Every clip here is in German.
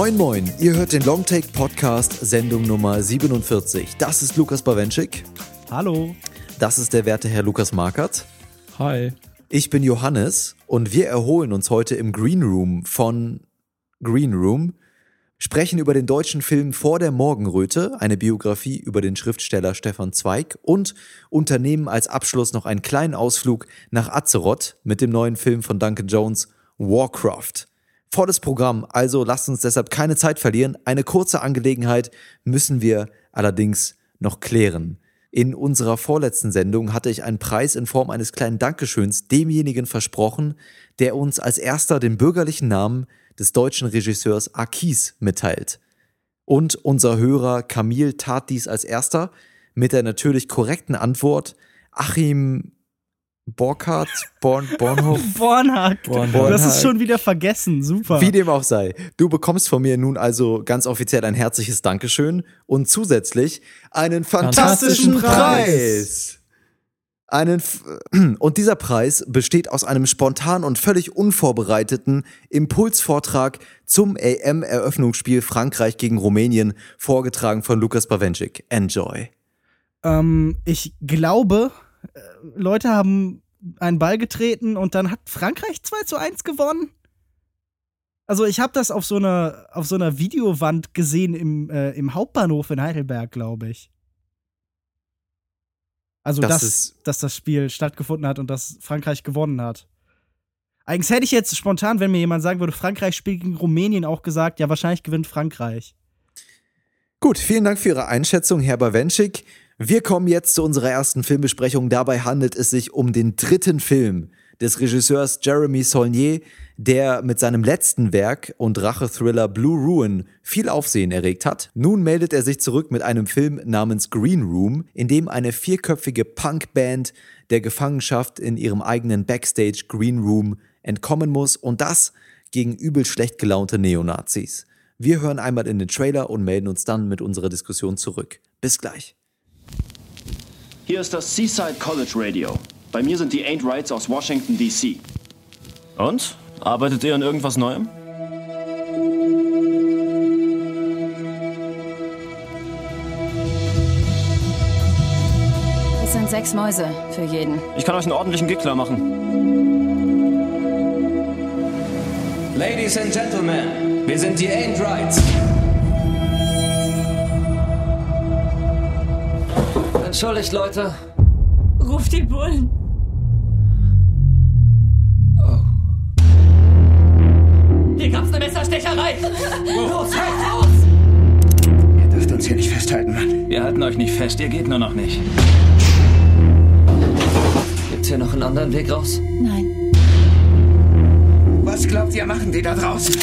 Moin Moin, ihr hört den Longtake Podcast Sendung Nummer 47. Das ist Lukas Bawenschik. Hallo. Das ist der werte Herr Lukas Markert. Hi. Ich bin Johannes und wir erholen uns heute im Green Room von Green Room, sprechen über den deutschen Film Vor der Morgenröte, eine Biografie über den Schriftsteller Stefan Zweig und unternehmen als Abschluss noch einen kleinen Ausflug nach Azeroth mit dem neuen Film von Duncan Jones Warcraft. Volles Programm, also lasst uns deshalb keine Zeit verlieren. Eine kurze Angelegenheit müssen wir allerdings noch klären. In unserer vorletzten Sendung hatte ich einen Preis in Form eines kleinen Dankeschöns demjenigen versprochen, der uns als erster den bürgerlichen Namen des deutschen Regisseurs Akis mitteilt. Und unser Hörer Camille tat dies als erster mit der natürlich korrekten Antwort Achim Borkhardt, Born, Bornhof. Bornhardt. Bornhardt. Das ist schon wieder vergessen. Super. Wie dem auch sei. Du bekommst von mir nun also ganz offiziell ein herzliches Dankeschön und zusätzlich einen fantastischen, Fantastischen Preis. Preis. Einen F und dieser Preis besteht aus einem spontan und völlig unvorbereiteten Impulsvortrag zum AM-Eröffnungsspiel Frankreich gegen Rumänien, vorgetragen von Lukas Bawenschik. Enjoy. ähm, ich glaube, äh, Leute haben einen Ball getreten und dann hat Frankreich 2 zu 1 gewonnen. Also ich habe das auf so einer auf so einer Videowand gesehen im, äh, im Hauptbahnhof in Heidelberg, glaube ich. Also Das dass, dass das Spiel stattgefunden hat und dass Frankreich gewonnen hat. Eigentlich hätte ich jetzt spontan, wenn mir jemand sagen würde, Frankreich spielt gegen Rumänien, auch gesagt, ja, wahrscheinlich gewinnt Frankreich. Gut, vielen Dank für Ihre Einschätzung, Herr Bawenschik. Wir kommen jetzt zu unserer ersten Filmbesprechung. Dabei handelt es sich um den dritten Film des Regisseurs Jeremy Saulnier, der mit seinem letzten Werk und Rachethriller Blue Ruin viel Aufsehen erregt hat. Nun meldet er sich zurück mit einem Film namens Green Room, in dem eine vierköpfige Punkband der Gefangenschaft in ihrem eigenen Backstage Green Room entkommen muss und das gegen übel schlecht gelaunte Neonazis. Wir hören einmal in den Trailer und melden uns dann mit unserer Diskussion zurück. Bis gleich. Hier ist das Seaside College Radio. Bei mir sind die Ain't Rights aus Washington, D.C. Und? Arbeitet ihr an irgendwas Neuem? Es sind sechs Mäuse für jeden. Ich kann euch einen ordentlichen Gig klar machen. Ladies and Gentlemen, wir sind die Ain't Rights. Entschuldigt, Leute. Ruf die Bullen. Messerstecherei. Los, halt raus! Ihr dürft uns hier nicht festhalten, Mann. Wir halten euch nicht fest, ihr geht nur noch nicht. Gibt's hier noch einen anderen Weg raus? Nein. Was glaubt ihr, machen die da draußen?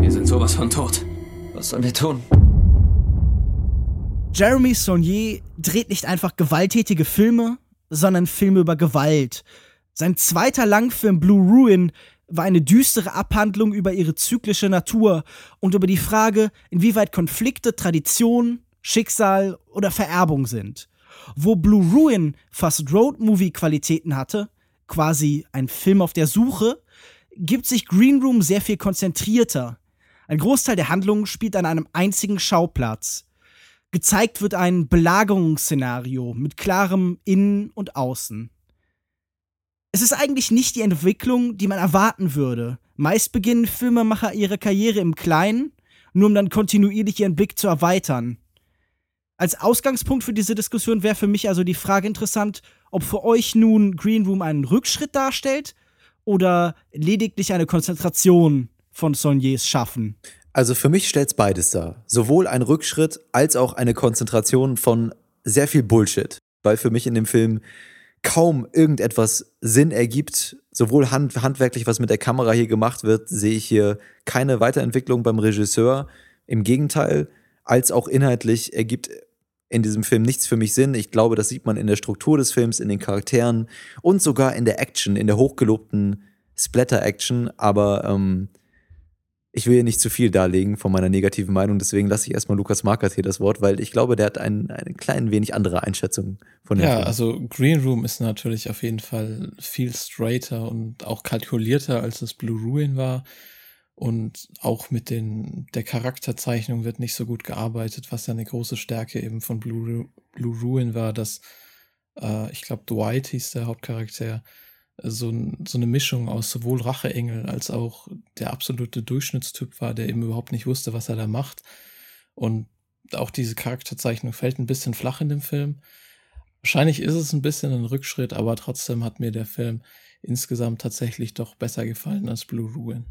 Wir sind sowas von tot. Was sollen wir tun? Jeremy Saulnier dreht nicht einfach gewalttätige Filme, sondern Filme über Gewalt. Sein zweiter Langfilm Blue Ruin war eine düstere Abhandlung über ihre zyklische Natur und über die Frage, inwieweit Konflikte Tradition, Schicksal oder Vererbung sind. Wo Blue Ruin fast Road-Movie-Qualitäten hatte, quasi ein Film auf der Suche, gibt sich Green Room sehr viel konzentrierter. Ein Großteil der Handlung spielt an einem einzigen Schauplatz. Gezeigt wird ein Belagerungsszenario mit klarem Innen und Außen. Es ist eigentlich nicht die Entwicklung, die man erwarten würde. Meist beginnen Filmemacher ihre Karriere im Kleinen, nur um dann kontinuierlich ihren Blick zu erweitern. Als Ausgangspunkt für diese Diskussion wäre für mich also die Frage interessant, ob für euch nun Green Room einen Rückschritt darstellt oder lediglich eine Konzentration von Saulniers Schaffen. Also für mich stellt's beides dar. Sowohl ein Rückschritt als auch eine Konzentration von sehr viel Bullshit. Weil für mich in dem Film kaum irgendetwas Sinn ergibt. Sowohl hand, handwerklich, was mit der Kamera hier gemacht wird, sehe ich hier keine Weiterentwicklung beim Regisseur. Im Gegenteil, als auch inhaltlich ergibt in diesem Film nichts für mich Sinn. Ich glaube, das sieht man in der Struktur des Films, in den Charakteren und sogar in der Action, in der hochgelobten Splatter-Action. Aber ähm, ich will hier nicht zu viel darlegen von meiner negativen Meinung, deswegen lasse ich erstmal Lukas Markert hier das Wort, weil ich glaube, der hat ein, eine klein wenig andere Einschätzung von dem Ja, Film. also Green Room ist natürlich auf jeden Fall viel straighter und auch kalkulierter, als es Blue Ruin war. Und auch mit den, der Charakterzeichnung wird nicht so gut gearbeitet, was ja eine große Stärke eben von Blue, Blue Ruin war, dass, äh, ich glaube, Dwight hieß der Hauptcharakter, so, so eine Mischung aus sowohl Racheengel als auch der absolute Durchschnittstyp war, der eben überhaupt nicht wusste, was er da macht. Und auch diese Charakterzeichnung fällt ein bisschen flach in dem Film. Wahrscheinlich ist es ein bisschen ein Rückschritt, aber trotzdem hat mir der Film insgesamt tatsächlich doch besser gefallen als Blue Ruin.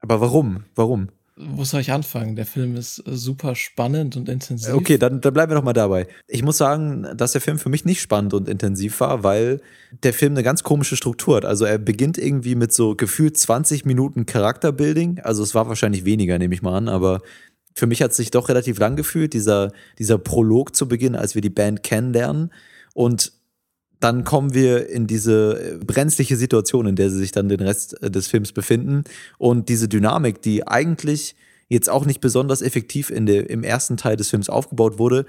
Aber warum? Warum? Wo soll ich anfangen? Der Film ist äh, super spannend und intensiv. Okay, dann, dann bleiben wir doch mal dabei. Ich muss sagen, dass der Film für mich nicht spannend und intensiv war, weil der Film eine ganz komische Struktur hat. Also er beginnt irgendwie mit so gefühlt 20 Minuten Charakterbuilding. Also es war wahrscheinlich weniger, nehme ich mal an, aber für mich hat es sich doch relativ lang gefühlt, dieser, dieser Prolog zu Beginn, als wir die Band kennenlernen. Und dann kommen wir in diese äh, brenzliche Situation, in der sie sich dann den Rest äh, des Films befinden. Und diese Dynamik, die eigentlich jetzt auch nicht besonders effektiv in der, im ersten Teil des Films aufgebaut wurde,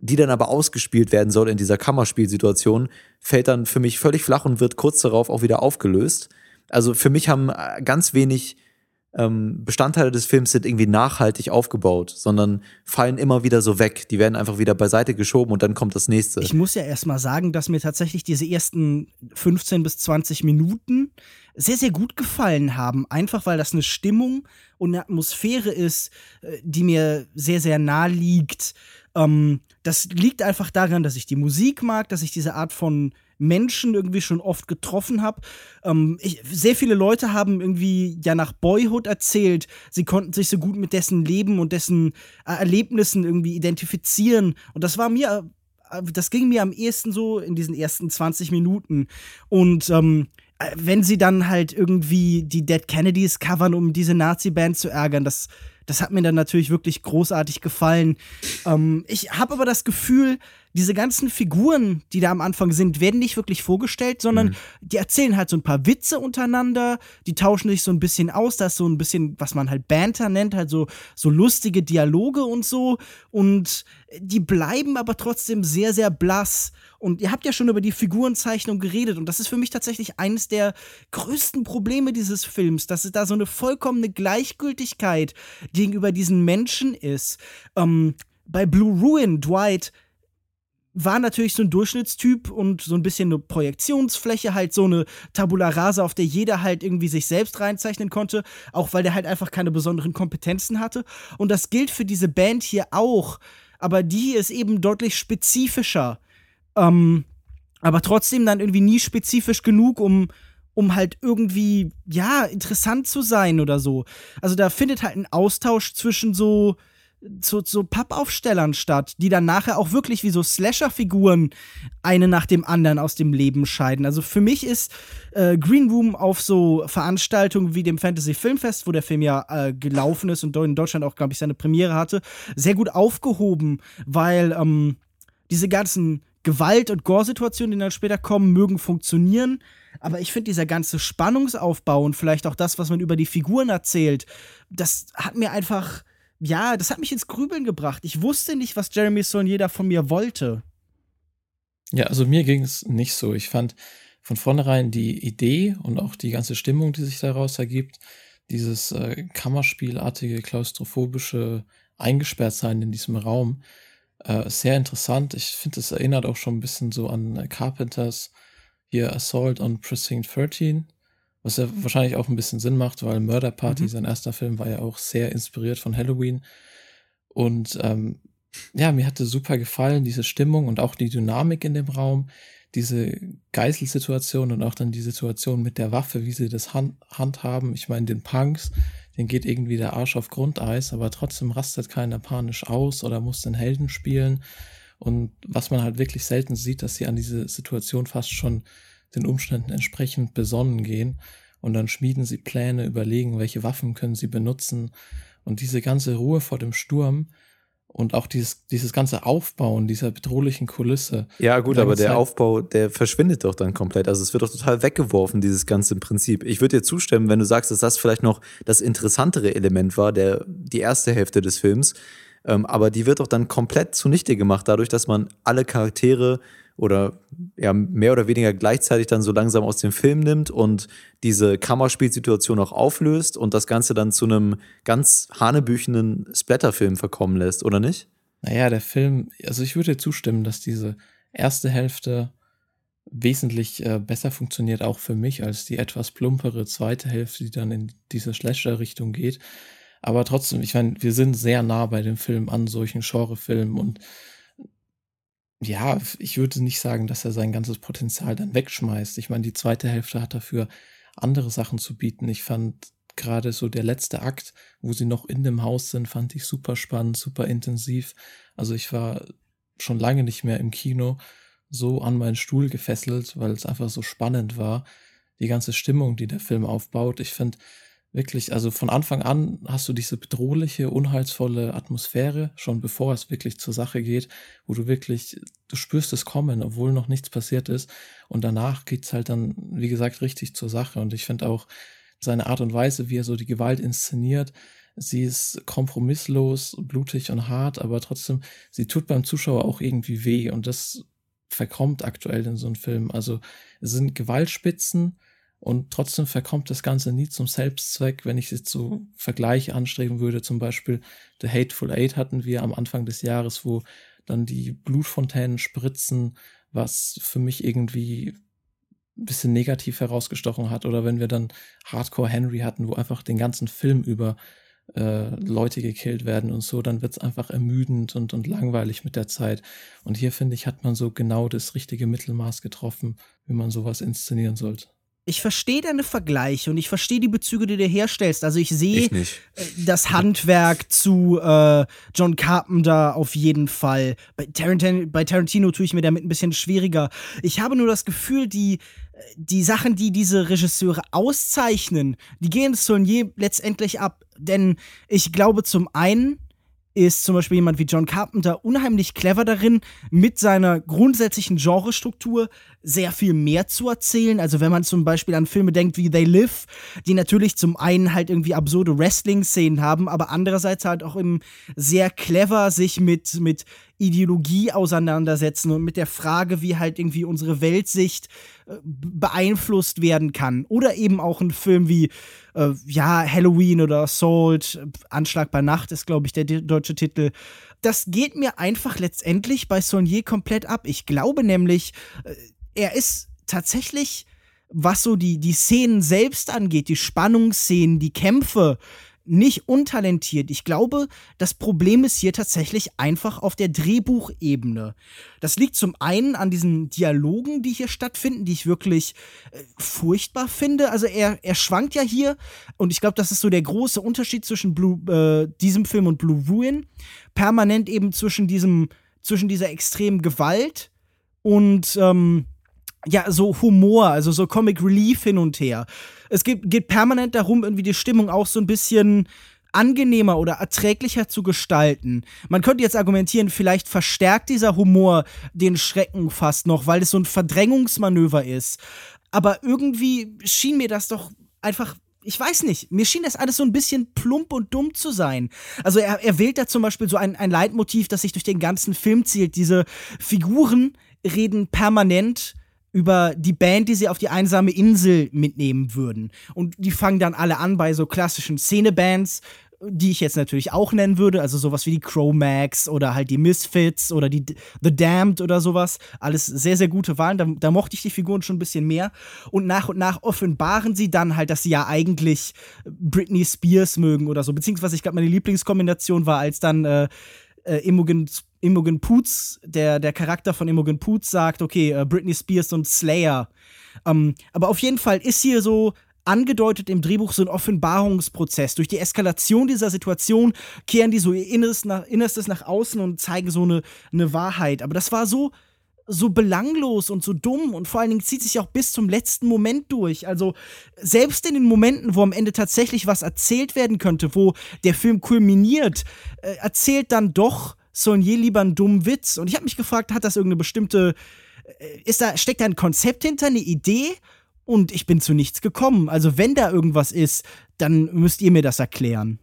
die dann aber ausgespielt werden soll in dieser Kammerspielsituation, fällt dann für mich völlig flach und wird kurz darauf auch wieder aufgelöst. Also für mich haben äh, ganz wenig ähm, Bestandteile des Films sind irgendwie nachhaltig aufgebaut, sondern fallen immer wieder so weg. Die werden einfach wieder beiseite geschoben und dann kommt das nächste. Ich muss ja erstmal sagen, dass mir tatsächlich diese ersten 15 bis 20 Minuten sehr, sehr gut gefallen haben. Einfach weil das eine Stimmung und eine Atmosphäre ist, äh, die mir sehr, sehr nah liegt. Ähm, das liegt einfach daran, dass ich die Musik mag, dass ich diese Art von Menschen irgendwie schon oft getroffen habe. Ähm, sehr viele Leute haben irgendwie ja nach Boyhood erzählt, sie konnten sich so gut mit dessen Leben und dessen äh, Erlebnissen irgendwie identifizieren. Und das war mir, äh, das ging mir am ehesten so in diesen ersten 20 Minuten. Und ähm, äh, wenn sie dann halt irgendwie die Dead Kennedys covern, um diese Nazi-Band zu ärgern, das, das hat mir dann natürlich wirklich großartig gefallen. Ähm, ich habe aber das Gefühl, diese ganzen Figuren, die da am Anfang sind, werden nicht wirklich vorgestellt, sondern Mhm. die erzählen halt so ein paar Witze untereinander, die tauschen sich so ein bisschen aus, da ist so ein bisschen, was man halt Banter nennt, halt so, so lustige Dialoge und so. Und die bleiben aber trotzdem sehr, sehr blass. Und ihr habt ja schon über die Figurenzeichnung geredet und das ist für mich tatsächlich eines der größten Probleme dieses Films, dass es da so eine vollkommene Gleichgültigkeit gegenüber diesen Menschen ist. Ähm, bei Blue Ruin, Dwight war natürlich so ein Durchschnittstyp und so ein bisschen eine Projektionsfläche, halt so eine Tabula rasa, auf der jeder halt irgendwie sich selbst reinzeichnen konnte, auch weil der halt einfach keine besonderen Kompetenzen hatte. Und das gilt für diese Band hier auch, aber die hier ist eben deutlich spezifischer. Ähm, aber trotzdem dann irgendwie nie spezifisch genug, um, um halt irgendwie, ja, interessant zu sein oder so. Also da findet halt ein Austausch zwischen so, so, so Pappaufstellern statt, die dann nachher auch wirklich wie so Slasher-Figuren eine nach dem anderen aus dem Leben scheiden. Also für mich ist äh, Green Room auf so Veranstaltungen wie dem Fantasy Filmfest, wo der Film ja äh, gelaufen ist und in Deutschland auch, glaube ich, seine Premiere hatte, sehr gut aufgehoben, weil ähm, diese ganzen Gewalt- und Gore-Situationen, die dann später kommen, mögen funktionieren. Aber ich finde, dieser ganze Spannungsaufbau und vielleicht auch das, was man über die Figuren erzählt, das hat mir einfach, ja, das hat mich ins Grübeln gebracht. Ich wusste nicht, was Jeremy Saulnier da von mir wollte. Ja, also mir ging es nicht so. Ich fand von vornherein die Idee und auch die ganze Stimmung, die sich daraus ergibt, dieses äh, Kammerspielartige, klaustrophobische Eingesperrtsein in diesem Raum, äh, sehr interessant. Ich finde, es erinnert auch schon ein bisschen so an Carpenters hier Assault on Precinct 13, was ja wahrscheinlich auch ein bisschen Sinn macht, weil Murder Party, Mhm. sein erster Film, war ja auch sehr inspiriert von Halloween. Und ähm, ja, mir hatte super gefallen, diese Stimmung und auch die Dynamik in dem Raum, diese Geiselsituation und auch dann die Situation mit der Waffe, wie sie das hand handhaben. Ich meine, den Punks, den geht irgendwie der Arsch auf Grundeis, aber trotzdem rastet keiner panisch aus oder muss den Helden spielen. Und was man halt wirklich selten sieht, dass sie an diese Situation fast schon den Umständen entsprechend besonnen gehen. Und dann schmieden sie Pläne, überlegen, welche Waffen können sie benutzen. Und diese ganze Ruhe vor dem Sturm und auch dieses, dieses ganze Aufbauen dieser bedrohlichen Kulisse. Ja, gut, aber der halt Aufbau, der verschwindet doch dann komplett. Also es wird doch total weggeworfen, dieses ganze Prinzip. Ich würde dir zustimmen, wenn du sagst, dass das vielleicht noch das interessantere Element war, der, die erste Hälfte des Films. Ähm, aber die wird doch dann komplett zunichte gemacht, dadurch, dass man alle Charaktere oder ja, mehr oder weniger gleichzeitig dann so langsam aus dem Film nimmt und diese Kammerspielsituation auch auflöst und das Ganze dann zu einem ganz hanebüchenen Splatterfilm verkommen lässt, oder nicht? Naja, der Film, also ich würde zustimmen, dass diese erste Hälfte wesentlich äh, besser funktioniert, auch für mich, als die etwas plumpere zweite Hälfte, die dann in diese Slasher-Richtung geht. Aber trotzdem, ich meine, wir sind sehr nah bei dem Film an solchen Genrefilmen und ja, ich würde nicht sagen, dass er sein ganzes Potenzial dann wegschmeißt. Ich meine, die zweite Hälfte hat dafür andere Sachen zu bieten. Ich fand gerade so der letzte Akt, wo sie noch in dem Haus sind, fand ich super spannend, super intensiv. Also ich war schon lange nicht mehr im Kino so an meinen Stuhl gefesselt, weil es einfach so spannend war. Die ganze Stimmung, die der Film aufbaut. Ich finde, wirklich, also von Anfang an hast du diese bedrohliche, unheilsvolle Atmosphäre, schon bevor es wirklich zur Sache geht, wo du wirklich, du spürst es kommen, obwohl noch nichts passiert ist. Und danach geht's halt dann, wie gesagt, richtig zur Sache. Und ich finde auch seine Art und Weise, wie er so die Gewalt inszeniert, sie ist kompromisslos, blutig und hart, aber trotzdem, sie tut beim Zuschauer auch irgendwie weh. Und das verkommt aktuell in so einem Film. Also es sind Gewaltspitzen, und trotzdem verkommt das Ganze nie zum Selbstzweck, wenn ich jetzt so Vergleiche anstreben würde. Zum Beispiel The Hateful Eight hatten wir am Anfang des Jahres, wo dann die Blutfontänen spritzen, was für mich irgendwie ein bisschen negativ herausgestochen hat. Oder wenn wir dann Hardcore Henry hatten, wo einfach den ganzen Film über äh, Leute gekillt werden und so, dann wird es einfach ermüdend und, und langweilig mit der Zeit. Und hier finde ich, hat man so genau das richtige Mittelmaß getroffen, wie man sowas inszenieren sollte ich verstehe deine Vergleiche und ich verstehe die Bezüge, die du herstellst. Also ich sehe äh, das Handwerk zu äh, John Carpenter auf jeden Fall. Bei Tarantino, bei Tarantino tue ich mir damit ein bisschen schwieriger. Ich habe nur das Gefühl, die, die Sachen, die diese Regisseure auszeichnen, die gehen Saulnier letztendlich ab. Denn ich glaube zum einen, ist zum Beispiel jemand wie John Carpenter unheimlich clever darin, mit seiner grundsätzlichen Genrestruktur sehr viel mehr zu erzählen. Also wenn man zum Beispiel an Filme denkt wie They Live, die natürlich zum einen halt irgendwie absurde Wrestling-Szenen haben, aber andererseits halt auch eben sehr clever sich mit, mit Ideologie auseinandersetzen und mit der Frage, wie halt irgendwie unsere Weltsicht beeinflusst werden kann. Oder eben auch ein Film wie äh, ja, Halloween oder Assault, Anschlag bei Nacht ist, glaube ich, der deutsche Titel. Das geht mir einfach letztendlich bei Saulnier komplett ab. Ich glaube nämlich, äh, er ist tatsächlich, was so die, die Szenen selbst angeht, die Spannungsszenen, die Kämpfe, nicht untalentiert. Ich glaube, das Problem ist hier tatsächlich einfach auf der Drehbuchebene. Das liegt zum einen an diesen Dialogen, die hier stattfinden, die ich wirklich äh, furchtbar finde. Also er, er schwankt ja hier und ich glaube, das ist so der große Unterschied zwischen Blue, äh, diesem Film und Blue Ruin. Permanent eben zwischen diesem, zwischen dieser extremen Gewalt und ähm, ja, so Humor, also so Comic Relief hin und her. Es geht, geht permanent darum, irgendwie die Stimmung auch so ein bisschen angenehmer oder erträglicher zu gestalten. Man könnte jetzt argumentieren, vielleicht verstärkt dieser Humor den Schrecken fast noch, weil es so ein Verdrängungsmanöver ist. Aber irgendwie schien mir das doch einfach ich weiß nicht, mir schien das alles so ein bisschen plump und dumm zu sein. Also er, er wählt da zum Beispiel so ein, ein Leitmotiv, das sich durch den ganzen Film zielt. Diese Figuren reden permanent über die Band, die sie auf die einsame Insel mitnehmen würden. Und die fangen dann alle an bei so klassischen Szenebands, die ich jetzt natürlich auch nennen würde, also sowas wie die Chromax oder halt die Misfits oder die The Damned oder sowas. Alles sehr, sehr gute Wahlen. Da, da, mochte ich die Figuren schon ein bisschen mehr. Und nach und nach offenbaren sie dann halt, dass sie ja eigentlich Britney Spears mögen oder so. Beziehungsweise, ich glaube, meine Lieblingskombination war, als dann äh, äh, Imogen, Imogen Poots, der, der Charakter von Imogen Poots sagt, okay, äh, Britney Spears und Slayer. Ähm, aber auf jeden Fall ist hier so angedeutet im Drehbuch so ein Offenbarungsprozess. Durch die Eskalation dieser Situation kehren die so ihr Innerstes nach, Innerstes nach außen und zeigen so eine, eine Wahrheit. Aber das war so, so belanglos und so dumm und vor allen Dingen zieht sich auch bis zum letzten Moment durch. Also selbst in den Momenten, wo am Ende tatsächlich was erzählt werden könnte, wo der Film kulminiert, äh, erzählt dann doch Saulnier lieber einen dummen Witz. Und ich habe mich gefragt, hat das irgendeine bestimmte, äh, ist da, steckt da ein Konzept hinter, eine Idee? Und ich bin zu nichts gekommen. Also wenn da irgendwas ist, dann müsst ihr mir das erklären.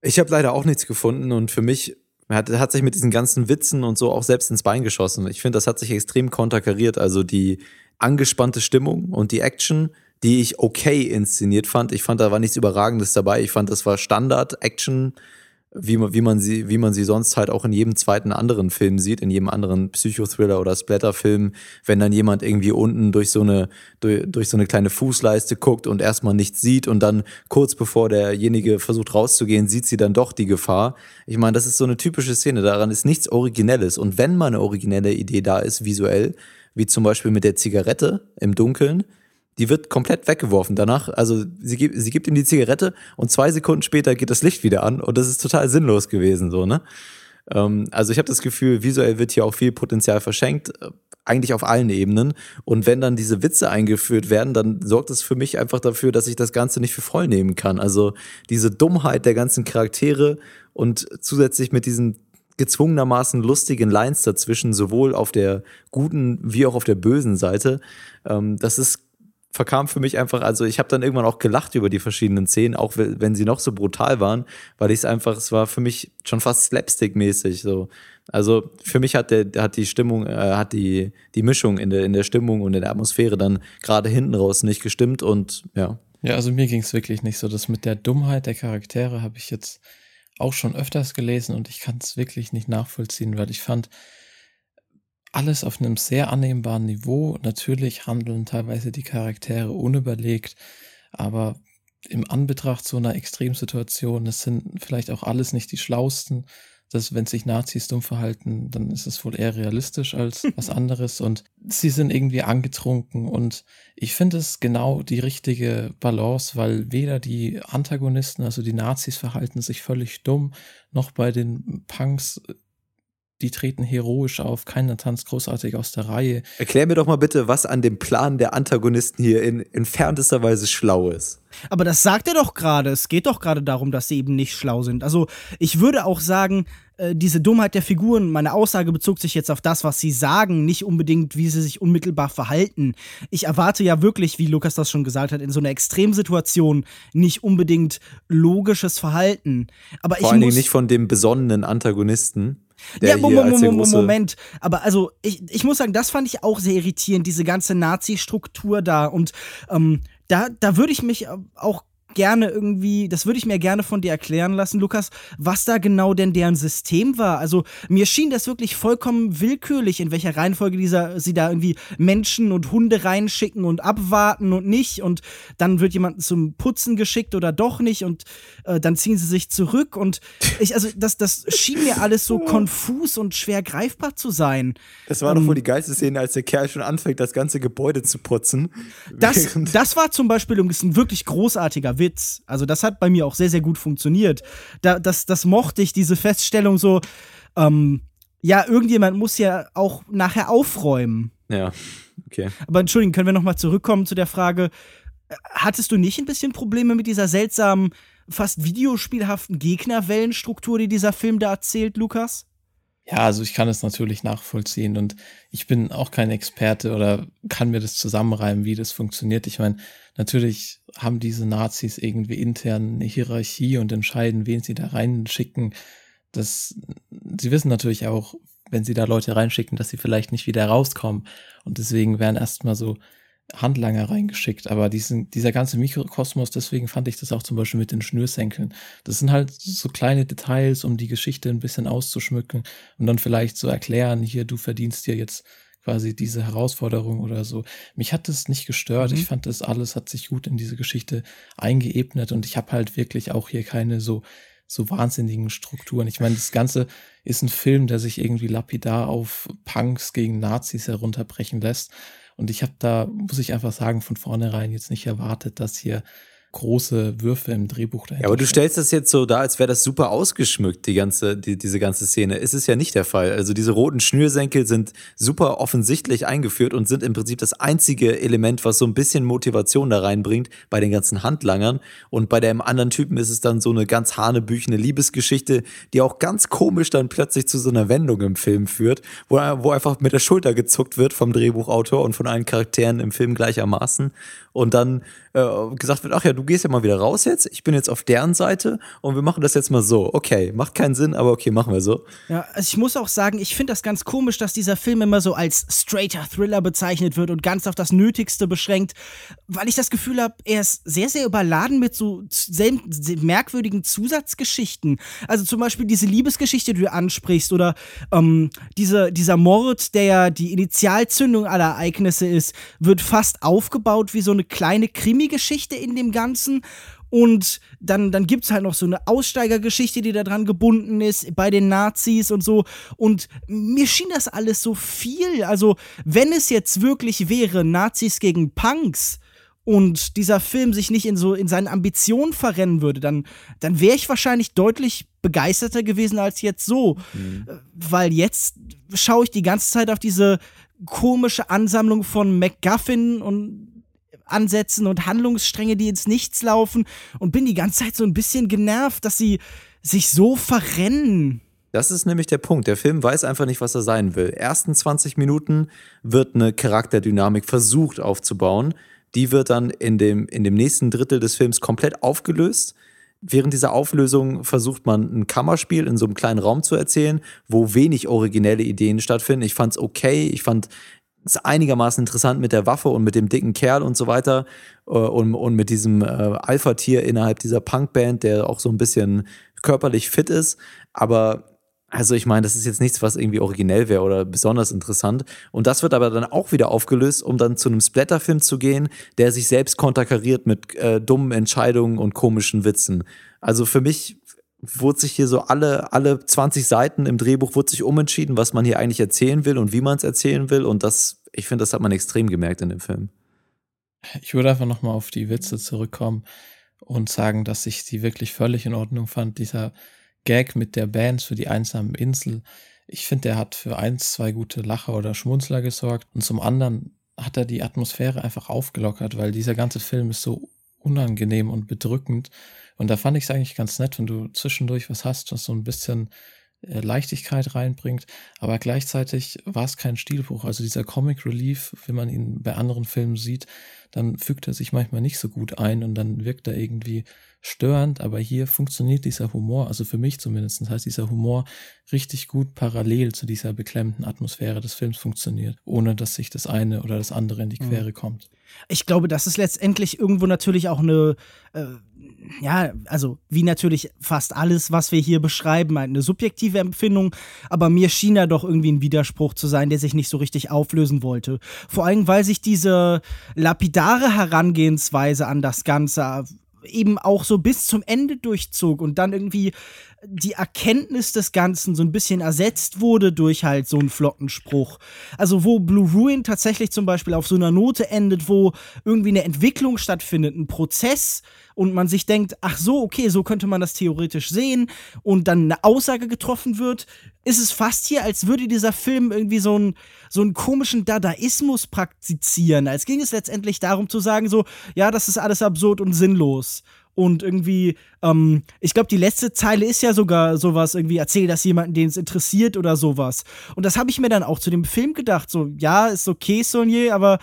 Ich habe leider auch nichts gefunden und für mich hat, hat sich mit diesen ganzen Witzen und so auch selbst ins Bein geschossen. Ich finde, das hat sich extrem konterkariert. Also die angespannte Stimmung und die Action, die ich okay inszeniert fand. Ich fand, da war nichts Überragendes dabei. Ich fand, das war Standard-Action wie man, wie man sie, wie man sie sonst halt auch in jedem zweiten anderen Film sieht, in jedem anderen Psychothriller oder Splatterfilm, wenn dann jemand irgendwie unten durch so eine, durch, durch so eine kleine Fußleiste guckt und erstmal nichts sieht und dann kurz bevor derjenige versucht rauszugehen, sieht sie dann doch die Gefahr. Ich meine, das ist so eine typische Szene, daran ist nichts Originelles. Und wenn mal eine originelle Idee da ist, visuell, wie zum Beispiel mit der Zigarette im Dunkeln, die wird komplett weggeworfen. Danach, also sie gibt, sie gibt ihm die Zigarette und zwei Sekunden später geht das Licht wieder an und das ist total sinnlos gewesen, so, ne? Ähm, also ich habe das Gefühl, visuell wird hier auch viel Potenzial verschenkt, äh, eigentlich auf allen Ebenen. Und wenn dann diese Witze eingeführt werden, dann sorgt es für mich einfach dafür, dass ich das Ganze nicht für voll nehmen kann. Also diese Dummheit der ganzen Charaktere und zusätzlich mit diesen gezwungenermaßen lustigen Lines dazwischen, sowohl auf der guten wie auch auf der bösen Seite, ähm, das ist verkam für mich einfach, also ich habe dann irgendwann auch gelacht über die verschiedenen Szenen, auch wenn sie noch so brutal waren, weil ich es einfach, es war für mich schon fast slapstick-mäßig so. Also für mich hat der hat die Stimmung, äh, hat die die Mischung in der in der Stimmung und in der Atmosphäre dann gerade hinten raus nicht gestimmt und ja. Ja, also mir ging es wirklich nicht so. Das mit der Dummheit der Charaktere habe ich jetzt auch schon öfters gelesen und ich kann es wirklich nicht nachvollziehen, weil ich fand, alles auf einem sehr annehmbaren Niveau. Natürlich handeln teilweise die Charaktere unüberlegt, aber im Anbetracht so einer Extremsituation, das sind vielleicht auch alles nicht die Schlausten. dass wenn sich Nazis dumm verhalten, dann ist es wohl eher realistisch als was anderes. Und sie sind irgendwie angetrunken. Und ich finde es genau die richtige Balance, weil weder die Antagonisten, also die Nazis, verhalten sich völlig dumm, noch bei den Punks die treten heroisch auf, keiner tanzt großartig aus der Reihe. Erklär mir doch mal bitte, was an dem Plan der Antagonisten hier in entferntester Weise schlau ist. Aber das sagt er doch gerade. Es geht doch gerade darum, dass sie eben nicht schlau sind. Also ich würde auch sagen, äh, diese Dummheit der Figuren, meine Aussage bezog sich jetzt auf das, was sie sagen, nicht unbedingt, wie sie sich unmittelbar verhalten. Ich erwarte ja wirklich, wie Lukas das schon gesagt hat, in so einer Extremsituation nicht unbedingt logisches Verhalten. Aber Vor ich allen Dingen nicht von dem besonnenen Antagonisten. Der ja, Moment, Moment, große- Moment. Aber also, ich, ich muss sagen, das fand ich auch sehr irritierend, diese ganze Nazi-Struktur da. Und ähm, da, da würde ich mich auch gerne irgendwie, das würde ich mir gerne von dir erklären lassen, Lukas, was da genau denn deren System war. Also mir schien das wirklich vollkommen willkürlich, in welcher Reihenfolge dieser, sie da irgendwie Menschen und Hunde reinschicken und abwarten und nicht und dann wird jemand zum Putzen geschickt oder doch nicht und äh, dann ziehen sie sich zurück und ich, also das, das schien mir alles so konfus und schwer greifbar zu sein. Das war doch wohl die geilste Szene, als der Kerl schon anfängt, das ganze Gebäude zu putzen. Das, das war zum Beispiel übrigens ein wirklich großartiger Witz. Also, das hat bei mir auch sehr, sehr gut funktioniert. Da, das, das mochte ich, diese Feststellung so, ähm, ja, irgendjemand muss ja auch nachher aufräumen. ja, okay. Aber entschuldigen, können wir nochmal zurückkommen zu der Frage, äh, hattest du nicht ein bisschen Probleme mit dieser seltsamen, fast videospielhaften Gegnerwellenstruktur, die dieser Film da erzählt, Lukas? Ja, also ich kann es natürlich nachvollziehen und ich bin auch kein Experte oder kann mir das zusammenreimen, wie das funktioniert. Ich meine, natürlich haben diese Nazis irgendwie intern eine Hierarchie und entscheiden, wen sie da reinschicken. Das, sie wissen natürlich auch, wenn sie da Leute reinschicken, dass sie vielleicht nicht wieder rauskommen. Und deswegen werden erstmal so Handlanger reingeschickt. Aber diesen, dieser ganze Mikrokosmos, deswegen fand ich das auch zum Beispiel mit den Schnürsenkeln. Das sind halt so kleine Details, um die Geschichte ein bisschen auszuschmücken und dann vielleicht so erklären, hier, du verdienst dir jetzt quasi diese Herausforderung oder so. Mich hat das nicht gestört. Mhm. Ich fand das alles hat sich gut in diese Geschichte eingeebnet und ich habe halt wirklich auch hier keine so so wahnsinnigen Strukturen. Ich meine, das Ganze ist ein Film, der sich irgendwie lapidar auf Punks gegen Nazis herunterbrechen lässt. Und ich habe da, muss ich einfach sagen, von vornherein jetzt nicht erwartet, dass hier große Würfe im Drehbuch dahinter. Ja, aber du stellst das jetzt so dar, als wäre das super ausgeschmückt, die ganze, die, diese ganze Szene. Ist es ja nicht der Fall. Also diese roten Schnürsenkel sind super offensichtlich eingeführt und sind im Prinzip das einzige Element, was so ein bisschen Motivation da reinbringt bei den ganzen Handlangern. Und bei dem anderen Typen ist es dann so eine ganz hanebüchene Liebesgeschichte, die auch ganz komisch dann plötzlich zu so einer Wendung im Film führt, wo, wo einfach mit der Schulter gezuckt wird vom Drehbuchautor und von allen Charakteren im Film gleichermaßen. Und dann äh, gesagt wird, ach ja, du gehst ja mal wieder raus jetzt, ich bin jetzt auf deren Seite und wir machen das jetzt mal so. Okay, macht keinen Sinn, aber okay, machen wir so. Ja, also ich muss auch sagen, ich finde das ganz komisch, dass dieser Film immer so als straighter Thriller bezeichnet wird und ganz auf das Nötigste beschränkt, weil ich das Gefühl habe, er ist sehr, sehr überladen mit so merkwürdigen Zusatzgeschichten. Also zum Beispiel diese Liebesgeschichte, die du ansprichst, oder ähm, diese, dieser Mord, der ja die Initialzündung aller Ereignisse ist, wird fast aufgebaut wie so eine kleine Krimi-Geschichte in dem Ganzen. Und dann, dann gibt es halt noch so eine Aussteigergeschichte, die da dran gebunden ist, bei den Nazis und so. Und mir schien das alles so viel. Also, wenn es jetzt wirklich wäre, Nazis gegen Punks, und dieser Film sich nicht in so in seinen Ambitionen verrennen würde, dann, dann wäre ich wahrscheinlich deutlich begeisterter gewesen als jetzt so. Mhm. Weil jetzt schaue ich die ganze Zeit auf diese komische Ansammlung von MacGuffin und Ansätzen und Handlungsstränge, die ins Nichts laufen und bin die ganze Zeit so ein bisschen genervt, dass sie sich so verrennen. Das ist nämlich der Punkt. Der Film weiß einfach nicht, was er sein will. Ersten 20 Minuten wird eine Charakterdynamik versucht aufzubauen. Die wird dann in dem, in dem nächsten Drittel des Films komplett aufgelöst. Während dieser Auflösung versucht man ein Kammerspiel in so einem kleinen Raum zu erzählen, wo wenig originelle Ideen stattfinden. Ich fand es okay. Ich fand ist einigermaßen interessant mit der Waffe und mit dem dicken Kerl und so weiter äh, und, und mit diesem äh, Alpha-Tier innerhalb dieser Punkband, der auch so ein bisschen körperlich fit ist. Aber also ich meine, das ist jetzt nichts, was irgendwie originell wäre oder besonders interessant. Und das wird aber dann auch wieder aufgelöst, um dann zu einem Splatterfilm zu gehen, der sich selbst konterkariert mit äh, dummen Entscheidungen und komischen Witzen. Also für mich wurde sich hier so alle, alle 20 Seiten im Drehbuch wurde sich umentschieden, was man hier eigentlich erzählen will und wie man es erzählen will. Und das, ich finde, das hat man extrem gemerkt in dem Film. Ich würde einfach nochmal auf die Witze zurückkommen und sagen, dass ich sie wirklich völlig in Ordnung fand. Dieser Gag mit der Band für die einsamen Insel. Ich finde, der hat für eins, zwei gute Lacher oder Schmunzler gesorgt. Und zum anderen hat er die Atmosphäre einfach aufgelockert, weil dieser ganze Film ist so unangenehm und bedrückend. Und da fand ich es eigentlich ganz nett, wenn du zwischendurch was hast, was so ein bisschen äh, Leichtigkeit reinbringt, aber gleichzeitig war es kein Stilbruch. Also dieser Comic Relief, wenn man ihn bei anderen Filmen sieht, dann fügt er sich manchmal nicht so gut ein und dann wirkt er irgendwie störend, aber hier funktioniert dieser Humor, also für mich zumindest, heißt dieser Humor richtig gut parallel zu dieser beklemmenden Atmosphäre des Films funktioniert, ohne dass sich das eine oder das andere in die mhm. Quere mhm. kommt. Ich glaube, das ist letztendlich irgendwo natürlich auch eine, äh, ja, also wie natürlich fast alles, was wir hier beschreiben, eine subjektive Empfindung, aber mir schien da doch irgendwie ein Widerspruch zu sein, der sich nicht so richtig auflösen wollte. Vor allem, weil sich diese lapidare Herangehensweise an das Ganze eben auch so bis zum Ende durchzog und dann irgendwie die Erkenntnis des Ganzen so ein bisschen ersetzt wurde durch halt so einen Flottenspruch. Also wo Blue Ruin tatsächlich zum Beispiel auf so einer Note endet, wo irgendwie eine Entwicklung stattfindet, ein Prozess und man sich denkt, ach so, okay, so könnte man das theoretisch sehen und dann eine Aussage getroffen wird, ist es fast hier, als würde dieser Film irgendwie so einen, so einen komischen Dadaismus praktizieren. Als ging es letztendlich darum zu sagen, so, ja, das ist alles absurd und sinnlos. Und irgendwie, ähm, ich glaube, die letzte Zeile ist ja sogar sowas, irgendwie, erzähl das jemanden, den es interessiert oder sowas. Und das habe ich mir dann auch zu dem Film gedacht. So, ja, ist okay, Sonier, aber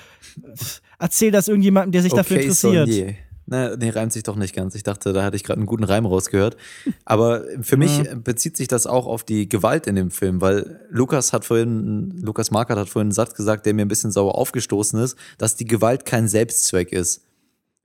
erzähl das irgendjemandem, der sich okay, dafür interessiert. Sonier. Na, nee, reimt sich doch nicht ganz. Ich dachte, da hatte ich gerade einen guten Reim rausgehört. Aber für mich ja. bezieht sich das auch auf die Gewalt in dem Film, weil Lukas hat vorhin, Lukas Markert hat vorhin einen Satz gesagt, der mir ein bisschen sauer aufgestoßen ist, dass die Gewalt kein Selbstzweck ist.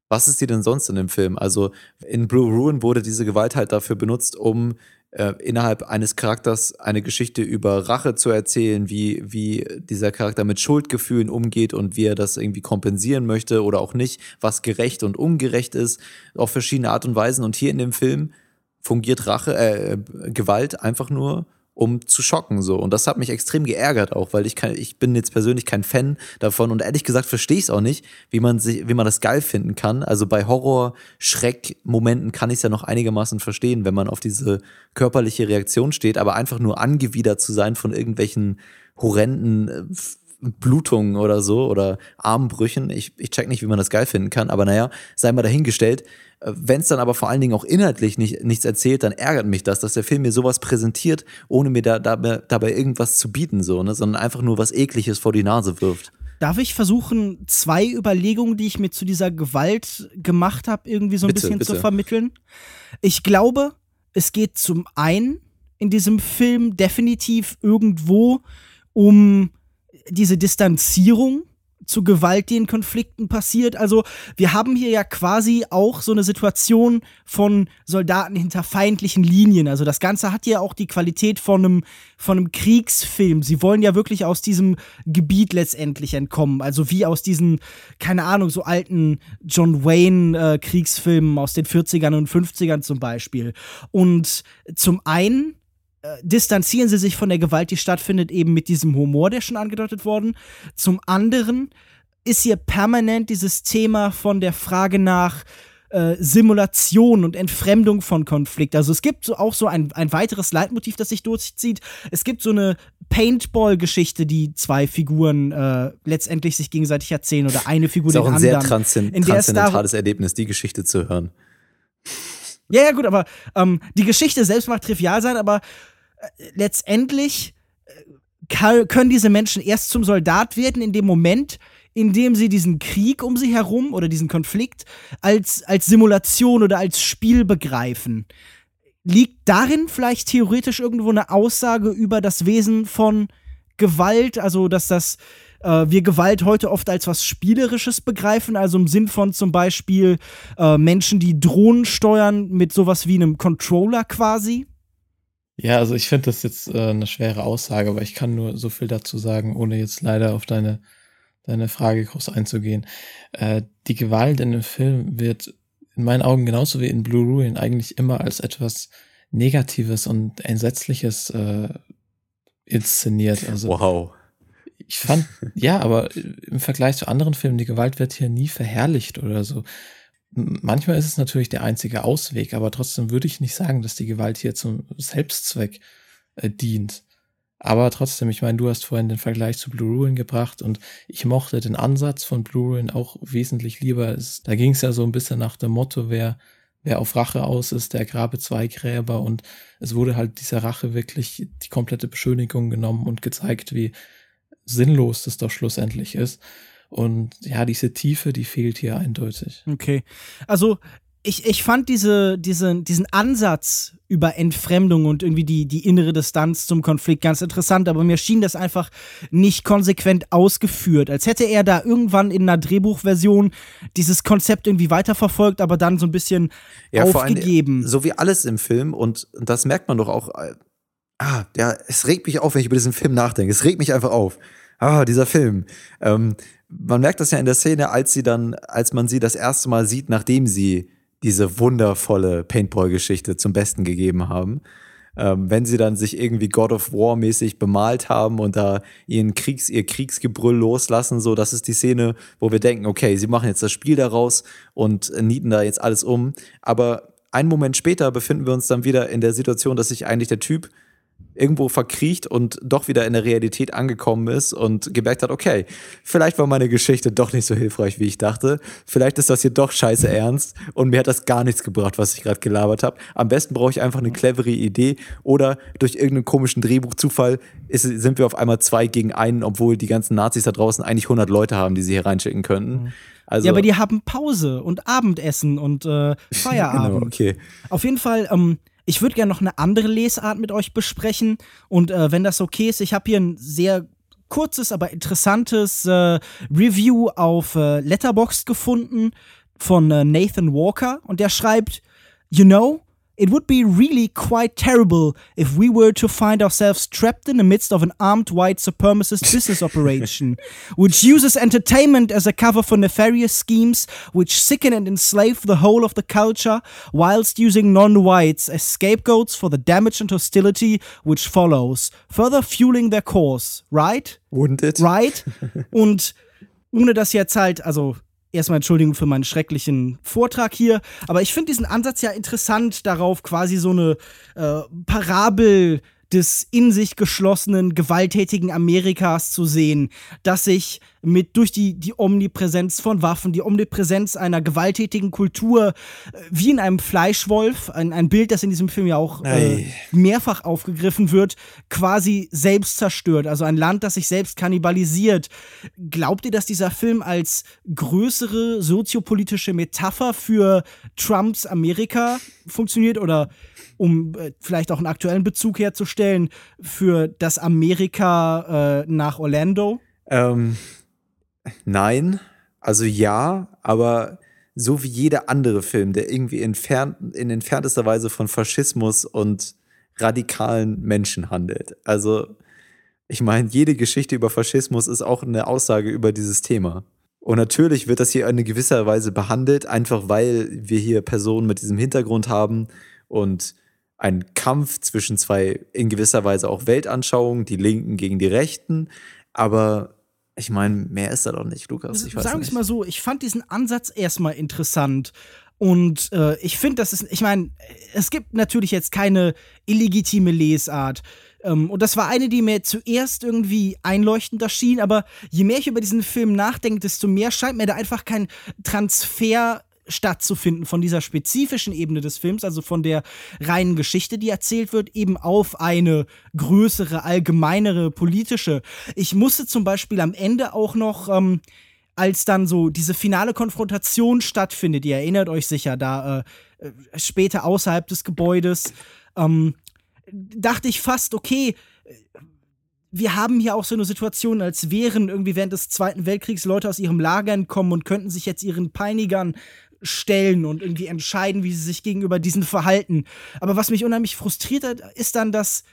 Was ist die denn sonst in dem Film? Also in Blue Ruin wurde diese Gewalt halt dafür benutzt, um äh, innerhalb eines Charakters eine Geschichte über Rache zu erzählen, wie, wie dieser Charakter mit Schuldgefühlen umgeht und wie er das irgendwie kompensieren möchte oder auch nicht, was gerecht und ungerecht ist, auf verschiedene Art und Weisen. Und hier in dem Film fungiert Rache, äh, Gewalt einfach nur um zu schocken so und das hat mich extrem geärgert auch, weil ich kann, ich bin jetzt persönlich kein Fan davon und ehrlich gesagt verstehe ich es auch nicht, wie man sich, wie man das geil finden kann. Also bei Horror, Schreck Momenten kann ich es ja noch einigermaßen verstehen, wenn man auf diese körperliche Reaktion steht, aber einfach nur angewidert zu sein von irgendwelchen horrenden äh, Blutungen oder so oder Armbrüchen. Ich, ich check nicht, wie man das geil finden kann, aber naja, sei mal dahingestellt. Wenn es dann aber vor allen Dingen auch inhaltlich nicht, nichts erzählt, dann ärgert mich das, dass der Film mir sowas präsentiert, ohne mir da, dabei, dabei irgendwas zu bieten, so, ne? sondern einfach nur was Ekliges vor die Nase wirft. Darf ich versuchen, zwei Überlegungen, die ich mir zu dieser Gewalt gemacht habe, irgendwie so ein Bitte, bisschen bitte. zu vermitteln? Ich glaube, es geht zum einen in diesem Film definitiv irgendwo um diese Distanzierung zu Gewalt, die in Konflikten passiert. Also wir haben hier ja quasi auch so eine Situation von Soldaten hinter feindlichen Linien. Also das Ganze hat ja auch die Qualität von einem, von einem Kriegsfilm. Sie wollen ja wirklich aus diesem Gebiet letztendlich entkommen. Also wie aus diesen, keine Ahnung, so alten John Wayne äh, aus den 40ern und 50ern zum Beispiel. Und zum einen äh, distanzieren sie sich von der Gewalt, die stattfindet, eben mit diesem Humor, der schon angedeutet worden. Zum anderen ist hier permanent dieses Thema von der Frage nach äh, Simulation und Entfremdung von Konflikt. Also es gibt so auch so ein, ein weiteres Leitmotiv, das sich durchzieht. Es gibt so eine Paintball-Geschichte, die zwei Figuren äh, letztendlich sich gegenseitig erzählen oder eine Figur Ist auch den ein sehr anderen. transzend in der es darum- transzendentales Erlebnis, die Geschichte zu hören. Ja, ja, gut, aber ähm, die Geschichte selbst mag trivial sein, aber letztendlich äh, können diese Menschen erst zum Soldat werden in dem Moment, in dem sie diesen Krieg um sie herum oder diesen Konflikt als, als Simulation oder als Spiel begreifen. Liegt darin vielleicht theoretisch irgendwo eine Aussage über das Wesen von Gewalt, also dass das äh, wir Gewalt heute oft als was Spielerisches begreifen, also im Sinn von zum Beispiel äh, Menschen, die Drohnen steuern mit sowas wie einem Controller quasi. Ja, also ich finde das jetzt äh, eine schwere Aussage, aber ich kann nur so viel dazu sagen, ohne jetzt leider auf deine, deine Frage groß einzugehen. Äh, die Gewalt in dem Film wird in meinen Augen genauso wie in Blue Ruin eigentlich immer als etwas Negatives und Entsetzliches äh, inszeniert. Also Wow. ich fand, ja, aber im Vergleich zu anderen Filmen, die Gewalt wird hier nie verherrlicht oder so. Manchmal ist es natürlich der einzige Ausweg, aber trotzdem würde ich nicht sagen, dass die Gewalt hier zum Selbstzweck äh, dient. Aber trotzdem, ich meine, du hast vorhin den Vergleich zu Blue Ruin gebracht und ich mochte den Ansatz von Blue Ruin auch wesentlich lieber. Es, da ging es ja so ein bisschen nach dem Motto, wer, wer auf Rache aus ist, der grabe zwei Gräber und es wurde halt dieser Rache wirklich die komplette Beschönigung genommen und gezeigt, wie sinnlos das doch schlussendlich ist. Und ja, diese Tiefe, die fehlt hier eindeutig. Okay. Also ich, ich fand diese, diese, diesen Ansatz über Entfremdung und irgendwie die, die innere Distanz zum Konflikt ganz interessant, aber mir schien das einfach nicht konsequent ausgeführt. Als hätte er da irgendwann in einer Drehbuchversion dieses Konzept irgendwie weiterverfolgt, aber dann so ein bisschen allem, aufgegeben. so wie alles im Film und das merkt man doch auch. äh, Ah, ja, es regt mich auf, wenn ich über diesen Film nachdenke. Es regt mich einfach auf. Ah, dieser Film. Ähm, man merkt das ja in der Szene, als sie dann, als man sie das erste Mal sieht, nachdem sie diese wundervolle Paintball-Geschichte zum Besten gegeben haben. Ähm, wenn sie dann sich irgendwie God of War mäßig bemalt haben und da ihren Kriegs, ihr Kriegsgebrüll loslassen, so, das ist die Szene, wo wir denken, okay, sie machen jetzt das Spiel daraus und nieten da jetzt alles um. Aber einen Moment später befinden wir uns dann wieder in der Situation, dass sich eigentlich der Typ irgendwo verkriecht und doch wieder in der Realität angekommen ist und gemerkt hat, okay, vielleicht war meine Geschichte doch nicht so hilfreich, wie ich dachte. Vielleicht ist das hier doch scheiße ernst und mir hat das gar nichts gebracht, was ich gerade gelabert habe. Am besten brauche ich einfach eine clevere Idee oder durch irgendeinen komischen Drehbuchzufall ist, sind wir auf einmal zwei gegen einen, obwohl die ganzen Nazis da draußen eigentlich 100 Leute haben, die sie hier reinschicken könnten. Also, ja, aber die haben Pause und Abendessen und äh, Feierabend. Genau, okay. Auf jeden Fall, ähm, ich würde gerne noch eine andere Lesart mit euch besprechen. Und äh, wenn das okay ist, ich habe hier ein sehr kurzes, aber interessantes äh, Review auf äh, Letterboxd gefunden von äh, Nathan Walker. Und der schreibt, You know, It would be really quite terrible if we were to find ourselves trapped in the midst of an armed white supremacist business operation, which uses entertainment as a cover for nefarious schemes which sicken and enslave the whole of the culture, whilst using non whites as scapegoats for the damage and hostility which follows, further fueling their cause, right? Wouldn't it? Right? Und ohne das jetzt halt, also erstmal Entschuldigung für meinen schrecklichen Vortrag hier, aber ich finde diesen Ansatz ja interessant, darauf quasi so eine äh, Parabel des in sich geschlossenen, gewalttätigen Amerikas zu sehen, das sich mit durch die, die Omnipräsenz von Waffen, die Omnipräsenz einer gewalttätigen Kultur, äh, wie in einem Fleischwolf, ein, ein Bild, das in diesem Film ja auch äh, mehrfach aufgegriffen wird, quasi selbst zerstört. Also ein Land, das sich selbst kannibalisiert. Glaubt ihr, dass dieser Film als größere soziopolitische Metapher für Trumps Amerika funktioniert oder um äh, vielleicht auch einen aktuellen Bezug herzustellen für das Amerika äh, nach Orlando? Ähm, nein, also ja, aber so wie jeder andere Film, der irgendwie entfernt, in entferntester Weise von Faschismus und radikalen Menschen handelt. Also, ich meine, jede Geschichte über Faschismus ist auch eine Aussage über dieses Thema. Und natürlich wird das hier in gewisser Weise behandelt, einfach weil wir hier Personen mit diesem Hintergrund haben und ein Kampf zwischen zwei in gewisser Weise auch Weltanschauungen, die Linken gegen die Rechten. Aber ich meine, mehr ist da doch nicht, Lukas. Ich weiß Sagen wir es mal so, ich fand diesen Ansatz erstmal interessant. Und äh, ich finde, das ist, ich meine, es gibt natürlich jetzt keine illegitime Lesart. Ähm, und das war eine, die mir zuerst irgendwie einleuchtend erschien, aber je mehr ich über diesen Film nachdenke, desto mehr scheint mir da einfach kein Transfer stattzufinden von dieser spezifischen Ebene des Films, also von der reinen Geschichte, die erzählt wird, eben auf eine größere, allgemeinere politische. Ich musste zum Beispiel am Ende auch noch, ähm, als dann so diese finale Konfrontation stattfindet, ihr erinnert euch sicher, da äh, äh, später außerhalb des Gebäudes, ähm, dachte ich fast, okay, wir haben hier auch so eine Situation, als wären irgendwie während des Zweiten Weltkriegs Leute aus ihrem Lager entkommen und könnten sich jetzt ihren Peinigern stellen und irgendwie entscheiden, wie sie sich gegenüber diesen verhalten. Aber was mich unheimlich frustriert hat, ist dann, dass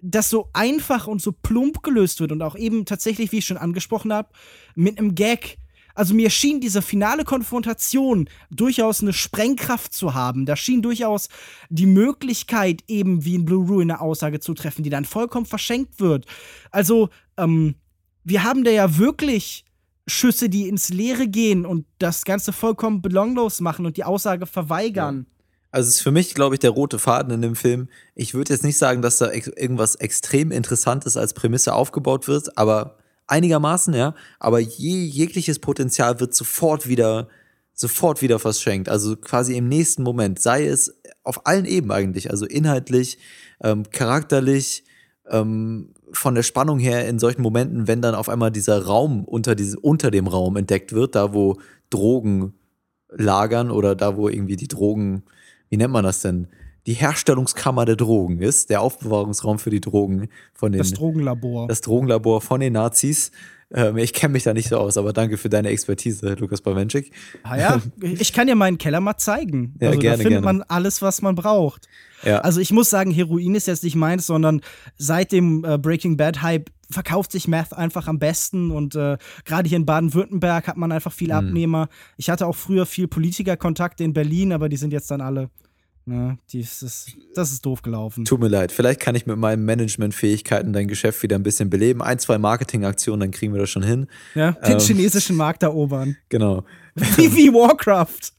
das so einfach und so plump gelöst wird und auch eben tatsächlich, wie ich schon angesprochen habe, mit einem Gag. Also mir schien diese finale Konfrontation durchaus eine Sprengkraft zu haben. Da schien durchaus die Möglichkeit, eben wie in Blue Ruin eine Aussage zu treffen, die dann vollkommen verschenkt wird. Also, ähm, wir haben da ja wirklich Schüsse, die ins Leere gehen und das Ganze vollkommen belonglos machen und die Aussage verweigern. Also es ist für mich, glaube ich, der rote Faden in dem Film. Ich würde jetzt nicht sagen, dass da ex irgendwas extrem Interessantes als Prämisse aufgebaut wird, aber einigermaßen, ja. Aber je, jegliches Potenzial wird sofort wieder, sofort wieder verschenkt. Also quasi im nächsten Moment, sei es auf allen Ebenen eigentlich, also inhaltlich, ähm, charakterlich, ähm, von der Spannung her in solchen Momenten, wenn dann auf einmal dieser Raum unter, diese, unter dem Raum entdeckt wird, da wo Drogen lagern oder da wo irgendwie die Drogen, wie nennt man das denn? Die Herstellungskammer der Drogen ist, der Aufbewahrungsraum für die Drogen von den Das Drogenlabor. das Drogenlabor von den Nazis. Ähm, ich kenne mich da nicht so aus, aber danke für deine Expertise, Lukas Bawenschik. Ah ja, ich kann dir meinen Keller mal zeigen. Ja, also gerne, da findet gerne. man alles, was man braucht. Ja. Also ich muss sagen, Heroin ist jetzt nicht meins, sondern seit dem äh, Breaking Bad Hype verkauft sich Meth einfach am besten und äh, gerade hier in Baden-Württemberg hat man einfach viel Mhm. Abnehmer. Ich hatte auch früher viel Politikerkontakte in Berlin, aber die sind jetzt dann alle. Ne, die ist, das, das ist doof gelaufen. Tut mir leid, vielleicht kann ich mit meinen Managementfähigkeiten dein Geschäft wieder ein bisschen beleben. Ein, zwei Marketingaktionen, dann kriegen wir das schon hin. Ja, den Ähm. chinesischen Markt erobern. Genau. Wie, wie Warcraft.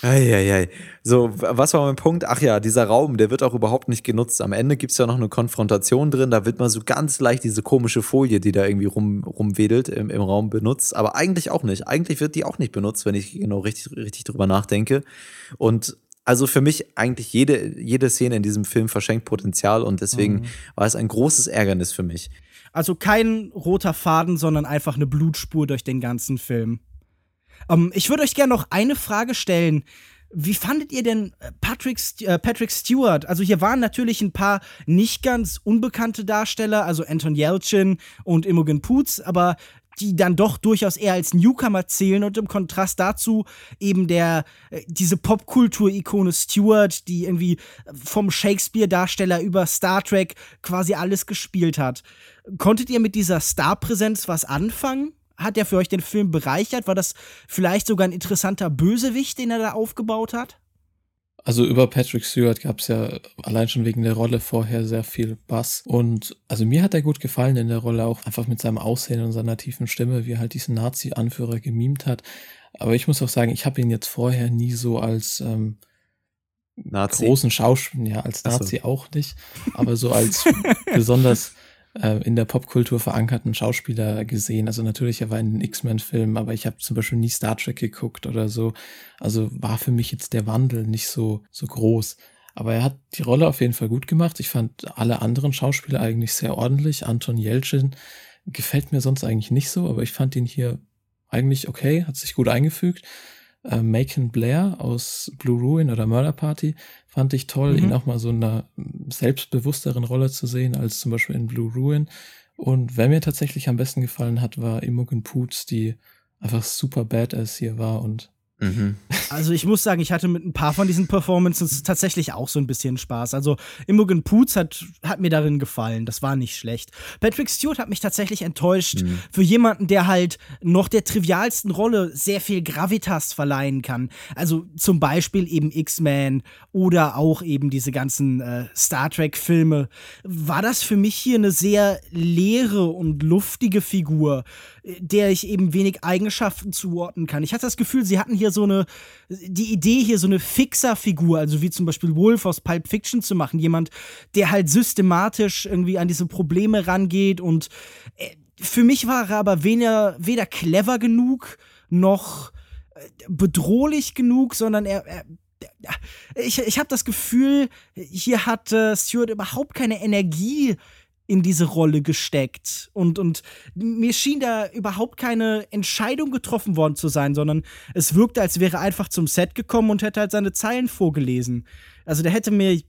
Eieiei. So, was war mein Punkt? Ach ja, dieser Raum, der wird auch überhaupt nicht genutzt. Am Ende gibt es ja noch eine Konfrontation drin, da wird mal so ganz leicht diese komische Folie, die da irgendwie rum, rumwedelt, im, im Raum benutzt. Aber eigentlich auch nicht. Eigentlich wird die auch nicht benutzt, wenn ich genau richtig, richtig drüber nachdenke. Und also für mich eigentlich jede, jede Szene in diesem Film verschenkt Potenzial und deswegen war es ein großes Ärgernis für mich. Also kein roter Faden, sondern einfach eine Blutspur durch den ganzen Film. Ähm, ich würde euch gerne noch eine Frage stellen. Wie fandet ihr denn äh, Patrick, äh, Patrick Stewart? Also hier waren natürlich ein paar nicht ganz unbekannte Darsteller, also Anton Yelchin und Imogen Poots, aber die dann doch durchaus eher als Newcomer zählen und im Kontrast dazu eben der äh, diese Popkultur-Ikone Stewart, die irgendwie vom Shakespeare-Darsteller über Star Trek quasi alles gespielt hat. Konntet ihr mit dieser Starpräsenz was anfangen? Hat er für euch den Film bereichert? War das vielleicht sogar ein interessanter Bösewicht, den er da aufgebaut hat? Also über Patrick Stewart gab es ja allein schon wegen der Rolle vorher sehr viel Bass. Und also mir hat er gut gefallen in der Rolle, auch einfach mit seinem Aussehen und seiner tiefen Stimme, wie er halt diesen Nazi-Anführer gemimt hat. Aber ich muss auch sagen, ich habe ihn jetzt vorher nie so als ähm, Nazi. großen Schauspieler, ja, als Nazi so. auch nicht, aber so als besonders äh, in der Popkultur verankerten Schauspieler gesehen. Also natürlich, er war in den X-Men-Filmen, aber ich habe zum Beispiel nie Star Trek geguckt oder so. Also war für mich jetzt der Wandel nicht so, so groß. Aber er hat die Rolle auf jeden Fall gut gemacht. Ich fand alle anderen Schauspieler eigentlich sehr ordentlich. Anton Jelchin gefällt mir sonst eigentlich nicht so, aber ich fand ihn hier eigentlich okay, hat sich gut eingefügt äh, Macon Blair aus Blue Ruin oder Murder Party fand ich toll, mhm. ihn auch mal so in einer selbstbewussteren Rolle zu sehen als zum Beispiel in Blue Ruin. Und wer mir tatsächlich am besten gefallen hat, war Imogen Poots, die einfach super badass hier war und Mhm. Also ich muss sagen, ich hatte mit ein paar von diesen Performances tatsächlich auch so ein bisschen Spaß. Also Imogen Poots hat, hat mir darin gefallen. Das war nicht schlecht. Patrick Stewart hat mich tatsächlich enttäuscht. Mhm. Für jemanden, der halt noch der trivialsten Rolle sehr viel Gravitas verleihen kann. Also zum Beispiel eben X-Men oder auch eben diese ganzen äh, Star Trek-Filme. War das für mich hier eine sehr leere und luftige Figur, der ich eben wenig Eigenschaften zuordnen kann. Ich hatte das Gefühl, sie hatten hier so eine, die Idee hier so eine Fixer-Figur, also wie zum Beispiel Wolf aus Pulp Fiction zu machen. Jemand, der halt systematisch irgendwie an diese Probleme rangeht und äh, für mich war er aber weder, weder clever genug noch äh, bedrohlich genug, sondern er, er ich, ich habe das Gefühl, hier hat äh, Stewart überhaupt keine Energie in diese Rolle gesteckt. Und, und mir schien da überhaupt keine Entscheidung getroffen worden zu sein, sondern es wirkte, als wäre er einfach zum Set gekommen und hätte halt seine Zeilen vorgelesen. Also der hätte mir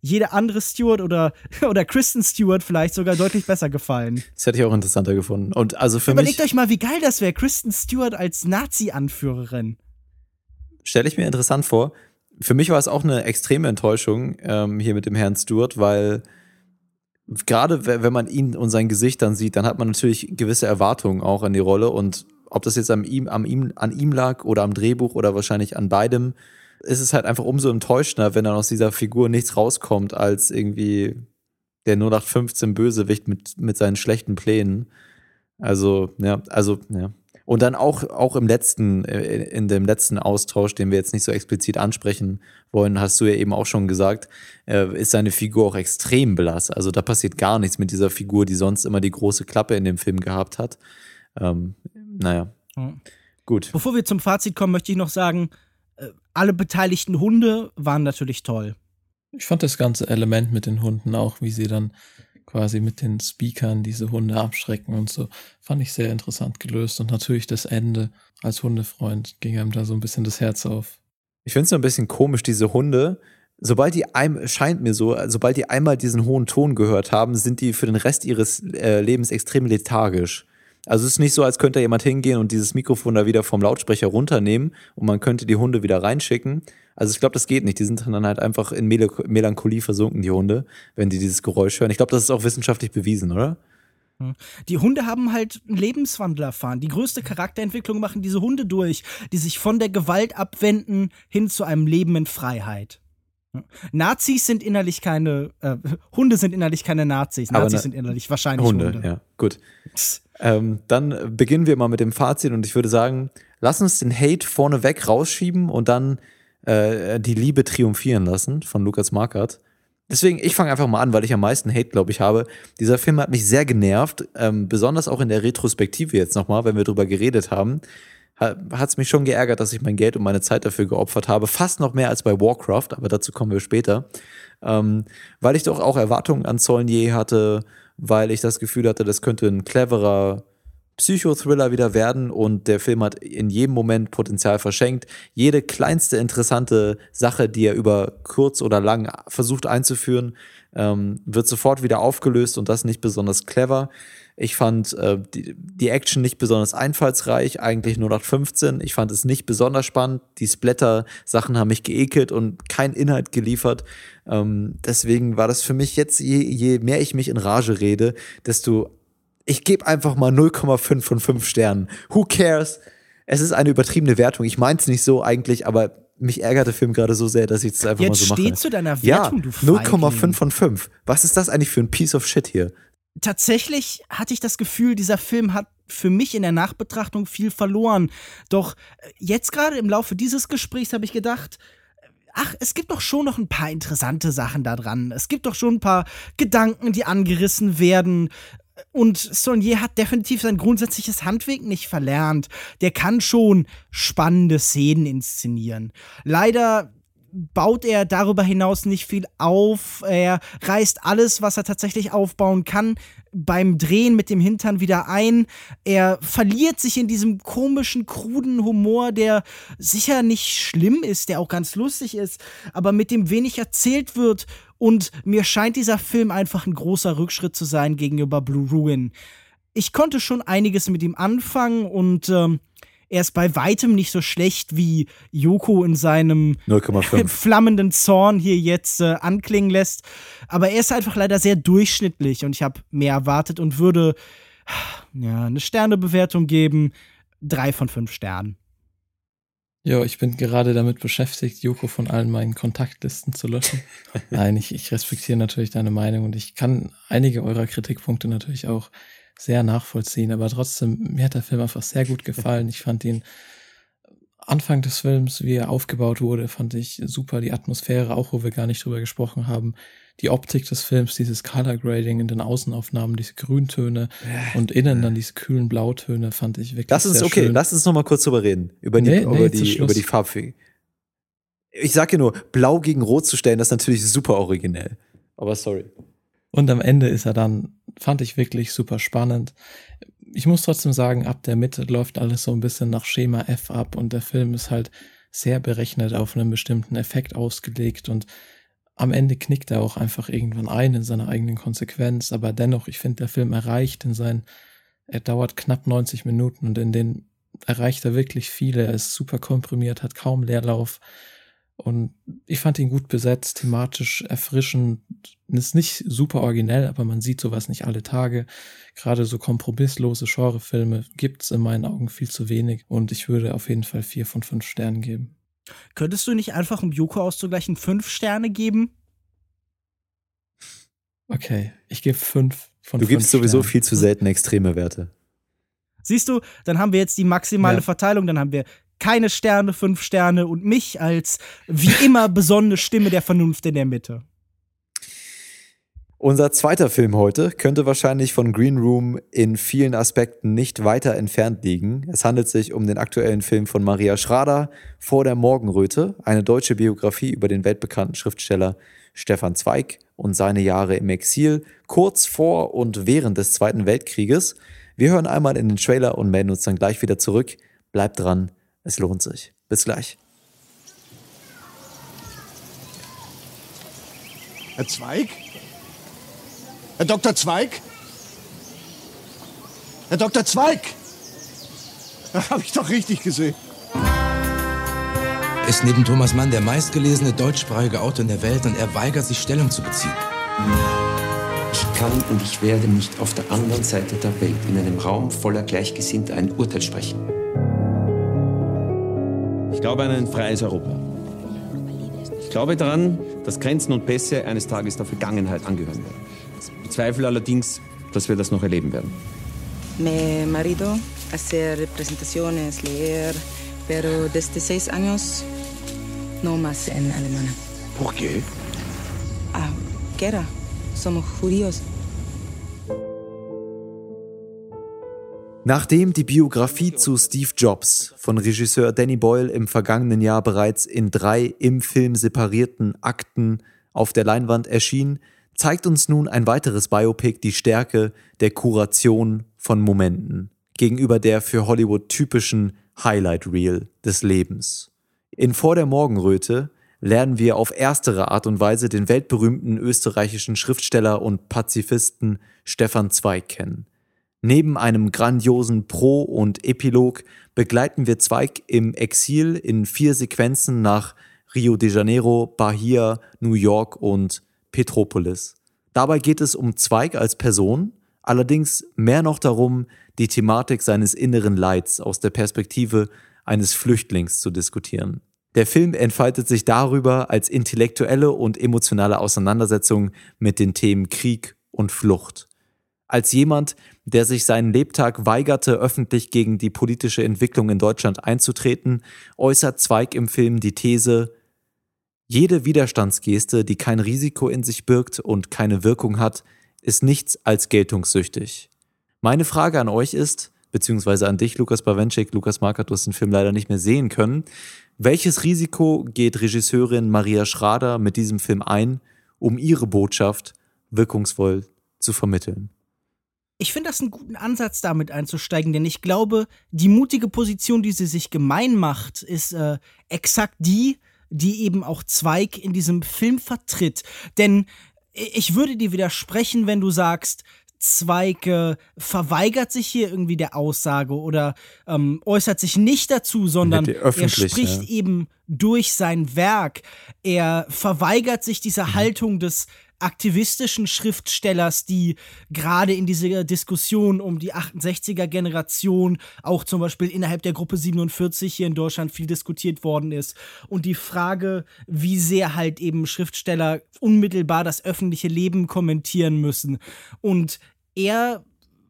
jeder andere Stewart oder, oder Kristen Stewart vielleicht sogar deutlich besser gefallen. Das hätte ich auch interessanter gefunden. Und also für Überlegt mich, euch mal, wie geil das wäre, Kristen Stewart als Nazi-Anführerin. Stelle ich mir interessant vor. Für mich war es auch eine extreme Enttäuschung ähm, hier mit dem Herrn Stewart, weil gerade wenn man ihn und sein Gesicht dann sieht, dann hat man natürlich gewisse Erwartungen auch an die Rolle und ob das jetzt an ihm, an ihm, an ihm lag oder am Drehbuch oder wahrscheinlich an beidem, ist es halt einfach umso enttäuschender, wenn dann aus dieser Figur nichts rauskommt als irgendwie der 0815 Bösewicht mit, mit seinen schlechten Plänen. Also, ja, also, ja. Und dann auch, auch im letzten, äh, in dem letzten Austausch, den wir jetzt nicht so explizit ansprechen wollen, hast du ja eben auch schon gesagt, äh, ist seine Figur auch extrem blass. Also da passiert gar nichts mit dieser Figur, die sonst immer die große Klappe in dem Film gehabt hat. Ähm, naja. Mhm. Gut. Bevor wir zum Fazit kommen, möchte ich noch sagen, äh, alle beteiligten Hunde waren natürlich toll. Ich fand das ganze Element mit den Hunden auch, wie sie dann quasi mit den Speakern diese Hunde abschrecken und so. Fand ich sehr interessant gelöst. Und natürlich das Ende als Hundefreund ging einem da so ein bisschen das Herz auf. Ich finde es so ein bisschen komisch, diese Hunde. Sobald die einem, scheint mir so, sobald die einmal diesen hohen Ton gehört haben, sind die für den Rest ihres äh, Lebens extrem lethargisch. Also es ist nicht so, als könnte jemand hingehen und dieses Mikrofon da wieder vom Lautsprecher runternehmen und man könnte die Hunde wieder reinschicken, also ich glaube, das geht nicht. Die sind dann halt einfach in Mel Melancholie versunken, die Hunde, wenn die dieses Geräusch hören. Ich glaube, das ist auch wissenschaftlich bewiesen, oder? Hm. Die Hunde haben halt einen Lebenswandel erfahren. Die größte Charakterentwicklung machen diese Hunde durch, die sich von der Gewalt abwenden hin zu einem Leben in Freiheit. Hm. Nazis sind innerlich keine, äh, Hunde sind innerlich keine Nazis. Nazis ne, sind innerlich wahrscheinlich Hunde. Hunde. Ja, gut. ähm, dann beginnen wir mal mit dem Fazit und ich würde sagen, lass uns den Hate vorneweg rausschieben und dann äh, die Liebe triumphieren lassen von Lukas Markert. Deswegen, ich fange einfach mal an, weil ich am meisten Hate, glaube ich, habe. Dieser Film hat mich sehr genervt, ähm, besonders auch in der Retrospektive jetzt nochmal, wenn wir drüber geredet haben. Hat es mich schon geärgert, dass ich mein Geld und meine Zeit dafür geopfert habe. Fast noch mehr als bei Warcraft, aber dazu kommen wir später. Ähm, weil ich doch auch Erwartungen an Zollen hatte, weil ich das Gefühl hatte, das könnte ein cleverer Psychothriller wieder werden und der Film hat in jedem Moment Potenzial verschenkt. Jede kleinste interessante Sache, die er über kurz oder lang versucht einzuführen, ähm, wird sofort wieder aufgelöst und das nicht besonders clever. Ich fand äh, die, die Action nicht besonders einfallsreich, eigentlich nur nach 15. Ich fand es nicht besonders spannend. Die Splatter-Sachen haben mich geekelt und kein Inhalt geliefert. Ähm, deswegen war das für mich jetzt, je, je mehr ich mich in Rage rede, desto ich gebe einfach mal 0,5 von 5 Sternen. Who cares? Es ist eine übertriebene Wertung. Ich meine es nicht so eigentlich, aber mich ärgert der Film gerade so sehr, dass ich es einfach Jetzt mal so mache. steht zu deiner ja, Wertung, du 0,5 von 5. Was ist das eigentlich für ein Piece of Shit hier? Tatsächlich hatte ich das Gefühl, dieser Film hat für mich in der Nachbetrachtung viel verloren. Doch äh, jetzt gerade im Laufe dieses Gesprächs habe ich gedacht, ach, es gibt doch schon noch ein paar interessante Sachen da dran. Es gibt doch schon ein paar Gedanken, die angerissen werden. Und Saunier hat definitiv sein grundsätzliches Handwerk nicht verlernt. Der kann schon spannende Szenen inszenieren. Leider baut er darüber hinaus nicht viel auf. Er reißt alles, was er tatsächlich aufbauen kann, beim Drehen mit dem Hintern wieder ein. Er verliert sich in diesem komischen, kruden Humor, der sicher nicht schlimm ist, der auch ganz lustig ist, aber mit dem wenig erzählt wird. Und mir scheint dieser Film einfach ein großer Rückschritt zu sein gegenüber Blue Ruin. Ich konnte schon einiges mit ihm anfangen und ähm, er ist bei weitem nicht so schlecht, wie Yoko in seinem 0,5. flammenden Zorn hier jetzt äh, anklingen lässt. Aber er ist einfach leider sehr durchschnittlich und ich habe mehr erwartet und würde ja, eine Sternebewertung geben. Drei von fünf Sternen. Ja, ich bin gerade damit beschäftigt, Joko von allen meinen Kontaktlisten zu löschen. Nein, ich, ich respektiere natürlich deine Meinung und ich kann einige eurer Kritikpunkte natürlich auch sehr nachvollziehen, aber trotzdem, mir hat der Film einfach sehr gut gefallen. Ich fand ihn Anfang des Films, wie er aufgebaut wurde, fand ich super. Die Atmosphäre, auch wo wir gar nicht drüber gesprochen haben. Die Optik des Films, dieses Color Grading in den Außenaufnahmen, diese Grüntöne und innen dann diese kühlen Blautöne, fand ich wirklich Lass uns, okay, schön. lass uns noch mal kurz drüber reden. Über die, Nee, nee, über die, über die Farbfähigkeit. Ich sag ja nur, blau gegen rot zu stellen, das ist natürlich super originell. Aber sorry. Und am Ende ist er dann, fand ich wirklich super spannend. Ich muss trotzdem sagen, ab der Mitte läuft alles so ein bisschen nach Schema F ab und der Film ist halt sehr berechnet auf einen bestimmten Effekt ausgelegt und am Ende knickt er auch einfach irgendwann ein in seiner eigenen Konsequenz, aber dennoch, ich finde, der Film erreicht in seinen, er dauert knapp 90 Minuten und in denen erreicht er wirklich viele, er ist super komprimiert, hat kaum Leerlauf und ich fand ihn gut besetzt, thematisch erfrischend, ist nicht super originell, aber man sieht sowas nicht alle Tage. Gerade so kompromisslose Genrefilme gibt's in meinen Augen viel zu wenig und ich würde auf jeden Fall vier von fünf Sternen geben. Könntest du nicht einfach um Yoko auszugleichen fünf Sterne geben? Okay, ich gebe fünf von Du fünf gibst sowieso Sternen. viel zu selten extreme Werte. Siehst du, dann haben wir jetzt die maximale Ja. Verteilung, dann haben wir keine Sterne, fünf Sterne und mich als wie immer besonnene Stimme der Vernunft in der Mitte. Unser zweiter Film heute könnte wahrscheinlich von Green Room in vielen Aspekten nicht weiter entfernt liegen. Es handelt sich um den aktuellen Film von Maria Schrader, Vor der Morgenröte, eine deutsche Biografie über den weltbekannten Schriftsteller Stefan Zweig und seine Jahre im Exil, kurz vor und während des Zweiten Weltkrieges. Wir hören einmal in den Trailer und melden uns dann gleich wieder zurück. Bleibt dran, es lohnt sich. Bis gleich. Herr Zweig? Herr Dr. Zweig? Herr Dr. Zweig! Habe ich doch richtig gesehen. ist neben Thomas Mann der meistgelesene deutschsprachige Autor in der Welt und er weigert sich Stellung zu beziehen. Ich kann und ich werde nicht auf der anderen Seite der Welt in einem Raum voller Gleichgesinnter ein Urteil sprechen. Ich glaube an ein freies Europa. Ich glaube daran, dass Grenzen und Pässe eines Tages der Vergangenheit angehören werden. Ich bezweifle allerdings, dass wir das noch erleben werden. Mi marido hace representaciones, leer, pero desde seis años no más en alemán. ¿Por qué? Ah, guerra. Somos judíos. Nachdem die Biografie zu Steve Jobs von Regisseur Danny Boyle im vergangenen Jahr bereits in drei im Film separierten Akten auf der Leinwand erschien, zeigt uns nun ein weiteres Biopic die Stärke der Kuration von Momenten gegenüber der für Hollywood typischen Highlight Reel des Lebens. In Vor der Morgenröte lernen wir auf erstere Art und Weise den weltberühmten österreichischen Schriftsteller und Pazifisten Stefan Zweig kennen. Neben einem grandiosen Pro- und Epilog begleiten wir Zweig im Exil in vier Sequenzen nach Rio de Janeiro, Bahia, New York und Petropolis. Dabei geht es um Zweig als Person, allerdings mehr noch darum, die Thematik seines inneren Leids aus der Perspektive eines Flüchtlings zu diskutieren. Der Film entfaltet sich darüber als intellektuelle und emotionale Auseinandersetzung mit den Themen Krieg und Flucht. Als jemand, der sich seinen Lebtag weigerte, öffentlich gegen die politische Entwicklung in Deutschland einzutreten, äußert Zweig im Film die These, jede Widerstandsgeste, die kein Risiko in sich birgt und keine Wirkung hat, ist nichts als geltungssüchtig. Meine Frage an euch ist, beziehungsweise an dich, Lukas Bawenschik, Lukas Mark hat den Film leider nicht mehr sehen können. Welches Risiko geht Regisseurin Maria Schrader mit diesem Film ein, um ihre Botschaft wirkungsvoll zu vermitteln? Ich finde das einen guten Ansatz, damit einzusteigen, denn ich glaube, die mutige Position, die sie sich gemein macht, ist äh, exakt die, die eben auch Zweig in diesem Film vertritt. Denn ich würde dir widersprechen, wenn du sagst, Zweig äh, verweigert sich hier irgendwie der Aussage oder ähm, äußert sich nicht dazu, sondern er spricht ja. eben durch sein Werk. Er verweigert sich dieser mhm. Haltung des aktivistischen Schriftstellers, die gerade in dieser Diskussion um die 68er Generation auch zum Beispiel innerhalb der Gruppe 47 hier in Deutschland viel diskutiert worden ist. Und die Frage, wie sehr halt eben Schriftsteller unmittelbar das öffentliche Leben kommentieren müssen. Und er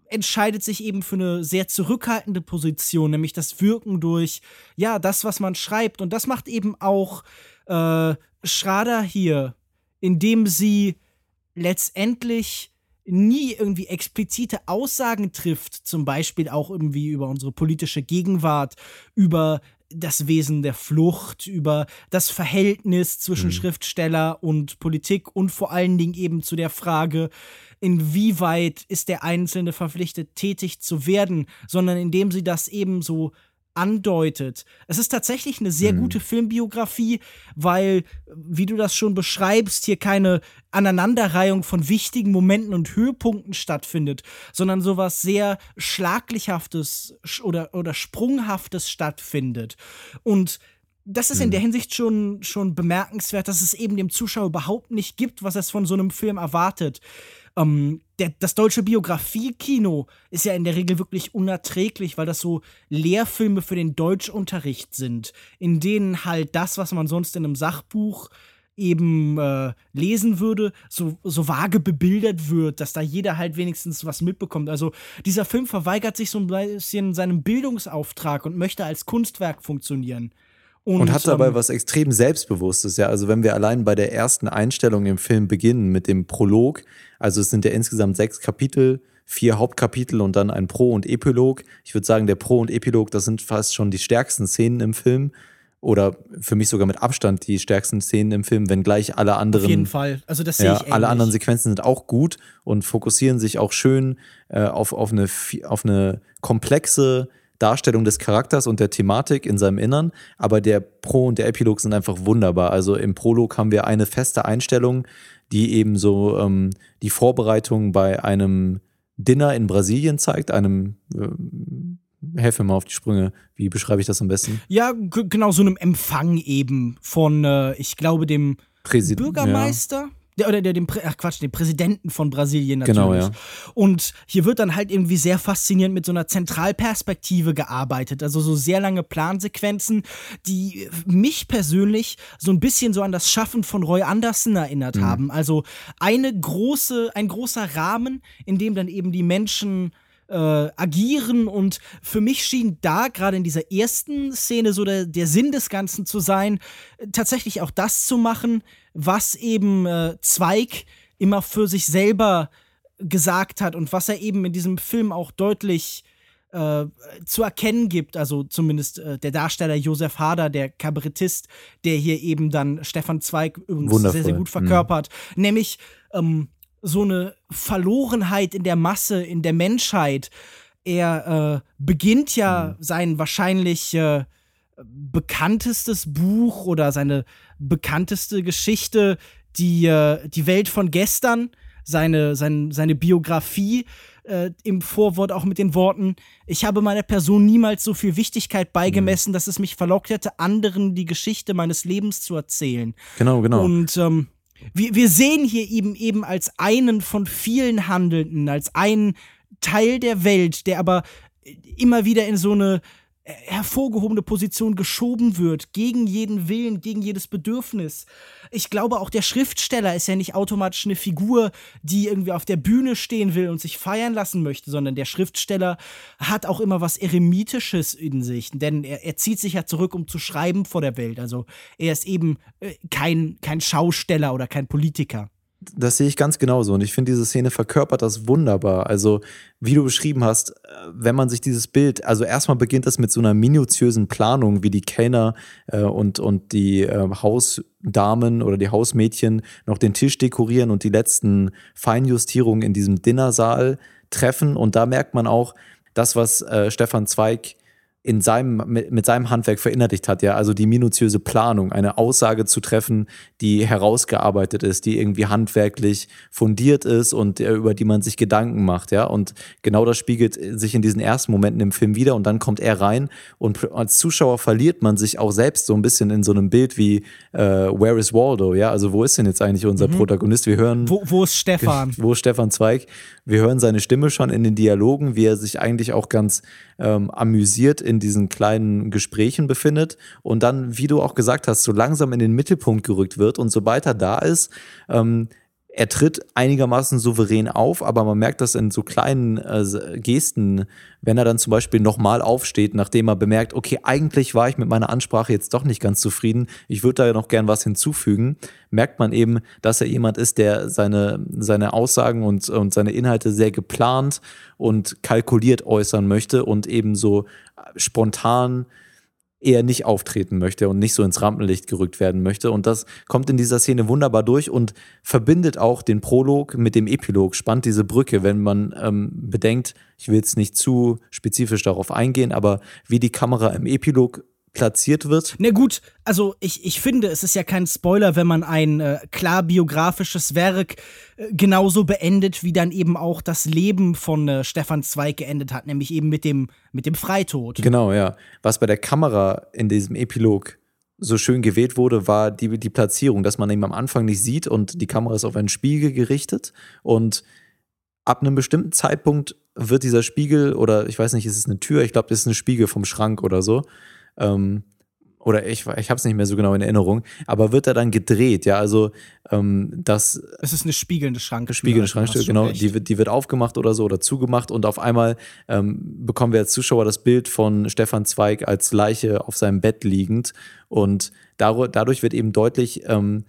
entscheidet sich eben für eine sehr zurückhaltende Position, nämlich das Wirken durch, ja, das, was man schreibt. Und das macht eben auch äh, Schrader hier indem sie letztendlich nie irgendwie explizite Aussagen trifft, zum Beispiel auch irgendwie über unsere politische Gegenwart, über das Wesen der Flucht, über das Verhältnis zwischen mhm. Schriftsteller und Politik und vor allen Dingen eben zu der Frage, inwieweit ist der Einzelne verpflichtet, tätig zu werden, sondern indem sie das eben so andeutet. Es ist tatsächlich eine sehr mhm. gute Filmbiografie, weil, wie du das schon beschreibst, hier keine Aneinanderreihung von wichtigen Momenten und Höhepunkten stattfindet, sondern sowas sehr Schlaglichhaftes oder, oder Sprunghaftes stattfindet. Und das ist in der mhm. Hinsicht schon, schon bemerkenswert, dass es eben dem Zuschauer überhaupt nicht gibt, was es von so einem Film erwartet. Ähm, der, das deutsche Biografiekino ist ja in der Regel wirklich unerträglich, weil das so Lehrfilme für den Deutschunterricht sind, in denen halt das, was man sonst in einem Sachbuch eben äh, lesen würde, so, so vage bebildert wird, dass da jeder halt wenigstens was mitbekommt. Also dieser Film verweigert sich so ein bisschen seinem Bildungsauftrag und möchte als Kunstwerk funktionieren. Und, und hat dabei ähm, was extrem Selbstbewusstes, ja. Also wenn wir allein bei der ersten Einstellung im Film beginnen mit dem Prolog, also es sind ja insgesamt sechs Kapitel, vier Hauptkapitel und dann ein Pro- und Epilog. Ich würde sagen, der Pro- und Epilog, das sind fast schon die stärksten Szenen im Film. Oder für mich sogar mit Abstand die stärksten Szenen im Film, wenngleich alle anderen. Auf jeden Fall. Also das sehe ja, ich ähnlich. Alle anderen Sequenzen sind auch gut und fokussieren sich auch schön äh, auf, auf, eine, auf eine komplexe Darstellung des Charakters und der Thematik in seinem Innern, aber der Pro und der Epilog sind einfach wunderbar. Also im Prolog haben wir eine feste Einstellung, die eben so ähm, die Vorbereitung bei einem Dinner in Brasilien zeigt, einem äh, helfe mir mal auf die Sprünge. Wie beschreibe ich das am besten? Ja, genau, so einem Empfang eben von, äh, ich glaube, dem Präsid Bürgermeister. Ja der, oder der, dem, ach Quatsch, dem Präsidenten von Brasilien natürlich. Genau, ja. Und hier wird dann halt irgendwie sehr faszinierend mit so einer Zentralperspektive gearbeitet. Also so sehr lange Plansequenzen, die mich persönlich so ein bisschen so an das Schaffen von Roy Anderson erinnert mhm. haben. Also eine große, ein großer Rahmen, in dem dann eben die Menschen äh, agieren und für mich schien da gerade in dieser ersten Szene so der, der Sinn des Ganzen zu sein, tatsächlich auch das zu machen, was eben äh, Zweig immer für sich selber gesagt hat und was er eben in diesem Film auch deutlich äh, zu erkennen gibt, also zumindest äh, der Darsteller Josef Hader, der Kabarettist, der hier eben dann Stefan Zweig übrigens sehr, sehr gut verkörpert, mhm. nämlich ähm, so eine Verlorenheit in der Masse, in der Menschheit. Er äh, beginnt ja mhm. sein wahrscheinlich äh, bekanntestes Buch oder seine bekannteste Geschichte, die, äh, die Welt von gestern, seine, sein, seine Biografie, äh, im Vorwort auch mit den Worten, ich habe meiner Person niemals so viel Wichtigkeit beigemessen, mhm. dass es mich verlockt hätte, anderen die Geschichte meines Lebens zu erzählen. Genau, genau. Und ähm, wir, wir sehen hier eben eben als einen von vielen Handelnden, als einen Teil der Welt, der aber immer wieder in so eine hervorgehobene Position geschoben wird, gegen jeden Willen, gegen jedes Bedürfnis. Ich glaube, auch der Schriftsteller ist ja nicht automatisch eine Figur, die irgendwie auf der Bühne stehen will und sich feiern lassen möchte, sondern der Schriftsteller hat auch immer was Eremitisches in sich, denn er, er zieht sich ja zurück, um zu schreiben vor der Welt. Also er ist eben äh, kein, kein Schausteller oder kein Politiker. Das sehe ich ganz genauso und ich finde, diese Szene verkörpert das wunderbar. Also, wie du beschrieben hast, äh, wenn man sich dieses Bild, also erstmal beginnt das mit so einer minutiösen Planung, wie die Kellner äh, und, und die äh, Hausdamen oder die Hausmädchen noch den Tisch dekorieren und die letzten Feinjustierungen in diesem Dinnersaal treffen. Und da merkt man auch, das, was äh, Stefan Zweig in seinem, mit, mit seinem Handwerk verinnerlicht hat, ja, also die minutiöse Planung, eine Aussage zu treffen, die herausgearbeitet ist, die irgendwie handwerklich fundiert ist und äh, über die man sich Gedanken macht, ja, und genau das spiegelt sich in diesen ersten Momenten im Film wieder und dann kommt er rein und als Zuschauer verliert man sich auch selbst so ein bisschen in so einem Bild wie äh, Where is Waldo, ja, also wo ist denn jetzt eigentlich unser mhm. Protagonist? Wir hören wo, wo ist Stefan? Wo ist Stefan Zweig? Wir hören seine Stimme schon in den Dialogen, wie er sich eigentlich auch ganz ähm, amüsiert in diesen kleinen Gesprächen befindet und dann, wie du auch gesagt hast, so langsam in den Mittelpunkt gerückt wird und sobald er da ist, ähm, er tritt einigermaßen souverän auf, aber man merkt das in so kleinen äh, Gesten, wenn er dann zum Beispiel nochmal aufsteht, nachdem er bemerkt, okay, eigentlich war ich mit meiner Ansprache jetzt doch nicht ganz zufrieden, ich würde da noch gern was hinzufügen, merkt man eben, dass er jemand ist, der seine, seine Aussagen und, und seine Inhalte sehr geplant und kalkuliert äußern möchte und eben so spontan eher nicht auftreten möchte und nicht so ins Rampenlicht gerückt werden möchte. Und das kommt in dieser Szene wunderbar durch und verbindet auch den Prolog mit dem Epilog, spannt diese Brücke, wenn man ähm, bedenkt, ich will jetzt nicht zu spezifisch darauf eingehen, aber wie die Kamera im Epilog platziert wird. Na gut, also ich, ich finde, es ist ja kein Spoiler, wenn man ein äh, klar biografisches Werk äh, genauso beendet, wie dann eben auch das Leben von äh, Stefan Zweig geendet hat, nämlich eben mit dem, mit dem Freitod. Genau, ja. Was bei der Kamera in diesem Epilog so schön gewählt wurde, war die, die Platzierung, dass man ihn am Anfang nicht sieht und die Kamera ist auf einen Spiegel gerichtet und ab einem bestimmten Zeitpunkt wird dieser Spiegel oder ich weiß nicht, ist es eine Tür? Ich glaube, das ist ein Spiegel vom Schrank oder so ähm, oder ich, ich habe es nicht mehr so genau in Erinnerung, aber wird er dann gedreht, ja, also ähm, das Es ist eine spiegelnde Schranke. Spiegelnde Schranke, genau, die wird, die wird aufgemacht oder so oder zugemacht und auf einmal ähm, bekommen wir als Zuschauer das Bild von Stefan Zweig als Leiche auf seinem Bett liegend und dadurch wird eben deutlich, ähm,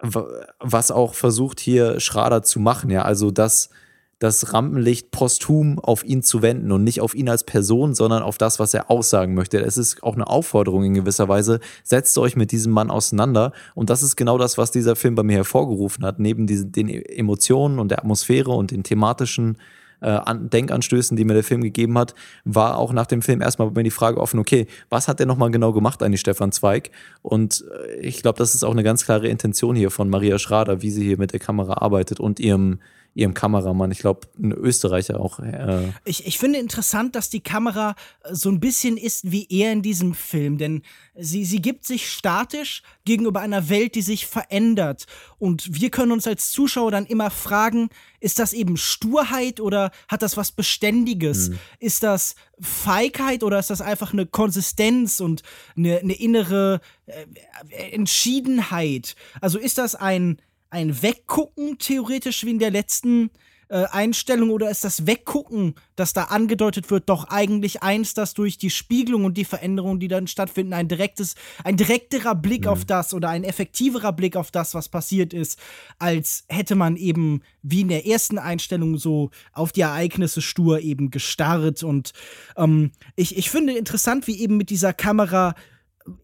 was auch versucht hier Schrader zu machen, ja, also dass das Rampenlicht posthum auf ihn zu wenden und nicht auf ihn als Person, sondern auf das, was er aussagen möchte. Es ist auch eine Aufforderung in gewisser Weise. Setzt euch mit diesem Mann auseinander. Und das ist genau das, was dieser Film bei mir hervorgerufen hat. Neben diesen, den Emotionen und der Atmosphäre und den thematischen äh, Denkanstößen, die mir der Film gegeben hat, war auch nach dem Film erstmal bei mir die Frage offen, okay, was hat der nochmal genau gemacht, eigentlich Stefan Zweig? Und äh, ich glaube, das ist auch eine ganz klare Intention hier von Maria Schrader, wie sie hier mit der Kamera arbeitet und ihrem ihrem Kameramann. Ich glaube, ein Österreicher auch. Äh ich, ich finde interessant, dass die Kamera so ein bisschen ist wie er in diesem Film, denn sie, sie gibt sich statisch gegenüber einer Welt, die sich verändert. Und wir können uns als Zuschauer dann immer fragen, ist das eben Sturheit oder hat das was Beständiges? Mhm. Ist das Feigheit oder ist das einfach eine Konsistenz und eine, eine innere äh, Entschiedenheit? Also ist das ein ein Weggucken theoretisch wie in der letzten äh, Einstellung oder ist das Weggucken, das da angedeutet wird, doch eigentlich eins, das durch die Spiegelung und die Veränderungen, die dann stattfinden, ein direktes, ein direkterer Blick mhm. auf das oder ein effektiverer Blick auf das, was passiert ist, als hätte man eben wie in der ersten Einstellung so auf die Ereignisse stur eben gestarrt und ähm, ich, ich finde interessant, wie eben mit dieser Kamera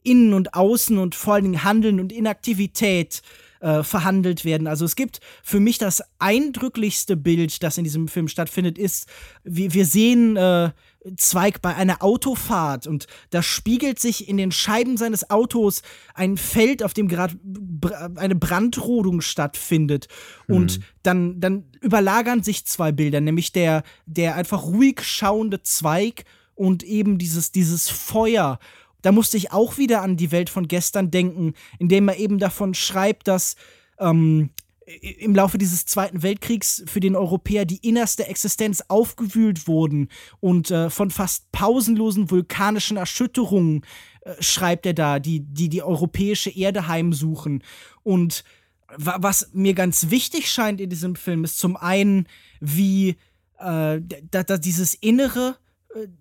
innen und außen und vor allen Dingen Handeln und Inaktivität äh, verhandelt werden. Also es gibt für mich das eindrücklichste Bild, das in diesem Film stattfindet, ist, wir, wir sehen äh, Zweig bei einer Autofahrt und da spiegelt sich in den Scheiben seines Autos ein Feld, auf dem gerade eine Brandrodung stattfindet. Mhm. Und dann, dann überlagern sich zwei Bilder, nämlich der, der einfach ruhig schauende Zweig und eben dieses, dieses Feuer. Da musste ich auch wieder an die Welt von gestern denken, indem er eben davon schreibt, dass ähm, im Laufe dieses Zweiten Weltkriegs für den Europäer die innerste Existenz aufgewühlt wurden und äh, von fast pausenlosen vulkanischen Erschütterungen äh, schreibt er da, die, die die europäische Erde heimsuchen. Und was mir ganz wichtig scheint in diesem Film ist zum einen, wie äh, da, da dieses Innere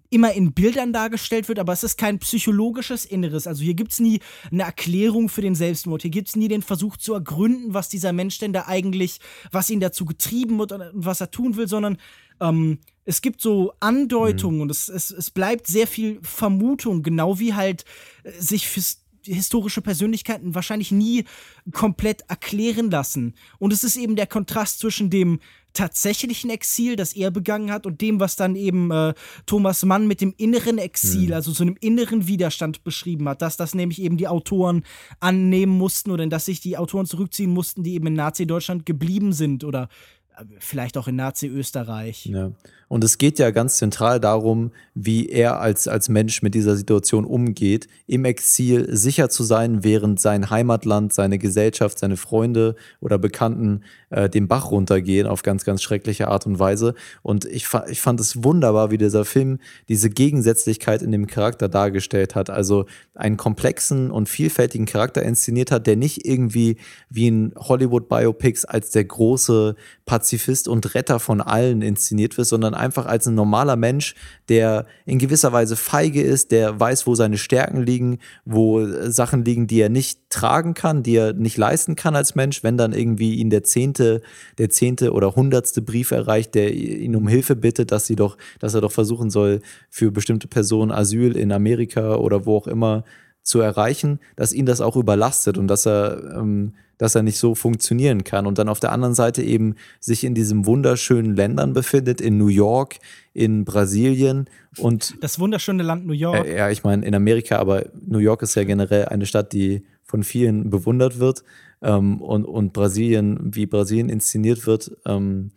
immer in Bildern dargestellt wird, aber es ist kein psychologisches Inneres. Also hier gibt es nie eine Erklärung für den Selbstmord. Hier gibt es nie den Versuch zu ergründen, was dieser Mensch denn da eigentlich, was ihn dazu getrieben wird und was er tun will, sondern ähm, es gibt so Andeutungen mhm. und es, es, es bleibt sehr viel Vermutung, genau wie halt äh, sich fürs historische Persönlichkeiten wahrscheinlich nie komplett erklären lassen. Und es ist eben der Kontrast zwischen dem tatsächlichen Exil, das er begangen hat, und dem, was dann eben äh, Thomas Mann mit dem inneren Exil, mhm. also so einem inneren Widerstand beschrieben hat, dass das nämlich eben die Autoren annehmen mussten oder dass sich die Autoren zurückziehen mussten, die eben in Nazi-Deutschland geblieben sind oder äh, vielleicht auch in Nazi-Österreich. Ja. Und es geht ja ganz zentral darum, wie er als, als Mensch mit dieser Situation umgeht, im Exil sicher zu sein, während sein Heimatland, seine Gesellschaft, seine Freunde oder Bekannten äh, den Bach runtergehen auf ganz, ganz schreckliche Art und Weise. Und ich, ich fand es wunderbar, wie dieser Film diese Gegensätzlichkeit in dem Charakter dargestellt hat. Also einen komplexen und vielfältigen Charakter inszeniert hat, der nicht irgendwie wie in Hollywood-Biopics als der große Pazifist und Retter von allen inszeniert wird, sondern einfach als ein normaler Mensch, der in gewisser Weise feige ist, der weiß, wo seine Stärken liegen, wo Sachen liegen, die er nicht tragen kann, die er nicht leisten kann als Mensch, wenn dann irgendwie ihn der zehnte, der zehnte oder hundertste Brief erreicht, der ihn um Hilfe bittet, dass sie doch, dass er doch versuchen soll, für bestimmte Personen Asyl in Amerika oder wo auch immer zu erreichen, dass ihn das auch überlastet und dass er ähm, dass er nicht so funktionieren kann. Und dann auf der anderen Seite eben sich in diesen wunderschönen Ländern befindet, in New York, in Brasilien und. Das wunderschöne Land New York. Äh, ja, ich meine in Amerika, aber New York ist ja generell eine Stadt, die von vielen bewundert wird. Ähm, und, und Brasilien, wie Brasilien inszeniert wird, ähm,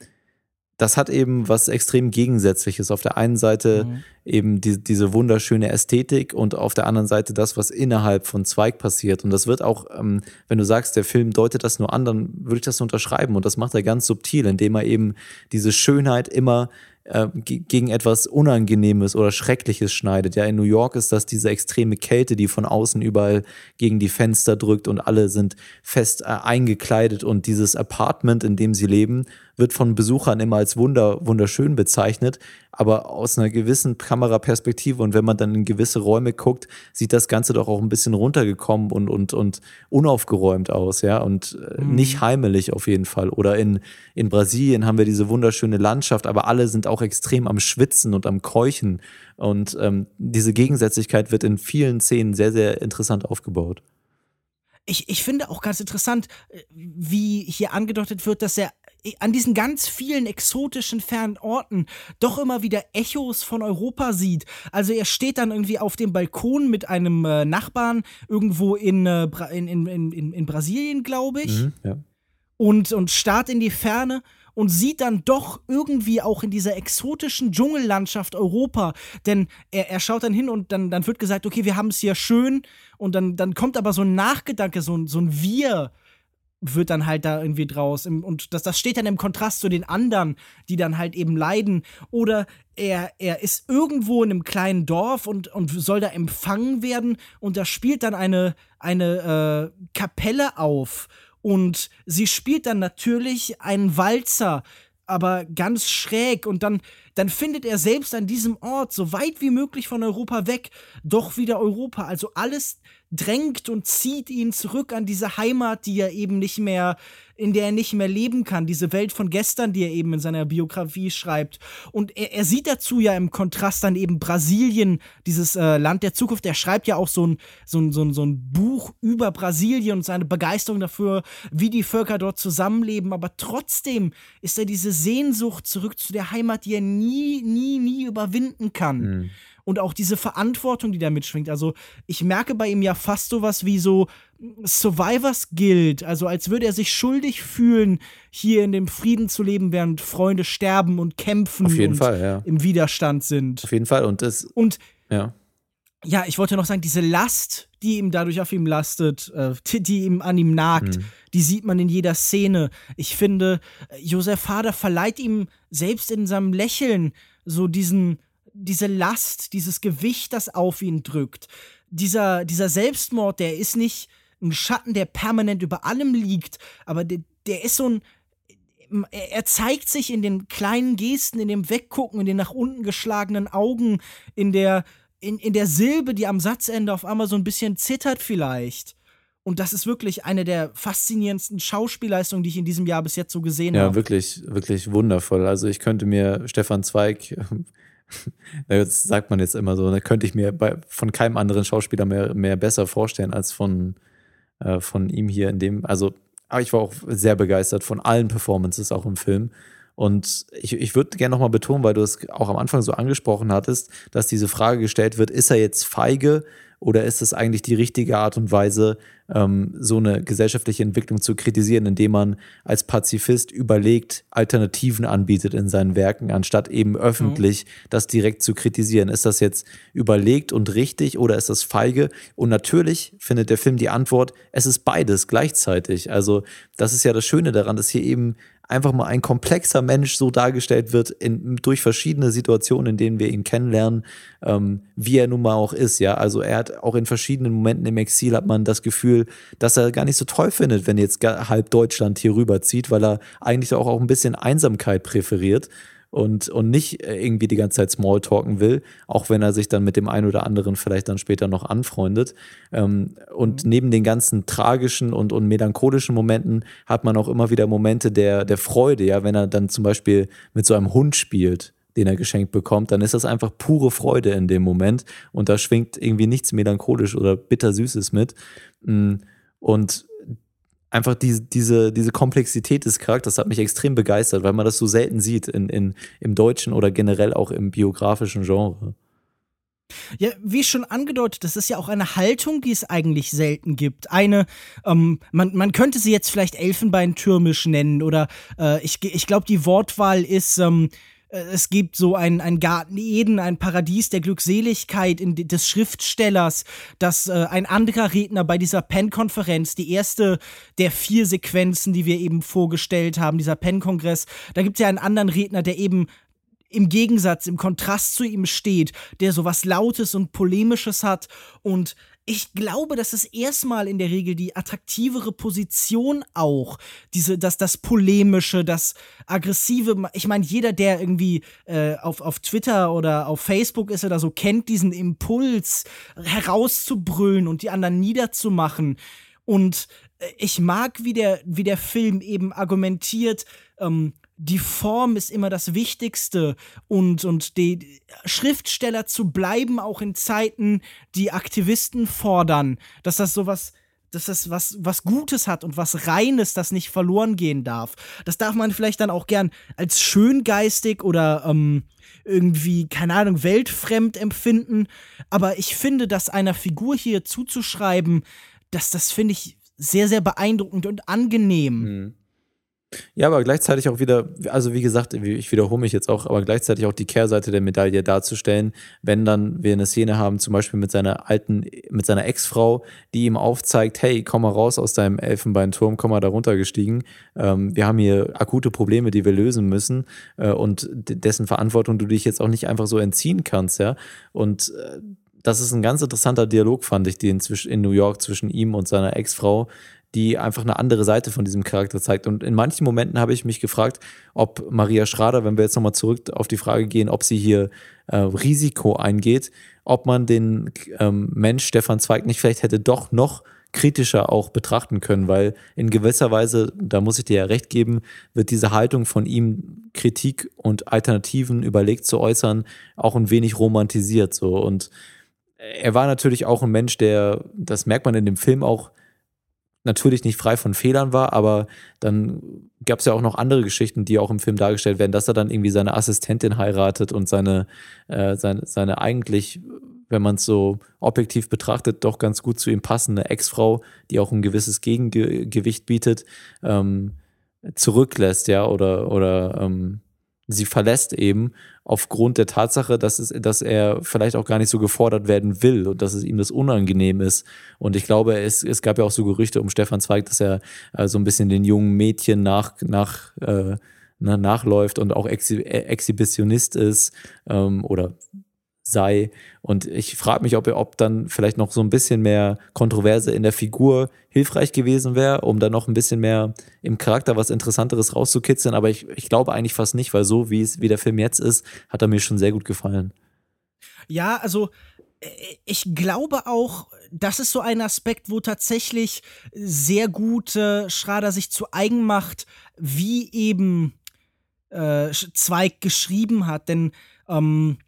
das hat eben was extrem Gegensätzliches. Auf der einen Seite mhm. eben die, diese wunderschöne Ästhetik und auf der anderen Seite das, was innerhalb von Zweig passiert. Und das wird auch, ähm, wenn du sagst, der Film deutet das nur an, dann würde ich das unterschreiben. Und das macht er ganz subtil, indem er eben diese Schönheit immer äh, gegen etwas Unangenehmes oder Schreckliches schneidet. Ja, in New York ist das diese extreme Kälte, die von außen überall gegen die Fenster drückt und alle sind fest äh, eingekleidet und dieses Apartment, in dem sie leben, wird von Besuchern immer als wunder, wunderschön bezeichnet, aber aus einer gewissen Kameraperspektive und wenn man dann in gewisse Räume guckt, sieht das Ganze doch auch ein bisschen runtergekommen und, und, und unaufgeräumt aus, ja, und äh, mhm. nicht heimelig auf jeden Fall. Oder in, in Brasilien haben wir diese wunderschöne Landschaft, aber alle sind auch extrem am Schwitzen und am Keuchen. Und ähm, diese Gegensätzlichkeit wird in vielen Szenen sehr, sehr interessant aufgebaut. Ich, ich finde auch ganz interessant, äh, wie hier angedeutet wird, dass er an diesen ganz vielen exotischen fernen Orten doch immer wieder Echos von Europa sieht. Also er steht dann irgendwie auf dem Balkon mit einem äh, Nachbarn irgendwo in, äh, in, in, in, in, Brasilien, glaube ich. Mhm, ja. und, und starrt in die Ferne und sieht dann doch irgendwie auch in dieser exotischen Dschungellandschaft Europa. Denn er, er schaut dann hin und dann, dann wird gesagt, okay, wir haben es hier schön. Und dann, dann kommt aber so ein Nachgedanke, so, so ein Wir wird dann halt da irgendwie draus. Und das, das steht dann im Kontrast zu den anderen, die dann halt eben leiden. Oder er, er ist irgendwo in einem kleinen Dorf und, und soll da empfangen werden und da spielt dann eine, eine äh, Kapelle auf. Und sie spielt dann natürlich einen Walzer, aber ganz schräg. Und dann, dann findet er selbst an diesem Ort, so weit wie möglich von Europa weg, doch wieder Europa. Also alles drängt und zieht ihn zurück an diese Heimat, die er eben nicht mehr in der er nicht mehr leben kann, diese Welt von gestern, die er eben in seiner Biografie schreibt. Und er, er sieht dazu ja im Kontrast dann eben Brasilien, dieses äh, Land der Zukunft. Er schreibt ja auch so ein, so, ein, so, ein, so ein Buch über Brasilien und seine Begeisterung dafür, wie die Völker dort zusammenleben. Aber trotzdem ist er diese Sehnsucht zurück zu der Heimat, die er nie nie, nie, überwinden kann. Mhm. Und auch diese Verantwortung, die da mitschwingt. Also, ich merke bei ihm ja fast sowas wie so Survivors Guild. Also, als würde er sich schuldig fühlen, hier in dem Frieden zu leben, während Freunde sterben und kämpfen Auf jeden und Fall, ja. im Widerstand sind. Auf jeden Fall. Und das. Und ja. Ja, ich wollte noch sagen, diese Last, die ihm dadurch auf ihm lastet, äh, die, die ihm an ihm nagt, Mhm. die sieht man in jeder Szene. Ich finde, äh, Josef Hader verleiht ihm selbst in seinem Lächeln so diesen, diese Last, dieses Gewicht, das auf ihn drückt. Dieser, dieser Selbstmord, der ist nicht ein Schatten, der permanent über allem liegt, aber der, der ist so ein, er zeigt sich in den kleinen Gesten, in dem Weggucken, in den nach unten geschlagenen Augen, in der, in, in der Silbe, die am Satzende auf einmal so ein bisschen zittert vielleicht. Und das ist wirklich eine der faszinierendsten Schauspielleistungen, die ich in diesem Jahr bis jetzt so gesehen Ja, habe. wirklich, wirklich wundervoll. Also ich könnte mir Stefan Zweig, das sagt man jetzt immer so, da könnte ich mir bei, von keinem anderen Schauspieler mehr, mehr besser vorstellen als von, äh, von ihm hier in dem. Also, aber ich war auch sehr begeistert von allen Performances auch im Film. Und ich, ich würde gerne nochmal betonen, weil du es auch am Anfang so angesprochen hattest, dass diese Frage gestellt wird, ist er jetzt feige oder ist es eigentlich die richtige Art und Weise, ähm, so eine gesellschaftliche Entwicklung zu kritisieren, indem man als Pazifist überlegt, Alternativen anbietet in seinen Werken, anstatt eben öffentlich das direkt zu kritisieren? Ist das jetzt überlegt und richtig oder ist das feige? Und natürlich findet der Film die Antwort, es ist beides gleichzeitig. Also das ist ja das Schöne daran, dass hier eben einfach mal ein komplexer Mensch so dargestellt wird in, durch verschiedene Situationen, in denen wir ihn kennenlernen, ähm, wie er nun mal auch ist. Ja, also er hat auch in verschiedenen Momenten im Exil hat man das Gefühl, dass er gar nicht so toll findet, wenn jetzt halb Deutschland hier rüberzieht, weil er eigentlich auch, auch ein bisschen Einsamkeit präferiert und, und nicht äh, irgendwie die ganze Zeit Smalltalken will, auch wenn er sich dann mit dem einen oder anderen vielleicht dann später noch anfreundet. Ähm, und neben den ganzen tragischen und, und melancholischen Momenten hat man auch immer wieder Momente der, der Freude, ja, wenn er dann zum Beispiel mit so einem Hund spielt den er geschenkt bekommt, dann ist das einfach pure Freude in dem Moment und da schwingt irgendwie nichts melancholisch oder bittersüßes mit. Mm, Und einfach die, diese, diese Komplexität des Charakters hat mich extrem begeistert, weil man das so selten sieht in, in, im deutschen oder generell auch im biografischen Genre. Ja, wie schon angedeutet, das ist ja auch eine Haltung, die es eigentlich selten gibt. Eine, ähm, man, man könnte sie jetzt vielleicht Elfenbeintürmisch nennen oder äh, ich, ich glaube, die Wortwahl ist, ähm, äh, es gibt so ein, ein Garten Eden, ein Paradies der Glückseligkeit in, des Schriftstellers, dass äh, ein anderer Redner bei dieser PEN-Konferenz, die erste der vier Sequenzen, die wir eben vorgestellt haben, dieser PEN-Kongress, da gibt es ja einen anderen Redner, der eben im Gegensatz, im Kontrast zu ihm steht, der so was Lautes und Polemisches hat. Und ich glaube, das ist erstmal in der Regel die attraktivere Position auch. Diese, das, das Polemische, das Aggressive. Ich meine, jeder, der irgendwie äh, auf, auf Twitter oder auf Facebook ist oder so, kennt diesen Impuls, herauszubrüllen und die anderen niederzumachen. Und äh, ich mag, wie der, wie der Film eben argumentiert, ähm, die Form ist immer das Wichtigste und, und die Schriftsteller zu bleiben, auch in Zeiten, die Aktivisten fordern, dass das sowas dass das was, was Gutes hat und was Reines, das nicht verloren gehen darf. Das darf man vielleicht dann auch gern als schöngeistig oder ähm, irgendwie, keine Ahnung, weltfremd empfinden. Aber ich finde, dass einer Figur hier zuzuschreiben, dass das finde ich sehr, sehr beeindruckend und angenehm. Mhm. Ja, aber gleichzeitig auch wieder, also wie gesagt, ich wiederhole mich jetzt auch, aber gleichzeitig auch die Kehrseite der Medaille darzustellen, wenn dann wir eine Szene haben, zum Beispiel mit seiner alten, mit seiner Ex-Frau, die ihm aufzeigt, hey, komm mal raus aus deinem Elfenbeinturm, komm mal da runtergestiegen. Ähm, wir haben hier akute Probleme, die wir lösen müssen äh, und dessen Verantwortung du dich jetzt auch nicht einfach so entziehen kannst, ja. Und äh, das ist ein ganz interessanter Dialog, fand ich, den in New York zwischen ihm und seiner Ex-Frau, die einfach eine andere Seite von diesem Charakter zeigt. Und in manchen Momenten habe ich mich gefragt, ob Maria Schrader, wenn wir jetzt nochmal zurück auf die Frage gehen, ob sie hier äh, Risiko eingeht, ob man den ähm, Mensch Stefan Zweig nicht vielleicht hätte doch noch kritischer auch betrachten können, weil in gewisser Weise, da muss ich dir ja recht geben, wird diese Haltung von ihm, Kritik und Alternativen überlegt zu äußern, auch ein wenig romantisiert so und er war natürlich auch ein Mensch, der, das merkt man in dem Film auch, natürlich nicht frei von Fehlern war, aber dann gab es ja auch noch andere Geschichten, die auch im Film dargestellt werden, dass er dann irgendwie seine Assistentin heiratet und seine, äh, seine, seine eigentlich, wenn man es so objektiv betrachtet, doch ganz gut zu ihm passende Ex-Frau, die auch ein gewisses Gegengewicht bietet, ähm, zurücklässt, ja, oder, oder ähm, sie verlässt eben aufgrund der Tatsache, dass, es, dass er vielleicht auch gar nicht so gefordert werden will und dass es ihm das unangenehm ist. Und ich glaube, es, es gab ja auch so Gerüchte um Stefan Zweig, dass er äh, so ein bisschen den jungen Mädchen nach, nach, äh, nachläuft und auch Exhibitionist ist ähm, oder sei. Und ich frage mich, ob, ob dann vielleicht noch so ein bisschen mehr Kontroverse in der Figur hilfreich gewesen wäre, um dann noch ein bisschen mehr im Charakter was Interessanteres rauszukitzeln. Aber ich, ich glaube eigentlich fast nicht, weil so wie es wie der Film jetzt ist, hat er mir schon sehr gut gefallen. Ja, also äh, ich glaube auch, das ist so ein Aspekt, wo tatsächlich sehr gut äh, Schrader sich zu eigen macht, wie eben äh, Zweig geschrieben hat. Denn ähm,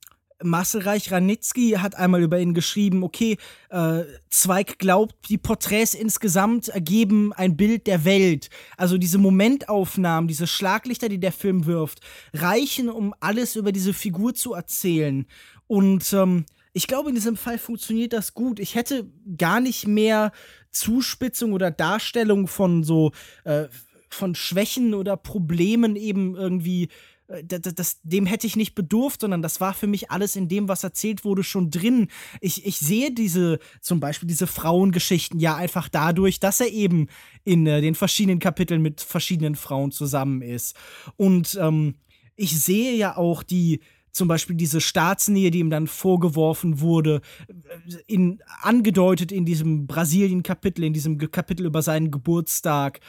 Marcel Reich-Ranitzky hat einmal über ihn geschrieben, okay, äh, Zweig glaubt, die Porträts insgesamt ergeben ein Bild der Welt. Also diese Momentaufnahmen, diese Schlaglichter, die der Film wirft, reichen, um alles über diese Figur zu erzählen. Und ähm, ich glaube, in diesem Fall funktioniert das gut. Ich hätte gar nicht mehr Zuspitzung oder Darstellung von so äh, von Schwächen oder Problemen eben irgendwie das, das, dem hätte ich nicht bedurft, sondern das war für mich alles in dem, was erzählt wurde, schon drin. Ich, ich sehe diese, zum Beispiel diese Frauengeschichten ja einfach dadurch, dass er eben in äh, den verschiedenen Kapiteln mit verschiedenen Frauen zusammen ist. Und ähm, ich sehe ja auch die, zum Beispiel diese Staatsnähe, die ihm dann vorgeworfen wurde, äh, in, angedeutet in diesem Brasilien-Kapitel, in diesem Kapitel über seinen Geburtstag.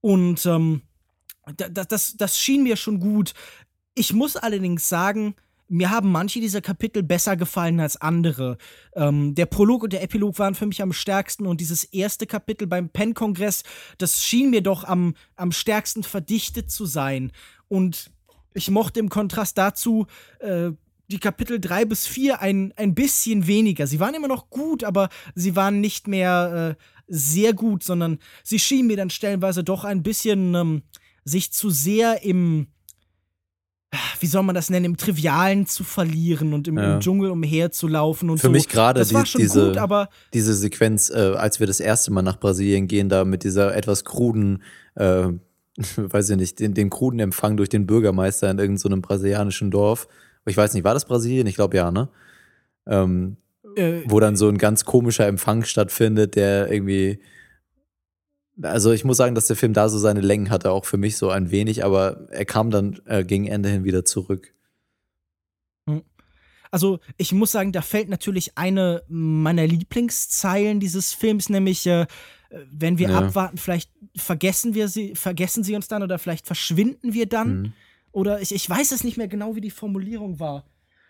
Und ähm, das, das, das schien mir schon gut. Ich muss allerdings sagen, mir haben manche dieser Kapitel besser gefallen als andere. Ähm, der Prolog und der Epilog waren für mich am stärksten und dieses erste Kapitel beim Penn-Kongress, das schien mir doch am, am stärksten verdichtet zu sein. Und ich mochte im Kontrast dazu äh, die Kapitel 3 bis 4 ein, ein bisschen weniger. Sie waren immer noch gut, aber sie waren nicht mehr äh, sehr gut, sondern sie schienen mir dann stellenweise doch ein bisschen ähm, sich zu sehr im, wie soll man das nennen, im Trivialen zu verlieren und im, ja. im Dschungel umherzulaufen und Für so. mich gerade die, diese, gut, diese Sequenz, äh, als wir das erste Mal nach Brasilien gehen, da mit dieser etwas kruden, äh, weiß ich nicht, den, den kruden Empfang durch den Bürgermeister in irgendeinem so brasilianischen Dorf. Ich weiß nicht, war das Brasilien? Ich glaube ja, ne? Ähm, äh, wo dann so ein ganz komischer Empfang stattfindet, der irgendwie also ich muss sagen, dass der Film da so seine Längen hatte, auch für mich so ein wenig, aber er kam dann äh, gegen Ende hin wieder zurück. Hm. Also ich muss sagen, da fällt natürlich eine meiner Lieblingszeilen dieses Films, nämlich äh, wenn wir ja. abwarten, vielleicht vergessen wir sie, vergessen sie uns dann oder vielleicht verschwinden wir dann. Mhm. Oder ich, ich weiß es nicht mehr genau, wie die Formulierung war.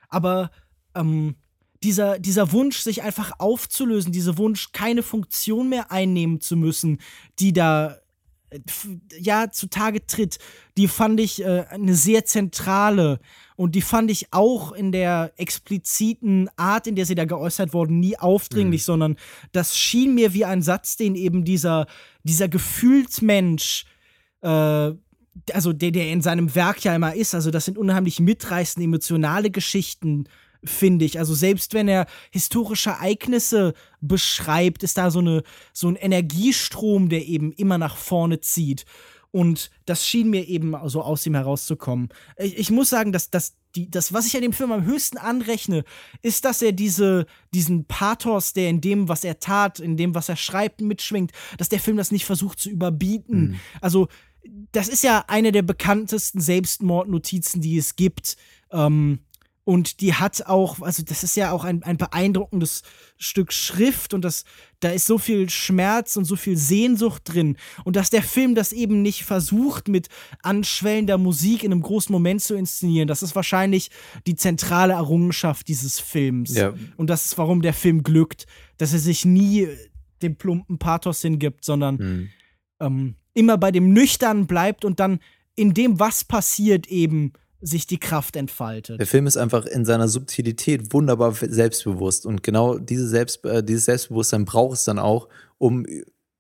Aber ähm, dieser, dieser Wunsch, sich einfach aufzulösen, dieser Wunsch, keine Funktion mehr einnehmen zu müssen, die da äh, ja zutage tritt, die fand ich äh, eine sehr zentrale und die fand ich auch in der expliziten Art, in der sie da geäußert wurden, nie aufdringlich, mhm. sondern das schien mir wie ein Satz, den eben dieser, dieser Gefühlsmensch äh, also der, der in seinem Werk ja immer ist, also das sind unheimlich mitreißende, emotionale Geschichten, finde ich. Also selbst wenn er historische Ereignisse beschreibt, ist da so, eine, so ein Energiestrom, der eben immer nach vorne zieht. Und das schien mir eben so aus ihm herauszukommen. Ich, ich muss sagen, dass, dass die, das, was ich an dem Film am höchsten anrechne, ist, dass er diese, diesen Pathos, der in dem, was er tat, in dem, was er schreibt, mitschwingt, dass der Film das nicht versucht zu überbieten. Mhm. Also, das ist ja eine der bekanntesten Selbstmordnotizen, die es gibt. Ähm, und die hat auch, also das ist ja auch ein, ein beeindruckendes Stück Schrift und das, da ist so viel Schmerz und so viel Sehnsucht drin. Und dass der Film das eben nicht versucht, mit anschwellender Musik in einem großen Moment zu inszenieren, das ist wahrscheinlich die zentrale Errungenschaft dieses Films. Ja. Und das ist, warum der Film glückt, dass er sich nie dem plumpen Pathos hingibt, sondern mhm. ähm, immer bei dem Nüchtern bleibt und dann in dem, was passiert, eben sich die Kraft entfaltet. Der Film ist einfach in seiner Subtilität wunderbar selbstbewusst und genau diese Selbst, äh, dieses Selbstbewusstsein braucht es dann auch, um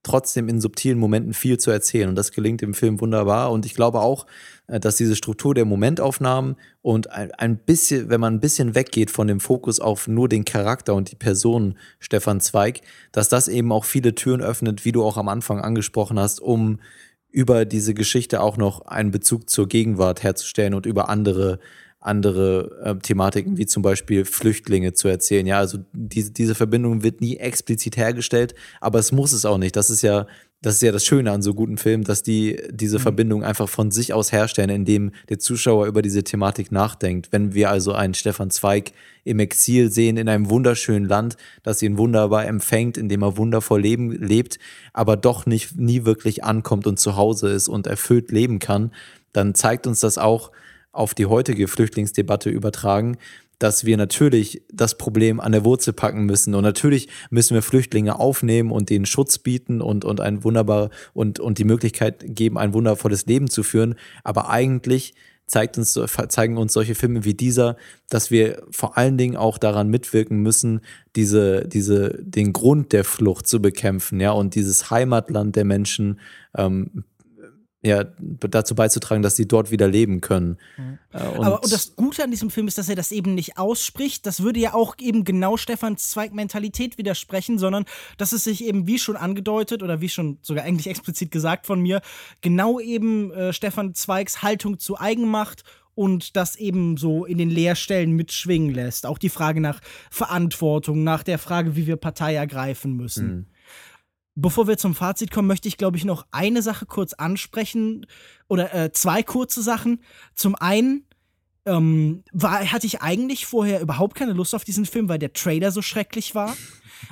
trotzdem in subtilen Momenten viel zu erzählen. Und das gelingt im Film wunderbar. Und ich glaube auch, äh, dass diese Struktur der Momentaufnahmen und ein, bisschen, wenn man ein bisschen weggeht von dem Fokus auf nur den Charakter und die Person Stefan Zweig, dass das eben auch viele Türen öffnet, wie du auch am Anfang angesprochen hast, um über diese Geschichte auch noch einen Bezug zur Gegenwart herzustellen und über andere andere äh, Thematiken wie zum Beispiel Flüchtlinge zu erzählen. Ja, also diese, diese Verbindung wird nie explizit hergestellt, aber es muss es auch nicht. Das ist ja, das ist ja das Schöne an so guten Filmen, dass die diese mhm. Verbindung einfach von sich aus herstellen, indem der Zuschauer über diese Thematik nachdenkt. Wenn wir also einen Stefan Zweig im Exil sehen, in einem wunderschönen Land, das ihn wunderbar empfängt, in dem er wundervoll leben, lebt, aber doch nicht nie wirklich ankommt und zu Hause ist und erfüllt leben kann, dann zeigt uns das auch, auf die heutige Flüchtlingsdebatte übertragen, dass wir natürlich das Problem an der Wurzel packen müssen. Und natürlich müssen wir Flüchtlinge aufnehmen und denen Schutz bieten und, und ein wunderbar und, und die Möglichkeit geben, ein wundervolles Leben zu führen. Aber eigentlich zeigt uns, zeigen uns solche Filme wie dieser, dass wir vor allen Dingen auch daran mitwirken müssen, diese, diese, den Grund der Flucht zu bekämpfen, ja, und dieses Heimatland der Menschen ähm, ja, dazu beizutragen, dass sie dort wieder leben können. Mhm. Und Aber und das Gute an diesem Film ist, dass er das eben nicht ausspricht. Das würde ja auch eben genau Stefans Zweig Mentalität widersprechen, sondern dass es sich eben, wie schon angedeutet oder wie schon sogar eigentlich explizit gesagt von mir, genau eben äh, Stefan Zweigs Haltung zu eigen macht und das eben so in den Leerstellen mitschwingen lässt. Auch die Frage nach Verantwortung, nach der Frage, wie wir Partei ergreifen müssen. Mhm. Bevor wir zum Fazit kommen, möchte ich, glaube ich, noch eine Sache kurz ansprechen oder äh, zwei kurze Sachen. Zum einen ähm, war, hatte ich eigentlich vorher überhaupt keine Lust auf diesen Film, weil der Trailer so schrecklich war.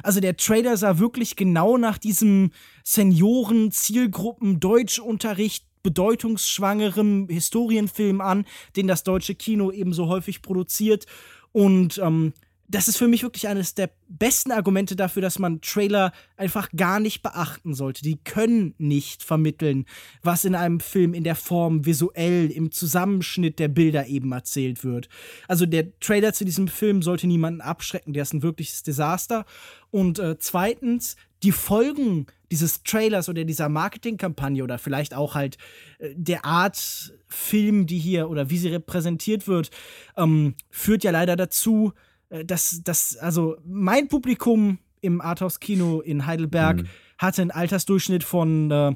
Also der Trailer sah wirklich genau nach diesem Senioren, Zielgruppen, Deutschunterricht, bedeutungsschwangerem Historienfilm an, den das deutsche Kino eben so häufig produziert. Und ähm, das ist für mich wirklich eines der besten Argumente dafür, dass man Trailer einfach gar nicht beachten sollte. Die können nicht vermitteln, was in einem Film in der Form visuell, im Zusammenschnitt der Bilder eben erzählt wird. Also der Trailer zu diesem Film sollte niemanden abschrecken, der ist ein wirkliches Desaster. Und äh, zweitens, die Folgen dieses Trailers oder dieser Marketingkampagne oder vielleicht auch halt äh, der Art Film, die hier oder wie sie repräsentiert wird, ähm, führt ja leider dazu, äh, dass das, also mein Publikum im Arthouse-Kino in Heidelberg mhm. hatte einen Altersdurchschnitt von, äh,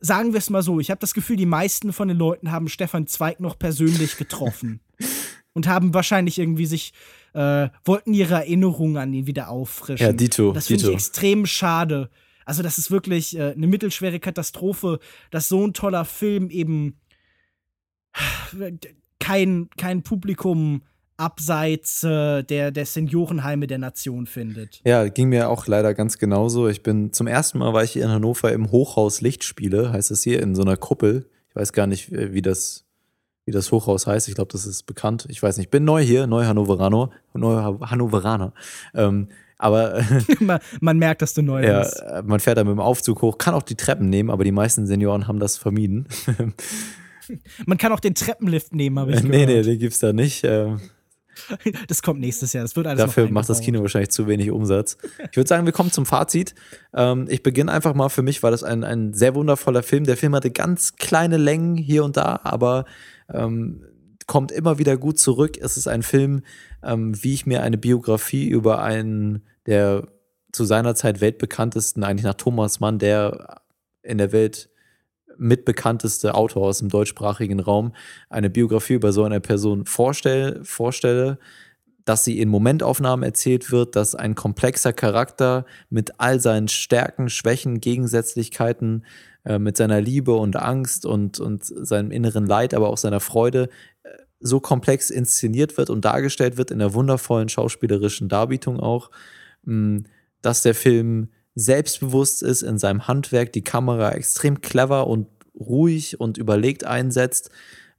sagen wir es mal so, ich habe das Gefühl, die meisten von den Leuten haben Stefan Zweig noch persönlich getroffen und haben wahrscheinlich irgendwie sich, äh, wollten ihre Erinnerungen an ihn wieder auffrischen. Ja, Dito. Das finde ich extrem schade. Also, das ist wirklich äh, eine mittelschwere Katastrophe, dass so ein toller Film eben kein, kein Publikum abseits äh, der, der Seniorenheime der Nation findet. Ja, ging mir auch leider ganz genauso. Ich bin zum ersten Mal war ich hier in Hannover im Hochhaus Lichtspiele, heißt es hier, in so einer Kuppel. Ich weiß gar nicht, wie das, wie das Hochhaus heißt. Ich glaube, das ist bekannt. Ich weiß nicht. Ich bin neu hier, neu Hannoverano, neu Hannoveraner. Ähm, aber man, man, merkt, dass du neu ja, bist. Man fährt da mit dem Aufzug hoch, kann auch die Treppen nehmen, aber die meisten Senioren haben das vermieden. man kann auch den Treppenlift nehmen, habe ich gehört. Nee, nee, den gibt's da nicht. Ähm, Das kommt nächstes Jahr. Das wird alles Dafür macht das Kino wahrscheinlich zu wenig Umsatz. Ich würde sagen, wir kommen zum Fazit. Ähm, ich beginne einfach mal. Für mich war das ein, ein sehr wundervoller Film. Der Film hatte ganz kleine Längen hier und da, aber ähm, kommt immer wieder gut zurück. Es ist ein Film, ähm, wie ich mir eine Biografie über einen der zu seiner Zeit weltbekanntesten, eigentlich nach Thomas Mann, der in der Welt mitbekannteste Autor aus dem deutschsprachigen Raum eine Biografie über so eine Person vorstell, vorstelle, dass sie in Momentaufnahmen erzählt wird, dass ein komplexer Charakter mit all seinen Stärken, Schwächen, Gegensätzlichkeiten, äh, mit seiner Liebe und Angst und, und seinem inneren Leid, aber auch seiner Freude äh, so komplex inszeniert wird und dargestellt wird in der wundervollen schauspielerischen Darbietung auch, mh, dass der Film selbstbewusst ist in seinem Handwerk, die Kamera extrem clever und ruhig und überlegt einsetzt,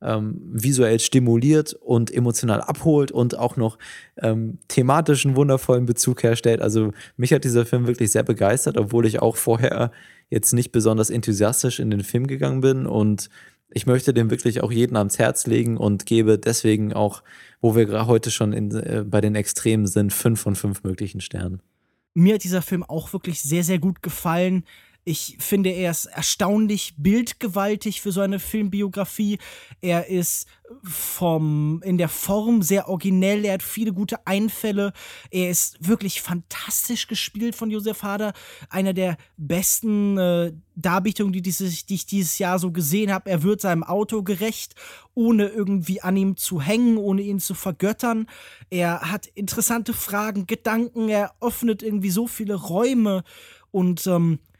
ähm, visuell stimuliert und emotional abholt und auch noch ähm, thematischen wundervollen Bezug herstellt. Also mich hat dieser Film wirklich sehr begeistert, obwohl ich auch vorher jetzt nicht besonders enthusiastisch in den Film gegangen bin und ich möchte dem wirklich auch jeden ans Herz legen und gebe deswegen auch, wo wir gerade heute schon in, äh, bei den Extremen sind, fünf von fünf möglichen Sternen mir hat dieser Film auch wirklich sehr, sehr gut gefallen. Ich finde, er ist erstaunlich bildgewaltig für so eine Filmbiografie. Er ist vom, in der Form sehr originell. Er hat viele gute Einfälle. Er ist wirklich fantastisch gespielt von Josef Hader. Einer der besten äh, Darbietungen, die, die ich dieses Jahr so gesehen habe. Er wird seinem Auto gerecht, ohne irgendwie an ihm zu hängen, ohne ihn zu vergöttern. Er hat interessante Fragen, Gedanken. Er öffnet irgendwie so viele Räume und ähm, äh,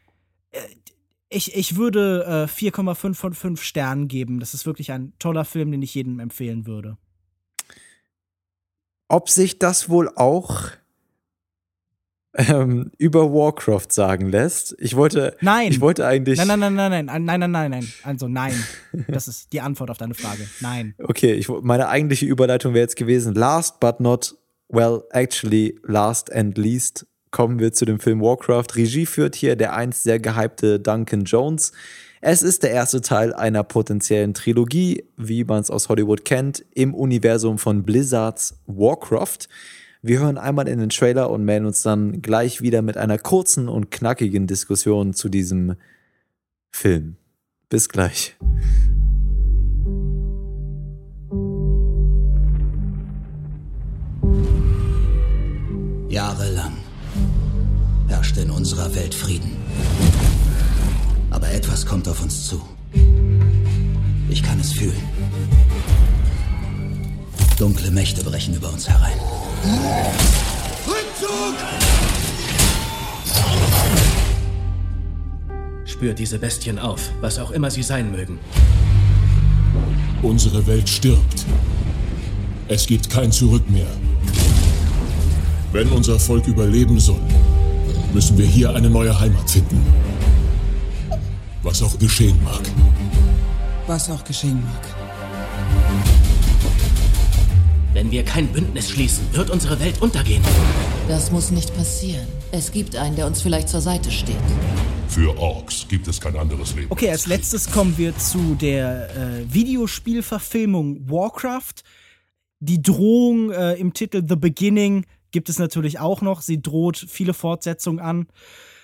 ich, ich würde äh, 4,5 von 5 Sternen geben. Das ist wirklich ein toller Film, den ich jedem empfehlen würde. Ob sich das wohl auch ähm, über Warcraft sagen lässt? Ich wollte. Nein. Ich wollte eigentlich. Nein, nein, nein, nein, nein, nein, nein, nein, nein. Also nein. Das ist die Antwort auf deine Frage. Nein. Okay, ich, meine eigentliche Überleitung wäre jetzt gewesen: Last but not, well, actually, last and least kommen wir zu dem Film Warcraft. Regie führt hier der einst sehr gehypte Duncan Jones. Es ist der erste Teil einer potenziellen Trilogie, wie man es aus Hollywood kennt, im Universum von Blizzards Warcraft. Wir hören einmal in den Trailer und melden uns dann gleich wieder mit einer kurzen und knackigen Diskussion zu diesem Film. Bis gleich. Jahrelang herrschte in unserer Welt Frieden. Aber etwas kommt auf uns zu. Ich kann es fühlen. Dunkle Mächte brechen über uns herein. Rückzug! Spürt diese Bestien auf, was auch immer sie sein mögen. Unsere Welt stirbt. Es gibt kein Zurück mehr. Wenn unser Volk überleben soll, müssen wir hier eine neue Heimat finden. Was auch geschehen mag. Was auch geschehen mag. Wenn wir kein Bündnis schließen, wird unsere Welt untergehen. Das muss nicht passieren. Es gibt einen, der uns vielleicht zur Seite steht. Für Orks gibt es kein anderes Leben. Okay, als letztes kommen wir zu der äh, Videospielverfilmung Warcraft. Die Drohung äh, im Titel The Beginning gibt es natürlich auch noch. Sie droht viele Fortsetzungen an.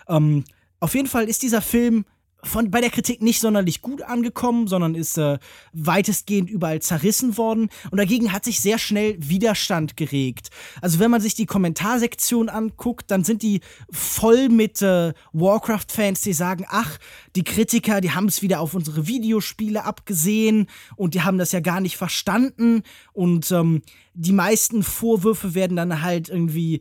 Ähm, auf jeden Fall ist dieser Film von, bei der Kritik nicht sonderlich gut angekommen, sondern ist äh, weitestgehend überall zerrissen worden. Und dagegen hat sich sehr schnell Widerstand geregt. Also wenn man sich die Kommentarsektion anguckt, dann sind die voll mit äh, Warcraft-Fans, die sagen, ach, die Kritiker, die haben es wieder auf unsere Videospiele abgesehen und die haben das ja gar nicht verstanden. Und ähm, die meisten Vorwürfe werden dann halt irgendwie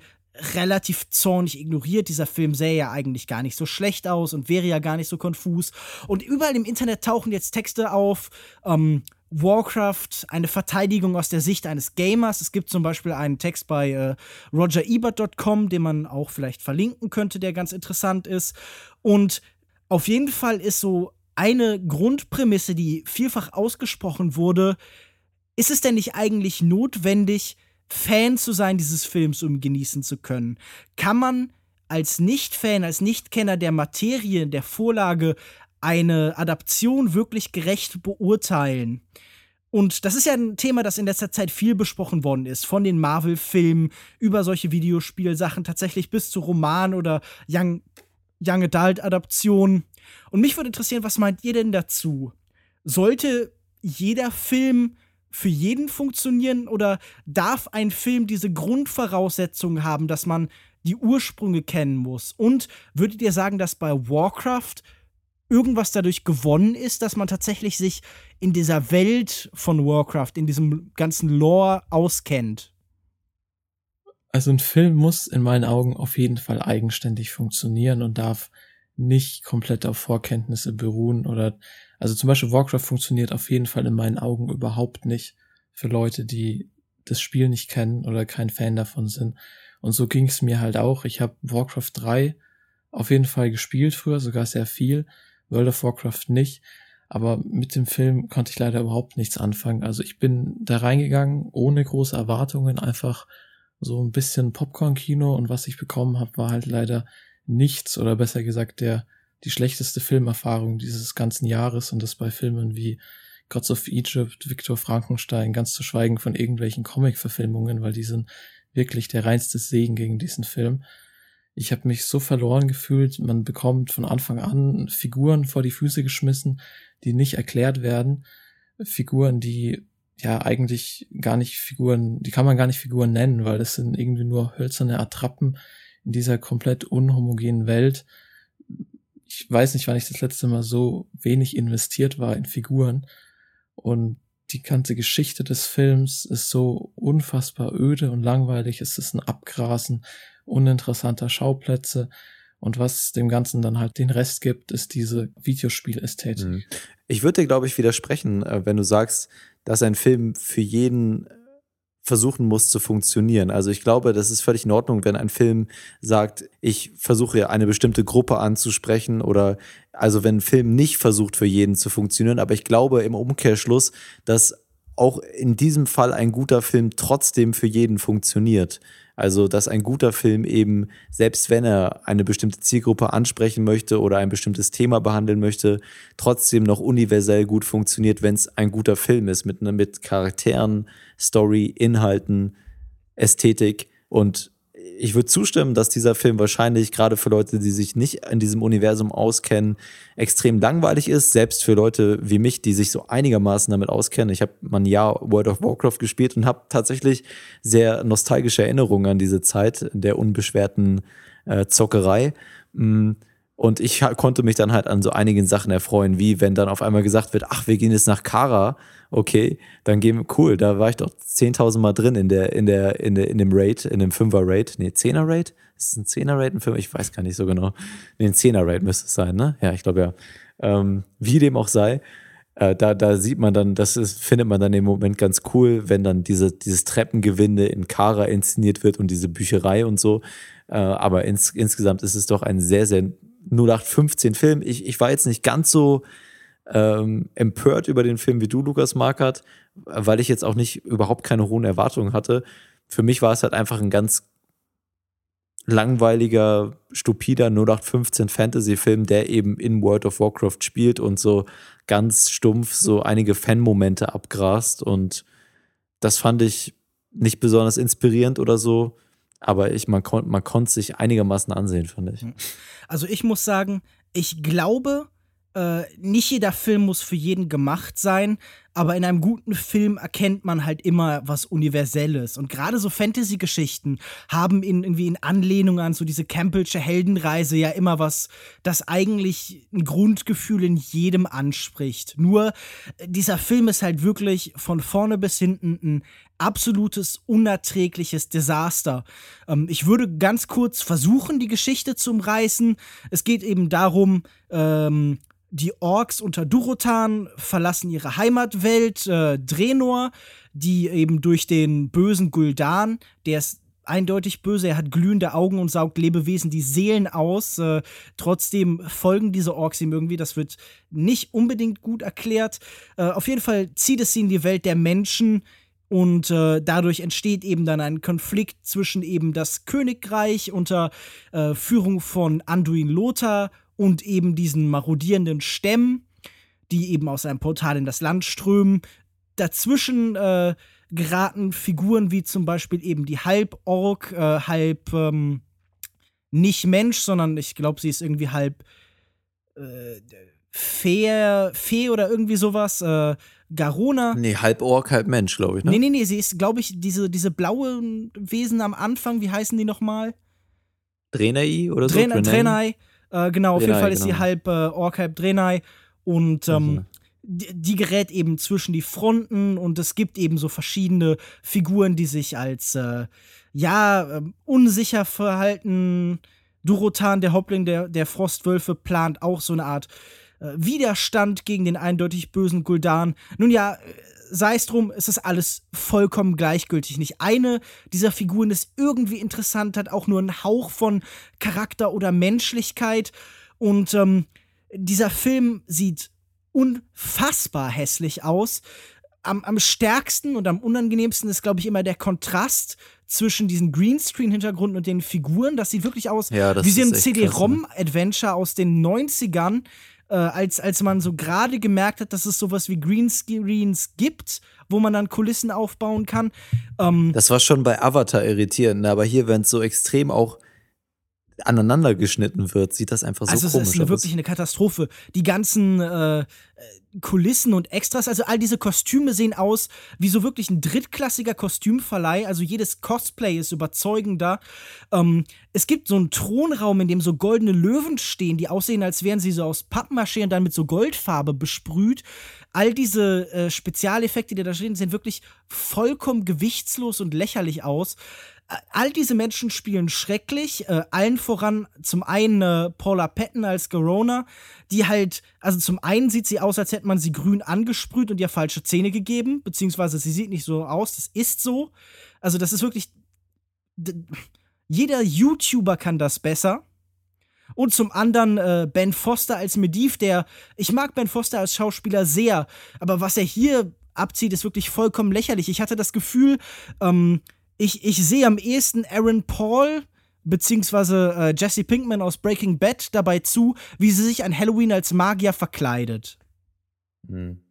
relativ zornig ignoriert. Dieser Film sähe ja eigentlich gar nicht so schlecht aus und wäre ja gar nicht so konfus. Und überall im Internet tauchen jetzt Texte auf. Ähm, Warcraft, eine Verteidigung aus der Sicht eines Gamers. Es gibt zum Beispiel einen Text bei äh, rogerebert.com, den man auch vielleicht verlinken könnte, der ganz interessant ist. Und auf jeden Fall ist so eine Grundprämisse, die vielfach ausgesprochen wurde, ist es denn nicht eigentlich notwendig, Fan zu sein dieses Films, um genießen zu können? Kann man als Nicht-Fan, als Nicht-Kenner der Materie, der Vorlage eine Adaption wirklich gerecht beurteilen? Und das ist ja ein Thema, das in letzter Zeit viel besprochen worden ist. Von den Marvel-Filmen über solche Videospielsachen tatsächlich bis zu Roman- oder Young, Young Adult-Adaptionen. Und mich würde interessieren, was meint ihr denn dazu? Sollte jeder Film für jeden funktionieren oder darf ein Film diese Grundvoraussetzungen haben, dass man die Ursprünge kennen muss? Und würdet ihr sagen, dass bei Warcraft irgendwas dadurch gewonnen ist, dass man tatsächlich sich in dieser Welt von Warcraft, in diesem ganzen Lore auskennt? Also ein Film muss in meinen Augen auf jeden Fall eigenständig funktionieren und darf nicht komplett auf Vorkenntnisse beruhen oder also zum Beispiel Warcraft funktioniert auf jeden Fall in meinen Augen überhaupt nicht für Leute, die das Spiel nicht kennen oder kein Fan davon sind. Und so ging es mir halt auch. Ich habe Warcraft 3 auf jeden Fall gespielt früher, sogar sehr viel. World of Warcraft nicht. Aber mit dem Film konnte ich leider überhaupt nichts anfangen. Also ich bin da reingegangen ohne große Erwartungen, einfach so ein bisschen Popcorn-Kino und was ich bekommen habe, war halt leider nichts oder besser gesagt der die schlechteste Filmerfahrung dieses ganzen Jahres und das bei Filmen wie Gods of Egypt, Victor Frankenstein, ganz zu schweigen von irgendwelchen Comic-Verfilmungen, weil die sind wirklich der reinste Segen gegen diesen Film. Ich habe mich so verloren gefühlt. Man bekommt von Anfang an Figuren vor die Füße geschmissen, die nicht erklärt werden. Figuren, die ja eigentlich gar nicht Figuren, die kann man gar nicht Figuren nennen, weil das sind irgendwie nur hölzerne Attrappen in dieser komplett unhomogenen Welt. Ich weiß nicht, wann ich das letzte Mal so wenig investiert war in Figuren. Und die ganze Geschichte des Films ist so unfassbar öde und langweilig. Es ist ein Abgrasen uninteressanter Schauplätze. Und was dem Ganzen dann halt den Rest gibt, ist diese Videospielästhetik. Mhm. Ich würde dir, glaube ich, widersprechen, äh, wenn du sagst, dass ein Film für jeden versuchen muss zu funktionieren. Also ich glaube, das ist völlig in Ordnung, wenn ein Film sagt, ich versuche eine bestimmte Gruppe anzusprechen oder also wenn ein Film nicht versucht für jeden zu funktionieren, aber ich glaube im Umkehrschluss, dass auch in diesem Fall ein guter Film trotzdem für jeden funktioniert. Also, dass ein guter Film eben, selbst wenn er eine bestimmte Zielgruppe ansprechen möchte oder ein bestimmtes Thema behandeln möchte, trotzdem noch universell gut funktioniert, wenn es ein guter Film ist, mit, mit Charakteren, Story, Inhalten, Ästhetik. Und ich würde zustimmen, dass dieser Film wahrscheinlich gerade für Leute, die sich nicht in diesem Universum auskennen, extrem langweilig ist. Selbst für Leute wie mich, die sich so einigermaßen damit auskennen. Ich habe mal ein Jahr World of Warcraft gespielt und habe tatsächlich sehr nostalgische Erinnerungen an diese Zeit der unbeschwerten äh, Zockerei. Mm. Und ich konnte mich dann halt an so einigen Sachen erfreuen, wie wenn dann auf einmal gesagt wird, ach, wir gehen jetzt nach Kara okay, dann gehen wir, cool, da war ich doch 10.000 Mal drin in der, in der, in der, in dem Raid, in dem 5er Raid, nee, 10er Raid? Ist es ein 10er Raid, ein 5 Ich weiß gar nicht so genau. Nee, ein 10er Raid müsste es sein, ne? Ja, ich glaube ja. Ähm, wie dem auch sei, äh, da, da sieht man dann, das ist, findet man dann im Moment ganz cool, wenn dann diese, dieses Treppengewinde in Kara inszeniert wird und diese Bücherei und so. Äh, aber ins, insgesamt ist es doch ein sehr, sehr 0815 Film. Ich, ich war jetzt nicht ganz so ähm, empört über den Film wie du, Lukas Markert, weil ich jetzt auch nicht überhaupt keine hohen Erwartungen hatte. Für mich war es halt einfach ein ganz langweiliger, stupider 0815 Fantasy-Film, der eben in World of Warcraft spielt und so ganz stumpf so einige Fan-Momente abgrast. Und das fand ich nicht besonders inspirierend oder so. Aber ich, man, kon man konnte sich einigermaßen ansehen, fand ich. Also ich muss sagen, ich glaube, äh, nicht jeder Film muss für jeden gemacht sein, aber in einem guten Film erkennt man halt immer was Universelles. Und gerade so Fantasy-Geschichten haben in, irgendwie in Anlehnung an so diese Campbellsche Heldenreise ja immer was, das eigentlich ein Grundgefühl in jedem anspricht. Nur äh, dieser Film ist halt wirklich von vorne bis hinten ein absolutes unerträgliches Desaster. Ähm, ich würde ganz kurz versuchen, die Geschichte zu umreißen. Es geht eben darum, ähm, die Orks unter Durotan verlassen ihre Heimatwelt, äh, Drenor, die eben durch den bösen Guldan, der ist eindeutig böse, er hat glühende Augen und saugt Lebewesen die Seelen aus. Äh, trotzdem folgen diese Orks ihm irgendwie, das wird nicht unbedingt gut erklärt. Äh, auf jeden Fall zieht es sie in die Welt der Menschen, und äh, dadurch entsteht eben dann ein Konflikt zwischen eben das Königreich unter äh, Führung von Anduin Lothar und eben diesen marodierenden Stämmen, die eben aus einem Portal in das Land strömen. Dazwischen äh, geraten Figuren wie zum Beispiel eben die Halb-Ork, äh, halb ähm, nicht Mensch, sondern ich glaube, sie ist irgendwie halb äh, Fee, Fee oder irgendwie sowas. Äh, Garona. Nee, halb Ork, halb Mensch, glaube ich. Ne? Nee, nee, nee, sie ist, glaube ich, diese, diese blauen Wesen am Anfang, wie heißen die nochmal? Drenai oder so? Drenai. Drenai. Äh, genau, auf jeden Fall ist genau. sie halb äh, Ork, halb Drenai. Und ähm, mhm. die, die, gerät eben zwischen die Fronten und es gibt eben so verschiedene Figuren, die sich als äh, ja ähm, unsicher verhalten. Durotan, der Häuptling der, der Frostwölfe, plant auch so eine Art äh, Widerstand gegen den eindeutig bösen Guldan. Nun ja, sei es drum, es ist alles vollkommen gleichgültig. Nicht eine dieser Figuren ist irgendwie interessant, hat auch nur einen Hauch von Charakter oder Menschlichkeit. Und ähm, dieser Film sieht unfassbar hässlich aus. Am, am stärksten und am unangenehmsten ist, glaube ich, immer der Kontrast zwischen diesen Greenscreen-Hintergründen und den Figuren. Das sieht wirklich aus ja, wie so ein CD-ROM-Adventure aus den 90ern äh, als, als man so gerade gemerkt hat, dass es sowas wie Greenscreens gibt, wo man dann Kulissen aufbauen kann. Ähm, das war schon bei Avatar irritierend, aber hier, wenn es so extrem auch aneinander geschnitten wird, sieht das einfach so also komisch aus. es ist wirklich eine Katastrophe. Die ganzen äh, Kulissen und Extras, also all diese Kostüme sehen aus wie so wirklich ein drittklassiger Kostümverleih. Also jedes Cosplay ist überzeugender. Ähm, es gibt so einen Thronraum, in dem so goldene Löwen stehen, die aussehen, als wären sie so aus Pappmaché und dann mit so Goldfarbe besprüht. All diese äh, Spezialeffekte, die da stehen, sehen wirklich vollkommen gewichtslos und lächerlich aus all diese Menschen spielen schrecklich. Äh, allen voran zum einen äh, Paula Patton als Corona, die halt, also zum einen sieht sie aus, als hätte man sie grün angesprüht und ihr falsche Zähne gegeben, beziehungsweise sie sieht nicht so aus, das ist so. Also das ist wirklich, jeder YouTuber kann das besser. Und zum anderen äh, Ben Foster als Mediv, der, ich mag Ben Foster als Schauspieler sehr, aber was er hier abzieht, ist wirklich vollkommen lächerlich. Ich hatte das Gefühl, ähm, ich, ich sehe am ehesten Aaron Paul beziehungsweise äh, Jesse Pinkman aus Breaking Bad dabei zu, wie sie sich an Halloween als Magier verkleidet. Hm.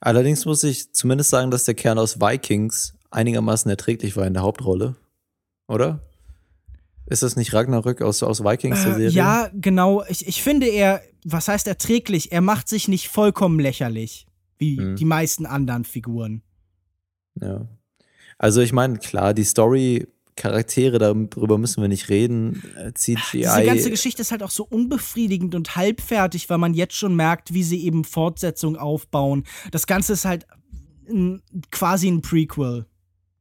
Allerdings muss ich zumindest sagen, dass der Kern aus Vikings einigermaßen erträglich war in der Hauptrolle. Oder? Ist das nicht Ragnarök aus, aus Vikings der Äh, Serie? ja, genau. Ich, ich finde er, was heißt erträglich? Er macht sich nicht vollkommen lächerlich, wie Hm. die meisten anderen Figuren. Ja. Also ich meine, klar, die Story, Charaktere, darüber müssen wir nicht reden. Äh, CGI. Diese ganze Geschichte ist halt auch so unbefriedigend und halbfertig, weil man jetzt schon merkt, wie sie eben Fortsetzung aufbauen. Das Ganze ist halt ein, quasi ein Prequel.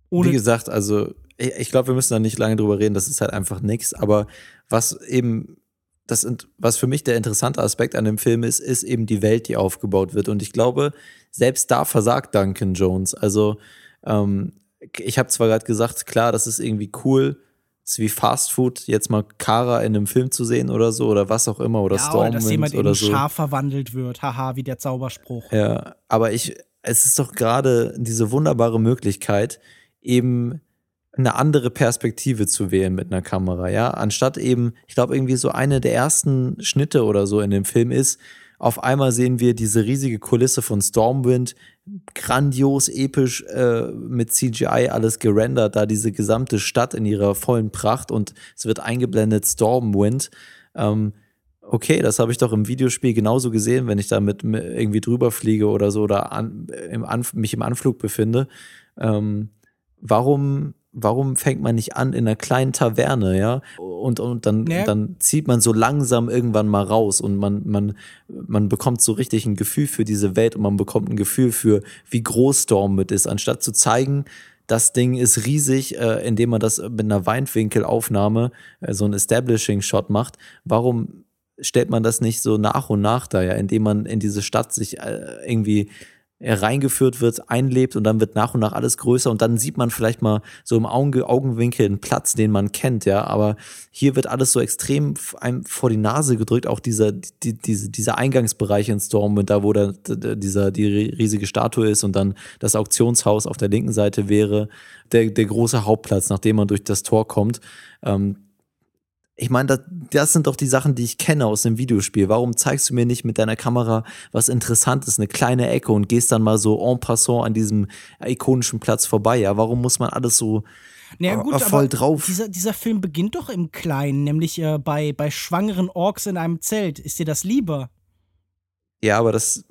Ohne Wie gesagt, also ich, glaube, wir müssen da nicht lange drüber reden, das ist halt einfach nichts. Aber was eben, das was für mich der interessante Aspekt an dem Film ist, ist eben die Welt, die aufgebaut wird. Und ich glaube, selbst da versagt Duncan Jones. Also ähm, ich habe zwar gerade gesagt, klar, das ist irgendwie cool, ist wie Fast Food, jetzt mal Kara in einem Film zu sehen oder so oder was auch immer oder ja, oder dass Stormwind jemand in oder ein so. Schaf verwandelt wird. Haha, wie der Zauberspruch. Ja, aber ich, es ist doch gerade diese wunderbare Möglichkeit, eben eine andere Perspektive zu wählen mit einer Kamera, ja. Anstatt eben, ich glaube, irgendwie so eine der ersten Schnitte oder so in dem Film ist, auf einmal sehen wir diese riesige Kulisse von Stormwind, grandios, episch, äh, mit CGI alles gerendert, da diese gesamte Stadt in ihrer vollen Pracht und es wird eingeblendet Stormwind. Ähm, okay, das habe ich doch im Videospiel genauso gesehen, wenn ich da mit mit irgendwie drüber fliege oder so oder an, im Anf mich im Anflug befinde. Ähm, warum, warum fängt man nicht an in einer kleinen Taverne, ja? Und, und dann, Ja. dann zieht man so langsam irgendwann mal raus und man, man, man bekommt so richtig ein Gefühl für diese Welt und man bekommt ein Gefühl für, wie groß Stormwind ist, anstatt zu zeigen, das Ding ist riesig, äh, indem man das mit einer Weitwinkelaufnahme, äh, so ein Establishing-Shot macht. Warum stellt man das nicht so nach und nach da, ja, indem man in diese Stadt sich äh, irgendwie reingeführt wird, einlebt und dann wird nach und nach alles größer und dann sieht man vielleicht mal so im Auge, Augenwinkel einen Platz, den man kennt, ja, aber hier wird alles so extrem einem vor die Nase gedrückt, auch dieser, die, diese, dieser Eingangsbereich in Stormwind, da wo da, dieser, die ri- riesige Statue ist und dann das Auktionshaus auf der linken Seite wäre, der, der große Hauptplatz, nachdem man durch das Tor kommt. Ähm, ich meine, das, das sind doch die Sachen, die ich kenne aus dem Videospiel. Warum zeigst du mir nicht mit deiner Kamera was Interessantes, eine kleine Ecke und gehst dann mal so en passant an diesem ikonischen Platz vorbei? Ja, warum muss man alles so Naja, äh, gut, voll aber drauf? Dieser, dieser Film beginnt doch im Kleinen, nämlich äh, bei, bei schwangeren Orks in einem Zelt. Ist dir das lieber? Ja, aber das,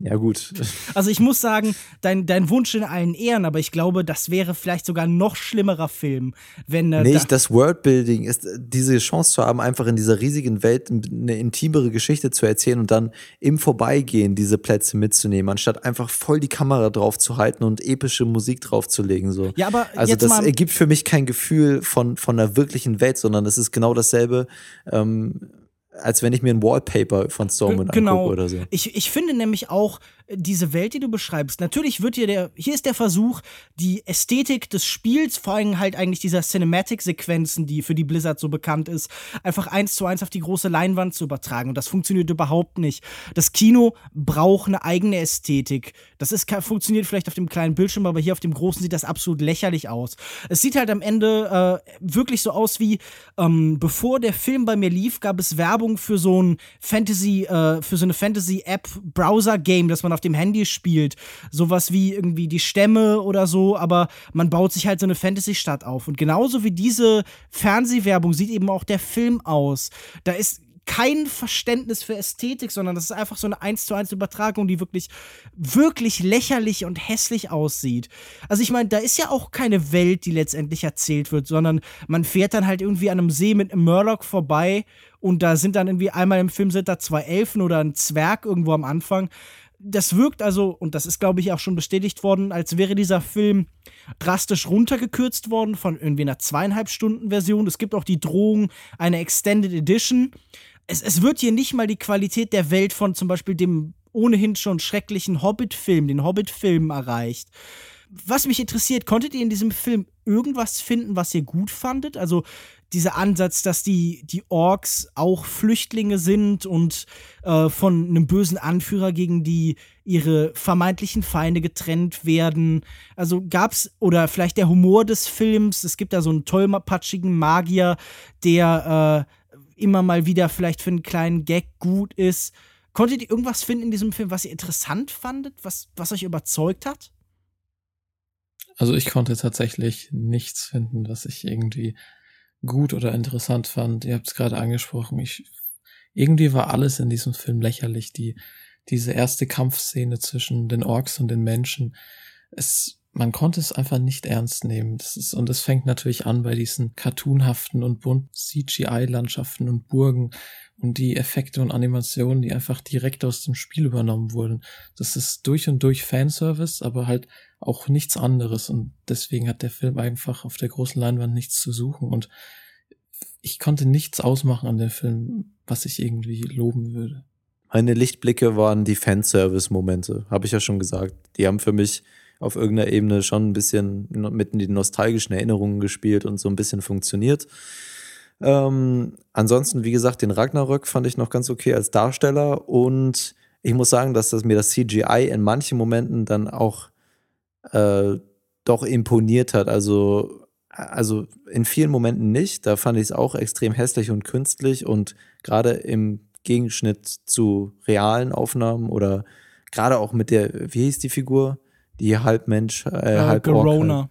ja gut. Also ich muss sagen, dein, dein Wunsch in allen Ehren, aber ich glaube, das wäre vielleicht sogar ein noch schlimmerer Film, wenn äh, Nicht da, das Worldbuilding ist, äh, diese Chance zu haben, einfach in dieser riesigen Welt eine intimere Geschichte zu erzählen und dann im Vorbeigehen diese Plätze mitzunehmen, anstatt einfach voll die Kamera drauf zu halten und epische Musik draufzulegen. So. Ja, aber also das ergibt für mich kein Gefühl von, von einer wirklichen Welt, sondern es ist genau dasselbe, ähm, als wenn ich mir ein Wallpaper von Stormwind genau. angucke oder so. Ich, ich finde nämlich auch diese Welt, die du beschreibst, natürlich wird hier der, hier ist der Versuch, die Ästhetik des Spiels, vor allem halt eigentlich dieser Cinematic-Sequenzen, die für die Blizzard so bekannt ist, einfach eins zu eins auf die große Leinwand zu übertragen. Und das funktioniert überhaupt nicht. Das Kino braucht eine eigene Ästhetik. Das ist, funktioniert vielleicht auf dem kleinen Bildschirm, aber hier auf dem großen sieht das absolut lächerlich aus. Es sieht halt am Ende äh, wirklich so aus wie, ähm, bevor der Film bei mir lief, gab es Werbung für so ein Fantasy, äh, für so eine Fantasy-App-Browser-Game, das man auf auf dem Handy spielt. Sowas wie irgendwie die Stämme oder so, aber man baut sich halt so eine Fantasy-Stadt auf. Und genauso wie diese Fernsehwerbung sieht eben auch der Film aus. Da ist kein Verständnis für Ästhetik, sondern das ist einfach so eine 1 zu 1 Übertragung, die wirklich, wirklich lächerlich und hässlich aussieht. Also ich meine, da ist ja auch keine Welt, die letztendlich erzählt wird, sondern man fährt dann halt irgendwie an einem See mit einem Murloc vorbei und da sind dann irgendwie einmal im Film sind da zwei Elfen oder ein Zwerg irgendwo am Anfang. Das wirkt also, und das ist, glaube ich, auch schon bestätigt worden, als wäre dieser Film drastisch runtergekürzt worden von irgendwie einer zweieinhalb Stunden Version. Es gibt auch die Drohung einer Extended Edition es, es wird hier nicht mal die Qualität der Welt von zum Beispiel dem ohnehin schon schrecklichen Hobbit-Film, den Hobbit-Filmen erreicht. Was mich interessiert, konntet ihr in diesem Film irgendwas finden, was ihr gut fandet? Also dieser Ansatz, dass die, die Orks auch Flüchtlinge sind und äh, von einem bösen Anführer gegen die ihre vermeintlichen Feinde getrennt werden. Also gab's, oder vielleicht der Humor des Films, es gibt da so einen tollpatschigen Magier, der äh, immer mal wieder vielleicht für einen kleinen Gag gut ist. Konntet ihr irgendwas finden in diesem Film, was ihr interessant fandet, was, was euch überzeugt hat? Also ich konnte tatsächlich nichts finden, was ich irgendwie gut oder interessant fand. Ihr habt es gerade angesprochen. Ich, irgendwie war alles in diesem Film lächerlich. Die, diese erste Kampfszene zwischen den Orks und den Menschen. Es man konnte es einfach nicht ernst nehmen. Das ist, und es fängt natürlich an bei diesen cartoonhaften und bunt CGI-Landschaften und Burgen und die Effekte und Animationen, die einfach direkt aus dem Spiel übernommen wurden. Das ist durch und durch Fanservice, aber halt auch nichts anderes. Und deswegen hat der Film einfach auf der großen Leinwand nichts zu suchen. Und ich konnte nichts ausmachen an dem Film, was ich irgendwie loben würde. Meine Lichtblicke waren die Fanservice-Momente, habe ich ja schon gesagt. Die haben für mich auf irgendeiner Ebene schon ein bisschen mit in die nostalgischen Erinnerungen gespielt und so ein bisschen funktioniert. Ähm, ansonsten, wie gesagt, den Ragnarök fand ich noch ganz okay als Darsteller und ich muss sagen, dass das mir das CGI in manchen Momenten dann auch äh, doch imponiert hat. Also, also in vielen Momenten nicht. Da fand ich es auch extrem hässlich und künstlich und gerade im Gegenschnitt zu realen Aufnahmen oder gerade auch mit der, wie hieß die Figur? die halb Mensch, äh, ja, halb Corona. Halt,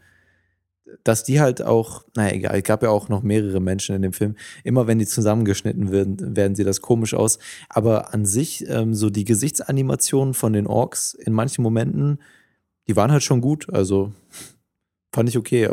dass die halt auch, naja, egal, es gab ja auch noch mehrere Menschen in dem Film. Immer wenn die zusammengeschnitten werden, werden sie das komisch aus. Aber an sich, ähm, so die Gesichtsanimationen von den Orks in manchen Momenten, die waren halt schon gut. Also fand ich okay.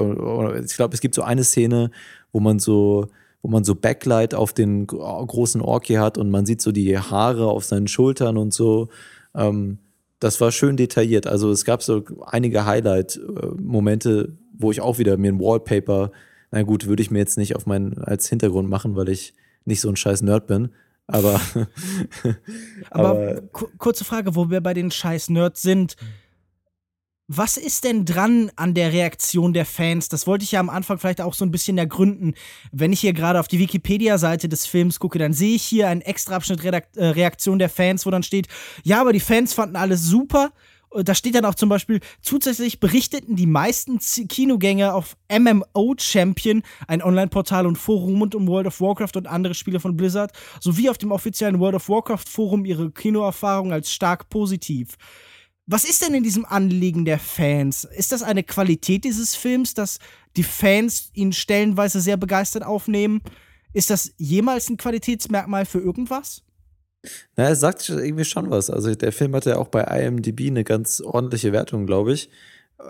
Ich glaube, es gibt so eine Szene, wo man so, wo man so Backlight auf den großen Ork hier hat und man sieht so die Haare auf seinen Schultern und so. Ähm, das war schön detailliert. Also es gab so einige Highlight-Momente, wo ich auch wieder mir ein Wallpaper, na gut, würde ich mir jetzt nicht auf meinen als Hintergrund machen, weil ich nicht so ein scheiß Nerd bin. Aber, aber, aber kurze Frage, wo wir bei den scheiß Nerds sind. Was ist denn dran an der Reaktion der Fans? Das wollte ich ja am Anfang vielleicht auch so ein bisschen ergründen. Wenn ich hier gerade auf die Wikipedia-Seite des Films gucke, dann sehe ich hier einen extra Abschnitt äh, Reaktion der Fans, wo dann steht, ja, aber die Fans fanden alles super. Äh, da steht dann auch zum Beispiel, zusätzlich berichteten die meisten Kinogänger auf MMO Champion, ein Online-Portal und Forum rund um World of Warcraft und andere Spiele von Blizzard, sowie auf dem offiziellen World of Warcraft Forum ihre Kinoerfahrung als stark positiv. Was ist denn in diesem Anliegen der Fans? Ist das eine Qualität dieses Films, dass die Fans ihn stellenweise sehr begeistert aufnehmen? Ist das jemals ein Qualitätsmerkmal für irgendwas? Na, er sagt irgendwie schon was. Also der Film hat ja auch bei IMDb eine ganz ordentliche Wertung, glaube ich.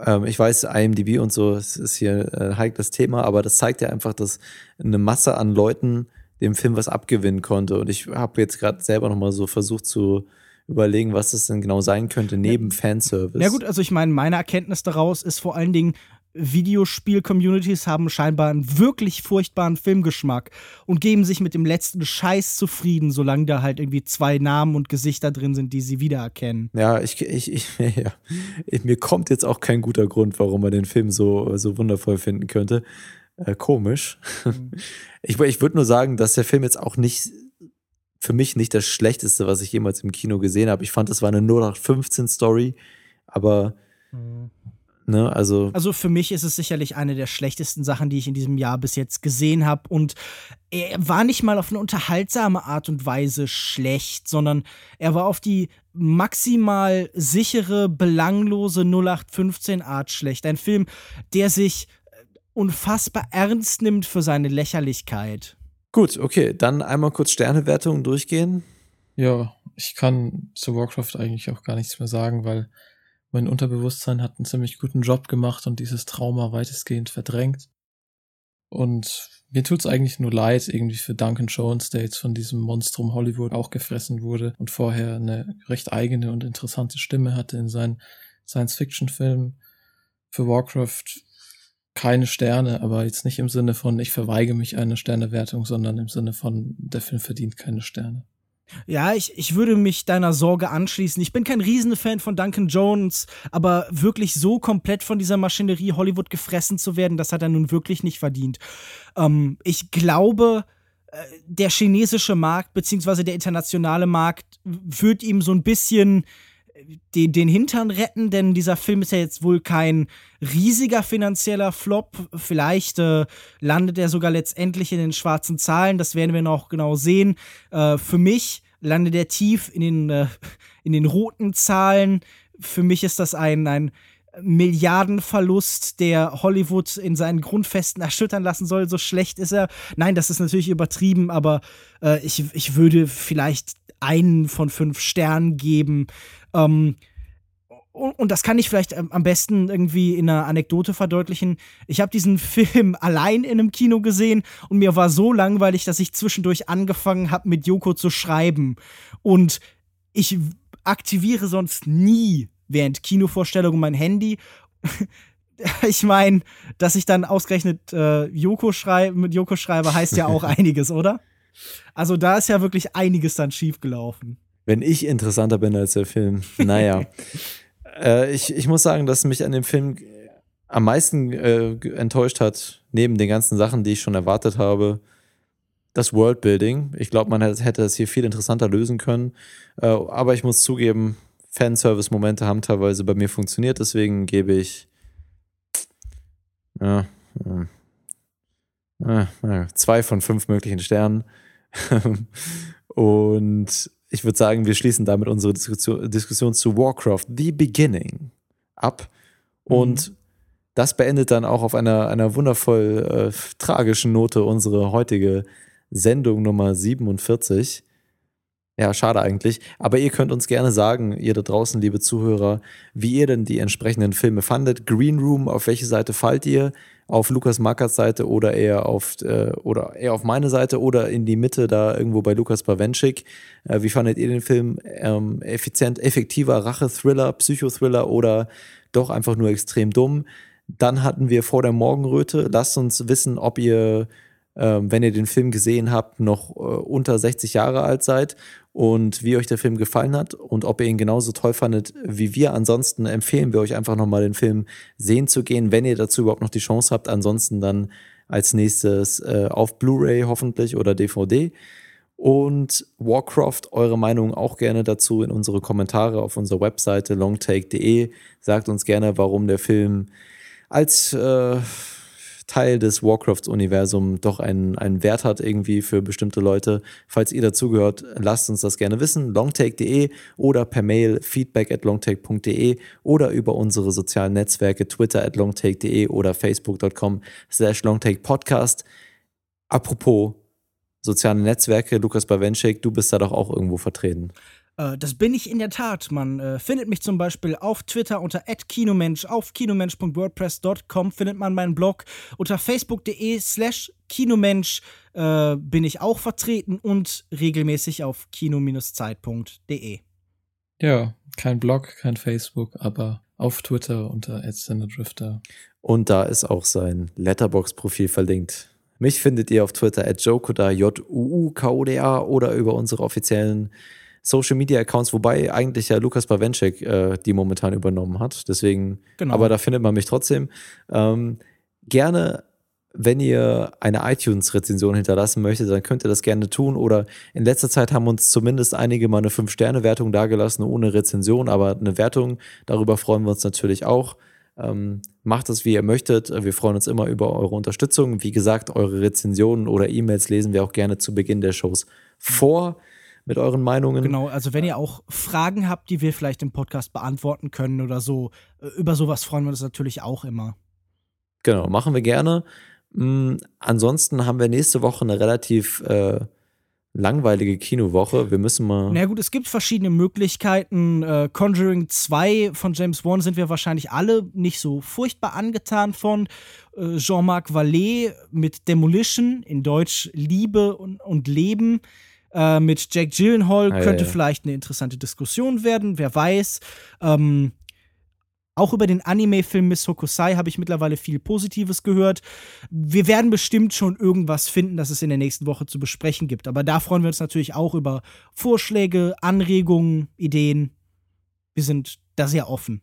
Ähm, ich weiß, IMDb und so, es ist hier ein heikles Thema, aber das zeigt ja einfach, dass eine Masse an Leuten dem Film was abgewinnen konnte. Und ich habe jetzt gerade selber noch mal so versucht zu überlegen, was es denn genau sein könnte neben Fanservice. Ja gut, also ich meine, meine Erkenntnis daraus ist vor allen Dingen, Videospiel-Communities haben scheinbar einen wirklich furchtbaren Filmgeschmack und geben sich mit dem letzten Scheiß zufrieden, solange da halt irgendwie zwei Namen und Gesichter drin sind, die sie wiedererkennen. Ja, ich, ich, ich ja. mir kommt jetzt auch kein guter Grund, warum man den Film so, so wundervoll finden könnte. Äh, komisch. Mhm. Ich, ich würde nur sagen, dass der Film jetzt auch nicht für mich nicht das Schlechteste, was ich jemals im Kino gesehen habe. Ich fand, das war eine 0815-Story, aber mhm. Ne, also, also für mich ist es sicherlich eine der schlechtesten Sachen, die ich in diesem Jahr bis jetzt gesehen habe. Und er war nicht mal auf eine unterhaltsame Art und Weise schlecht, sondern er war auf die maximal sichere, belanglose 0815 Art schlecht. Ein Film, der sich unfassbar ernst nimmt für seine Lächerlichkeit. Gut, okay, dann einmal kurz Sternewertungen durchgehen. Ja, ich kann zu Warcraft eigentlich auch gar nichts mehr sagen, weil mein Unterbewusstsein hat einen ziemlich guten Job gemacht und dieses Trauma weitestgehend verdrängt. Und mir tut's eigentlich nur leid, irgendwie für Duncan Jones, der jetzt von diesem Monstrum Hollywood auch gefressen wurde und vorher eine recht eigene und interessante Stimme hatte in seinen Science-Fiction-Filmen. Für Warcraft keine Sterne, aber jetzt nicht im Sinne von, ich verweige mich eine Sternewertung, sondern im Sinne von, der Film verdient keine Sterne. Ja, ich, ich würde mich deiner Sorge anschließen. Ich bin kein Riesenfan von Duncan Jones, aber wirklich so komplett von dieser Maschinerie Hollywood gefressen zu werden, das hat er nun wirklich nicht verdient. Ähm, ich glaube, äh, der chinesische Markt beziehungsweise der internationale Markt wird ihm so ein bisschen den, den Hintern retten, denn dieser Film ist ja jetzt wohl kein riesiger finanzieller Flop. Vielleicht äh, landet er sogar letztendlich in den schwarzen Zahlen. Das werden wir noch genau sehen. Äh, für mich landet er tief in den, äh, in den roten Zahlen. Für mich ist das ein, ein Milliardenverlust, der Hollywood in seinen Grundfesten erschüttern lassen soll. So schlecht ist er. Nein, das ist natürlich übertrieben, aber äh, ich, ich würde vielleicht einen von fünf Sternen geben. Ähm, und das kann ich vielleicht am besten irgendwie in einer Anekdote verdeutlichen. Ich habe diesen Film allein in einem Kino gesehen und mir war so langweilig, dass ich zwischendurch angefangen habe, mit Joko zu schreiben. Und ich aktiviere sonst nie während Kinovorstellungen mein Handy. ich meine, dass ich dann ausgerechnet äh, Joko schreibe, mit Joko schreibe, heißt ja auch einiges, oder? Also da ist ja wirklich einiges dann schiefgelaufen. Wenn ich interessanter bin als der Film, naja. Äh, ich, ich muss sagen, dass mich an dem Film am meisten äh, enttäuscht hat, neben den ganzen Sachen, die ich schon erwartet habe, das Worldbuilding. Ich glaube, man hätte es hier viel interessanter lösen können. Äh, aber ich muss zugeben, Fanservice-Momente haben teilweise bei mir funktioniert, deswegen gebe ich ja, ja, ja, zwei von fünf möglichen Sternen. Und ich würde sagen, wir schließen damit unsere Diskussion, Diskussion zu Warcraft The Beginning ab. Und mhm. das beendet dann auch auf einer, einer wundervoll äh, tragischen Note unsere heutige Sendung Nummer 47. Ja, schade eigentlich. Aber ihr könnt uns gerne sagen, ihr da draußen, liebe Zuhörer, wie ihr denn die entsprechenden Filme fandet. Green Room, auf welche Seite fallt ihr? Auf Lukas Markers Seite oder eher auf, äh, oder eher auf meine Seite oder in die Mitte da irgendwo bei Lukas Bawenschik. Äh, wie fandet ihr den Film? Ähm, effizient, effektiver Rache-Thriller, Psychothriller oder doch einfach nur extrem dumm? Dann hatten wir vor der Morgenröte. Lasst uns wissen, ob ihr wenn ihr den Film gesehen habt, noch äh, unter 60 Jahre alt seid und wie euch der Film gefallen hat und ob ihr ihn genauso toll fandet wie wir. Ansonsten empfehlen wir euch einfach nochmal den Film sehen zu gehen, wenn ihr dazu überhaupt noch die Chance habt. Ansonsten dann als nächstes äh, auf Blu-ray hoffentlich oder DVD. Und Warcraft, eure Meinung auch gerne dazu in unsere Kommentare auf unserer Webseite longtake.de. Sagt uns gerne, warum der Film als äh, Teil des Warcraft-Universums doch einen, einen Wert hat irgendwie für bestimmte Leute. Falls ihr dazugehört, lasst uns das gerne wissen. longtake.de oder per Mail feedback at longtake.de oder über unsere sozialen Netzwerke Twitter at longtake.de oder facebook.com slash longtakepodcast. Apropos soziale Netzwerke, Lukas Bawenschik, du bist da doch auch irgendwo vertreten. Äh, das bin ich in der Tat. Man äh, findet mich zum Beispiel auf Twitter unter @kinomensch, auf kinomensch.wordpress.com findet man meinen Blog unter facebook.de/slash kinomensch äh, bin ich auch vertreten und regelmäßig auf kino-zeit.de. Ja, kein Blog, kein Facebook, aber auf Twitter unter Drifter. Und da ist auch sein Letterbox-Profil verlinkt. Mich findet ihr auf Twitter at Jokoda, J-U-U-K-O-D-A oder über unsere offiziellen Social Media Accounts, wobei eigentlich ja Lukas Bawenschek äh, die momentan übernommen hat. Deswegen, genau. aber da findet man mich trotzdem. Ähm, gerne, wenn ihr eine iTunes-Rezension hinterlassen möchtet, dann könnt ihr das gerne tun. Oder in letzter Zeit haben uns zumindest einige mal eine 5-Sterne-Wertung dagelassen, ohne Rezension, aber eine Wertung, darüber freuen wir uns natürlich auch. Ähm, macht es, wie ihr möchtet. Wir freuen uns immer über eure Unterstützung. Wie gesagt, eure Rezensionen oder E-Mails lesen wir auch gerne zu Beginn der Shows vor mit euren Meinungen. Genau, also wenn ihr auch Fragen habt, die wir vielleicht im Podcast beantworten können oder so, äh, über sowas freuen wir uns natürlich auch immer. Genau, machen wir gerne. Mhm, ansonsten haben wir nächste Woche eine relativ äh, langweilige Kinowoche. Wir müssen mal. Na gut, es gibt verschiedene Möglichkeiten. Äh, Conjuring 2 von James Wan sind wir wahrscheinlich alle nicht so furchtbar angetan von. Äh, Jean-Marc Vallée mit Demolition, in Deutsch Liebe und, und Leben. Äh, mit Jack Gyllenhaal Ah, ja, könnte ja. vielleicht eine interessante Diskussion werden, wer weiß. Ähm, auch über den Anime-Film Miss Hokusai habe ich mittlerweile viel Positives gehört. Wir werden bestimmt schon irgendwas finden, das es in der nächsten Woche zu besprechen gibt. Aber da freuen wir uns natürlich auch über Vorschläge, Anregungen, Ideen. Wir sind da sehr offen.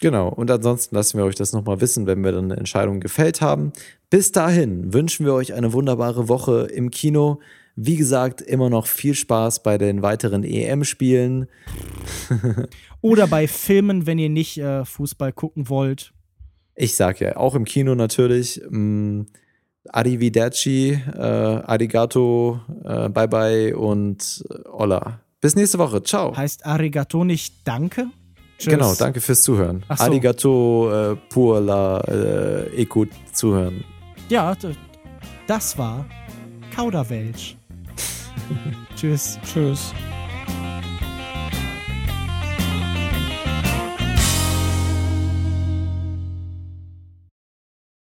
Genau, und ansonsten lassen wir euch das nochmal wissen, wenn wir dann eine Entscheidung gefällt haben. Bis dahin wünschen wir euch eine wunderbare Woche im Kino. Wie gesagt, immer noch viel Spaß bei den weiteren EM-Spielen. Oder bei Filmen, wenn ihr nicht äh, Fußball gucken wollt. Ich sag ja, auch im Kino natürlich. Mm, Arrivederci, äh, Arigato, äh, bye bye und äh, Olla. Bis nächste Woche. Ciao. Heißt Arigato nicht Danke? Tschüss. Genau, danke fürs Zuhören. So. Arigato äh, pour la äh, écoute zuhören. Ja, das war Kauderwelsch. Tschüss. Tschüss.